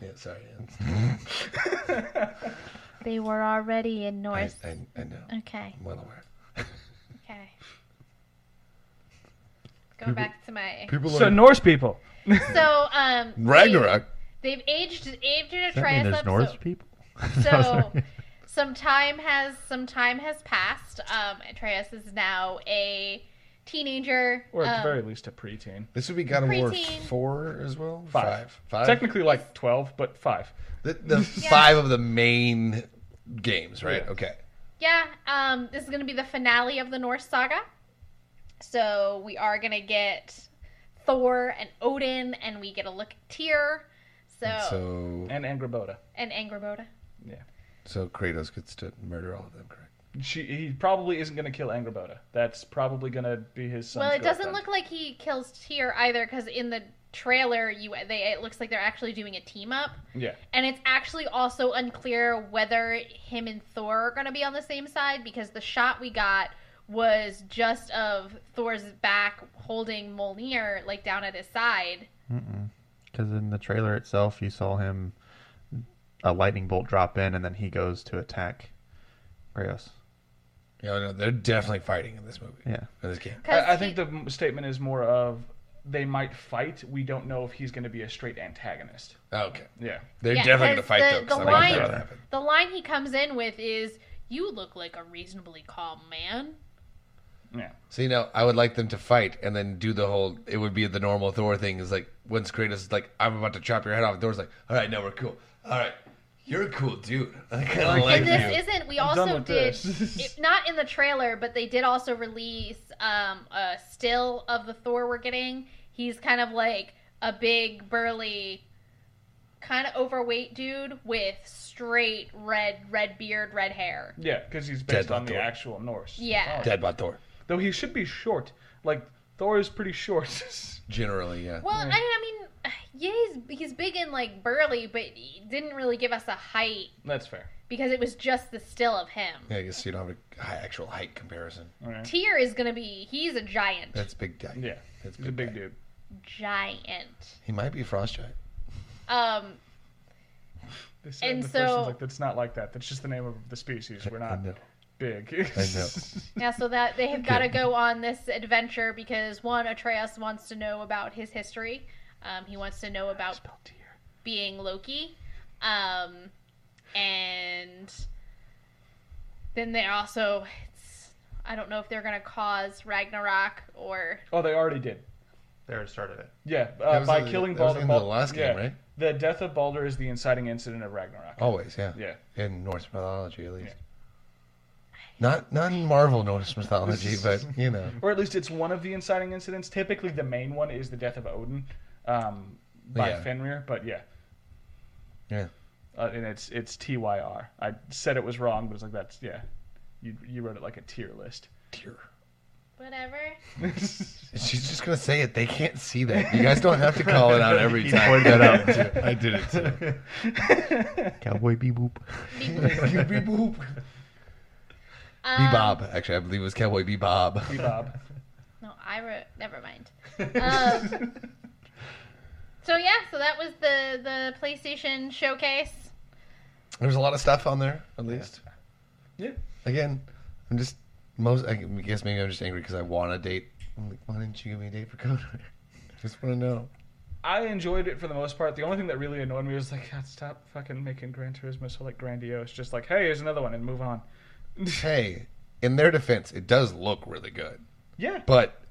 Yeah, sorry. they were already in I, Norse? I, I know. Okay, I'm well aware. okay. Going back to my People So are Norse people. so um Ragnarok. They've, they've aged aged Does that mean Atreus there's up. Norse so- people? so some time has some time has passed. Um, Atreus is now a teenager. Or at um, the very least a preteen. This would be God of War Preteen. four as well. Five. Five. Technically like twelve, but five. The, the five of the main games, right? Yeah. Okay. Yeah, um, this is going to be the finale of the Norse saga. So we are going to get Thor and Odin, and we get a look at Tyr. So, So And Angraboda. and Angraboda. Yeah. So Kratos gets to murder all of them, correct? She he probably isn't gonna kill Angraboda. That's probably gonna be his son's Well, it doesn't girlfriend. look like he kills Tyr either, because in the trailer, you they it looks like they're actually doing a team up, Yeah. and it's actually also unclear whether him and Thor are going to be on the same side because the shot we got was just of Thor's back holding Mjolnir like down at his side. Because in the trailer itself, you saw him a lightning bolt drop in, and then he goes to attack Kratos. Yeah, no, they're definitely fighting in this movie. Yeah. In this game. 'Cause I, I he- think the m- statement is more of they might fight. We don't know if he's gonna be a straight antagonist. Oh, okay. Yeah. They're Yeah, definitely gonna 'cause fight the- though. 'cause the I want line- that to happen. the line he comes in with is, "You look like a reasonably calm man." Yeah. So you know, I would like them to fight and then do the whole. It would be the normal Thor thing. Is like once Kratos is like, "I'm about to chop your head off." Thor's like, "All right, no, we're cool. All right, you're a cool dude. I kind of like and you." this isn't. We I'm also did it, not in the trailer, but they did also release um, a still of the Thor we're getting. He's kind of like a big, burly, kind of overweight dude with straight red, red beard, red hair. Yeah, because he's Dead based on the Thor. actual Norse. Yeah. Oh. Dead by Thor. Though he should be short. Like Thor is pretty short. Generally, yeah. Well, I, I mean, yeah, he's he's big and like burly, but he didn't really give us a height That's fair. because it was just the still of him. Yeah, I guess you don't have a high actual height comparison. All right. Tyr is gonna be. He's a giant. That's big guy. Yeah. That's He's a big guy. dude. giant. He might be a frost giant. Um, They said And the so- person's like, that's not like that. That's just the name of the species. We're I not know. Big. I know. yeah, so that they have got to go on this adventure because one, Atreus wants to know about his history. Um, he wants to know about being Loki, um, and then they're also. I don't know if they're gonna cause Ragnarok or oh, they already did. There it started it. Yeah, uh, was by the- killing that was Balder. the the last game, yeah. right? The death of Balder is the inciting incident of Ragnarok. Always, yeah. Yeah. In Norse mythology, at least. Yeah. Not not in Marvel Norse mythology, but you know. Or at least it's one of the inciting incidents. Typically, the main one is the death of Odin um, by Yeah. Fenrir, but yeah. Yeah. Uh, and it's it's TYR. I said it was wrong, but it's like that's yeah. You you wrote it like a tier list. Tier. Whatever. She's just gonna say it. They can't see that. You guys don't have to call it out every He time. pointed that out. I did it too. Cowboy beep boop. Beep boop. Um, Bebob. Actually, I believe it was Cowboy Bebop. Bebob. No, I wrote. Never mind. Um, so yeah, so that was the the PlayStation showcase. There's a lot of stuff on there, at least. Yeah. Again, I'm just most. I guess maybe I'm just angry because I want a date. I'm like, why didn't you give me a date for KOTOR? I just want to know. I enjoyed it for the most part. The only thing that really annoyed me was like, God, stop fucking making Gran Turismo so like grandiose. Just like, hey, here's another one, and move on. Hey, in their defense, it does look really good, Yeah. but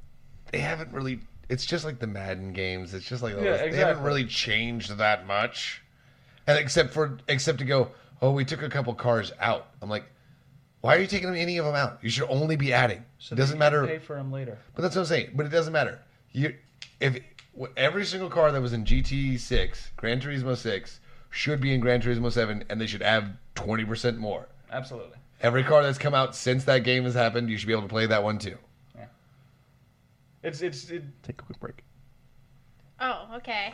they haven't really. It's just like the Madden games. It's just like oh, Yeah, they haven't really changed that much, and except for except to go, oh, we took a couple cars out. I'm like, why are you taking any of them out? You should only be adding. So it doesn't matter. Pay for them later. But that's what I'm saying. But it doesn't matter. You, if every single car that was in GT six, Gran Turismo six, should be in Gran Turismo seven, and they should add twenty percent more. Absolutely. Every car that's come out since that game has happened, you should be able to play that one too. Yeah. It's it's it, Take a quick break. Oh, okay.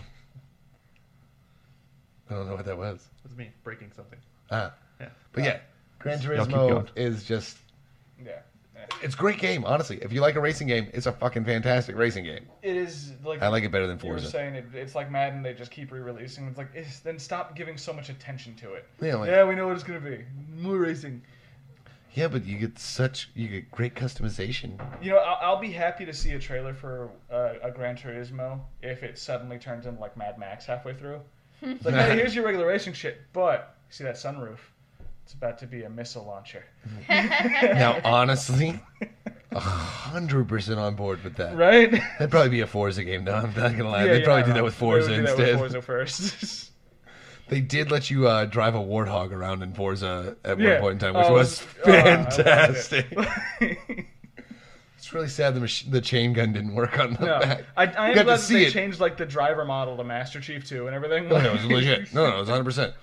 I don't know what that was. That's me breaking something. Ah, Yeah. but yeah, Gran Y'all Turismo is just. yeah. yeah. It's a great game, honestly. If you like a racing game, it's a fucking fantastic racing game. It is like I like it better than you were Forza. saying. It, it's like Madden. They just keep re-releasing. It's like it's, then stop giving so much attention to it. Yeah, like- yeah, we know what it's gonna be. More racing. Yeah, but you get such you get great customization. You know, I'll, I'll be happy to see a trailer for uh, a Gran Turismo if it suddenly turns into like Mad Max halfway through. It's like, hey, here's your regular racing shit, but see that sunroof? It's about to be a missile launcher, Now, honestly, a hundred percent on board with that. right? That'd probably be a Forza game, though. I'm not gonna lie. Yeah, They'd yeah, probably do that with They would Forza do that with instead. Forza first. They did let you uh, drive a warthog around in Forza at Yeah. one point in time, which Oh, was oh, I it. fantastic. it's really sad the mach- the chain gun didn't work on the no, back. I, I am glad that they it. changed like the driver model to Master Chief too and everything. No, no, it was legit. No, no, it was 100. percent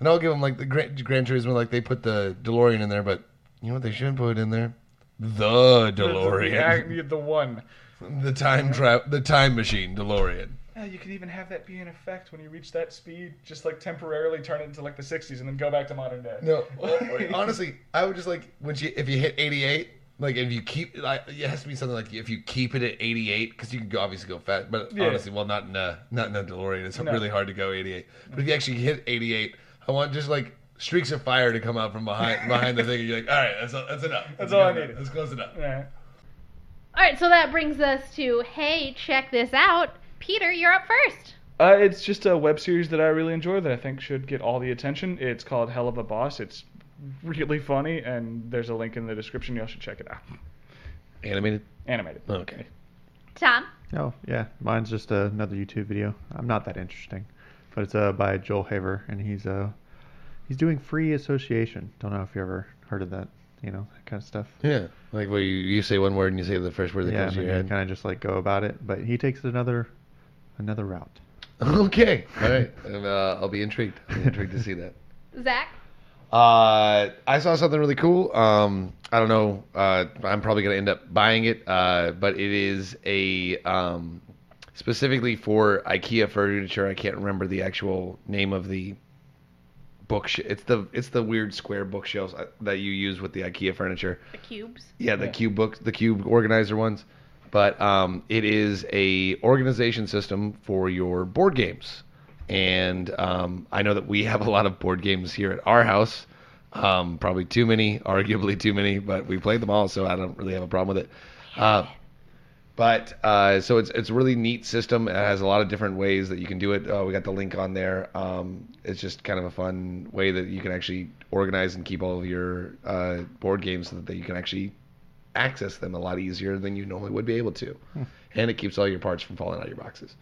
And I'll give them like the Gran, Gran Turismo, like they put the DeLorean in there, but you know what they shouldn't put in there? The DeLorean, The, the one. the time trap, the time machine DeLorean. Yeah, you could even have that be in effect when you reach that speed. Just like temporarily turn it into like the 60s and then go back to modern day. No, honestly, I would just like when you if you hit 88, like if you keep like it has to be something like if you keep it at 88 because you can go, obviously go fast, but Yeah. honestly, well, not in a not in a DeLorean. It's No. really hard to go 88. But if you mm-hmm. actually hit 88, I want just like streaks of fire to come out from behind behind the thing, and you're like, all right, that's that's enough. That's all I good enough. needed. That's close enough. Yeah. All right, so that brings us to hey, check this out. Peter, you're up first. Uh, it's just a web series that I really enjoy that I think should get all the attention. It's called Helluva Boss. It's really funny, and there's a link in the description. Y'all should check it out. Animated. Animated. Okay. Tom. Oh yeah, mine's just another YouTube video. I'm not that interesting, but it's uh, by Joel Haver, and he's uh he's doing free association. Don't know if you ever heard of that. You know that kind of stuff. Yeah, like where you, you say one word and you say the first word that yeah, comes to your you head. kind of just like go about it, but he takes it another another route. Okay, all right. Uh, I'll be intrigued. I'll be intrigued to see that. Zach. Uh, I saw something really cool. Um, I don't know. Uh, I'm probably gonna end up buying it. Uh, but it is a um, specifically for IKEA furniture. I can't remember the actual name of the book. It's the it's the weird square bookshelves uh, that you use with the IKEA furniture. The cubes. Yeah, the Yeah. cube book, the cube organizer ones. But um, it is a organization system for your board games, and um, I know that we have a lot of board games here at our house. Um, probably too many, arguably too many, but we played them all, so I don't really have a problem with it. Uh, but uh, so it's it's a really neat system. It has a lot of different ways that you can do it. Uh, we got the link on there. Um, it's just kind of a fun way that you can actually organize and keep all of your uh, board games so that you can actually access them a lot easier than you normally would be able to, and it keeps all your parts from falling out of your boxes.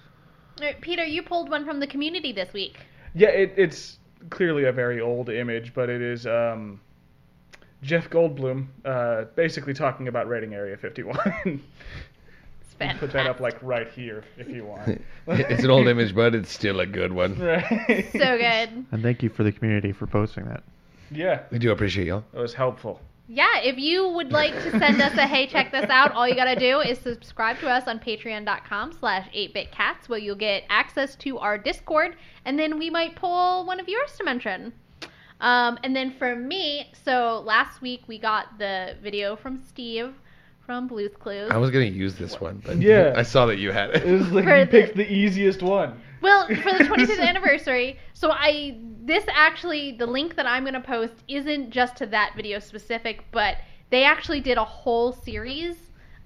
All right, Peter, you pulled one from the community this week. Yeah, it, it's clearly a very old image, but it is um, Jeff Goldblum uh, basically talking about raiding Area 51. It's. Put that up like right here if you want. it's an old image, but it's still a good one. right. so good. And thank you for the community for posting that. Yeah, We do appreciate y'all. it was helpful. Yeah, if you would like to send us a hey, check this out, all you gotta do is subscribe to us on patreon.com slash 8bitcats where you'll get access to our Discord, and then we might pull one of yours to mention. Um, and then for me, so last week we got the video from Steve from Blue's Clues. I was gonna use this one, but Yeah. I saw that you had It it. was like For you the- picked the easiest one. Well, for the 25th anniversary, so I this actually the link that I'm going to post isn't just to that video specific, but they actually did a whole series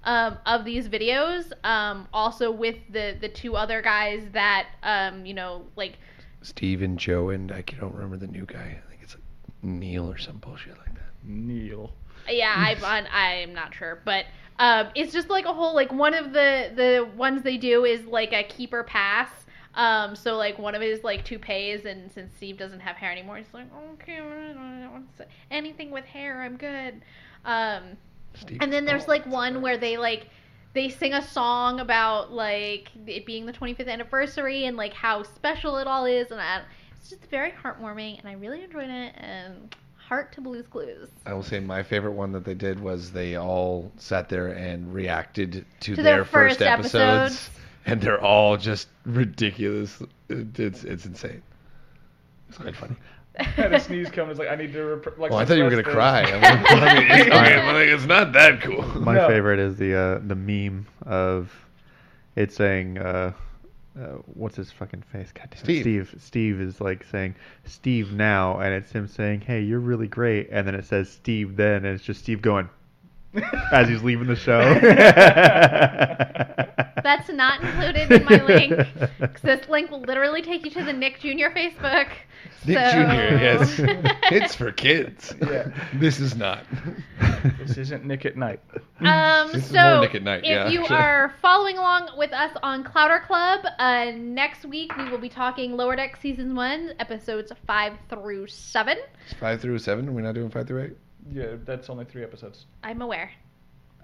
um, of these videos, um, also with the the two other guys that um, you know like Steve and Joe and I don't remember the new guy. I think it's like Neil or some bullshit like that. Neil. yeah I'm on, I'm not sure, but um, it's just like a whole like one of the the ones they do is like a keeper pass. Um, so like one of his like toupees, and since Steve doesn't have hair anymore, he's like, okay, I don't want to say anything with hair, I'm good. Um, Steve and then there's like one where they like they sing a song about like it being the 25th anniversary and like how special it all is, and I, it's just very heartwarming, and I really enjoyed it. And heart to Blue's Clues. I will say my favorite one that they did was they all sat there and reacted to, To their, their first, first episodes, episodes. And they're all just ridiculous. It's it's insane. It's quite funny. I had a sneeze coming. It's like I need to rep- like. Well, I thought you were gonna suppress cry. I'm like, I mean, it's, okay, but it's not that cool. My No. favorite is the uh, the meme of it saying uh, uh, what's his fucking face? God damn. Steve. Steve. Steve is like saying Steve now, and it's him saying, "Hey, you're really great," and then it says Steve then, and it's just Steve going as he's leaving the show. That's not included in my link. 'cause this link will literally take you to the Nick Jr. Facebook. Nick so- Jr. Yes, it's for kids. Yeah. This is not. This isn't Nick at night. Um, This is so more Nick at Night, if yeah, you actually. are following along with us on Clouder Club, uh, next week we will be talking Lower Deck Season 1, episodes 5 through 7. Five through seven. We're not doing five through eight. Yeah, that's only three episodes. I'm aware.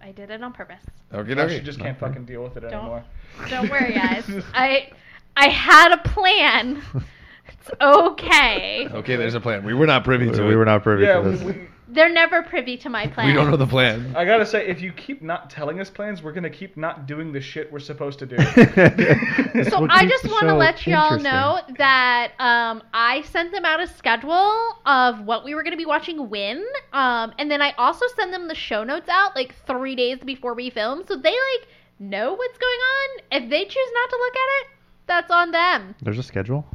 I did it on purpose. Okay, Now she just can't fucking deal with it Don't- anymore. Don't worry, guys. I I had a plan. It's okay. Okay, there's a plan. We were not privy to we it. were not privy Yeah, to we, this. we, They're never privy to my plan. We don't know the plan. I gotta say, if you keep not telling us plans, we're gonna keep not doing the shit we're supposed to do. So I just want to let y'all know that um, I sent them out a schedule of what we were going to be watching when, um, and then I also send them the show notes out like three days before we film, so they like know what's going on. If they choose not to look at it, that's on them. There's a schedule.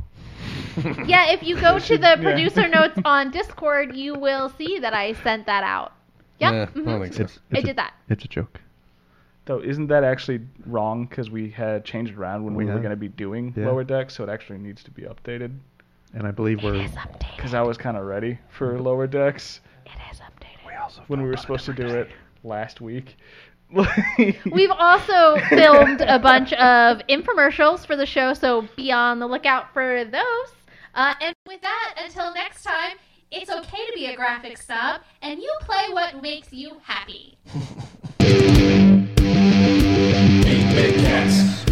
Yeah, if you go to the Yeah. producer notes on Discord, you will see that I sent that out. Yep, Yeah, I mhm. don't think so. It's, I it's a, did that. It's a joke. Though, isn't that actually wrong? Because we had changed it around when we, We were gonna be doing Yeah. lower deck, so it actually needs to be updated. And I believe we're. It is updated. Because I was kind of ready for lower decks It is updated. We also when we were supposed to do it last week. We've also filmed a bunch of infomercials for the show, so be on the lookout for those. Uh, and with that, until next time, it's okay to be a graphic sub, and you play what makes you happy. Eight cats.